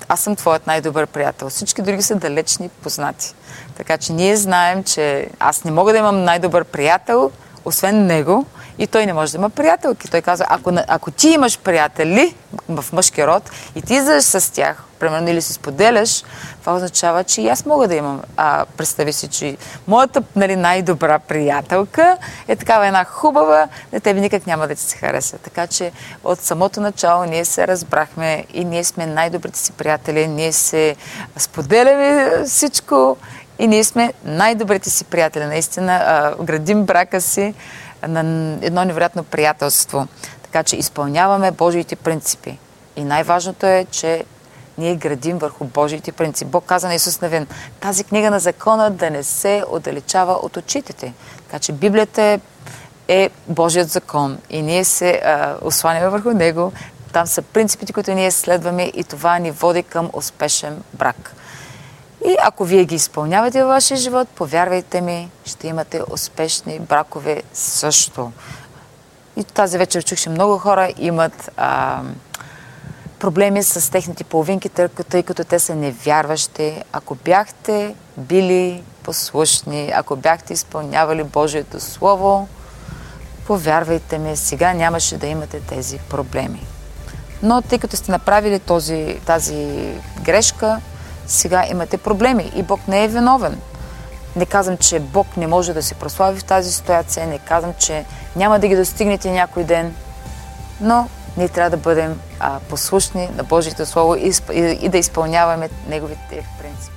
F: Аз съм твоят най-добър приятел. Всички други са далечни познати. Така че ние знаем, че аз не мога да имам най-добър приятел, освен него, и той не може да има приятелки. Той казва, ако, ако ти имаш приятели в мъжки род и ти излезеш с тях, примерно или си споделяш, това означава, че и аз мога да имам. А, представи си, че моята нали, най-добра приятелка е такава една хубава, на тебе никак няма да ти се хареса. Така че от самото начало ние се разбрахме и ние сме най-добрите си приятели, ние се споделяме всичко и ние сме най-добрите си приятели. Наистина а, градим брака си на едно невероятно приятелство. Така че изпълняваме Божиите принципи. И най-важното е, че ние градим върху Божиите принципи. Бог каза на Исус Навин, тази книга на закона да не се отдалечава от очите ти. Така че Библията е, Божият закон и ние се а, осланяме върху него. Там са принципите, които ние следваме и това ни води към успешен брак. И ако вие ги изпълнявате във вашия живот, повярвайте ми, ще имате успешни бракове също. И тази вечер чух, че много хора имат а, проблеми с техните половинки, тъй като, те са невярващи. Ако бяхте били послушни, ако бяхте изпълнявали Божието Слово, повярвайте ми, сега нямаше да имате тези проблеми. Но тъй като сте направили този, тази грешка, сега имате проблеми и Бог не е виновен. Не казвам, че Бог не може да се прослави в тази ситуация, не казвам, че няма да ги достигнете някой ден, но ние трябва да бъдем а, послушни на Божието Слово и, и, и да изпълняваме Неговите принципи.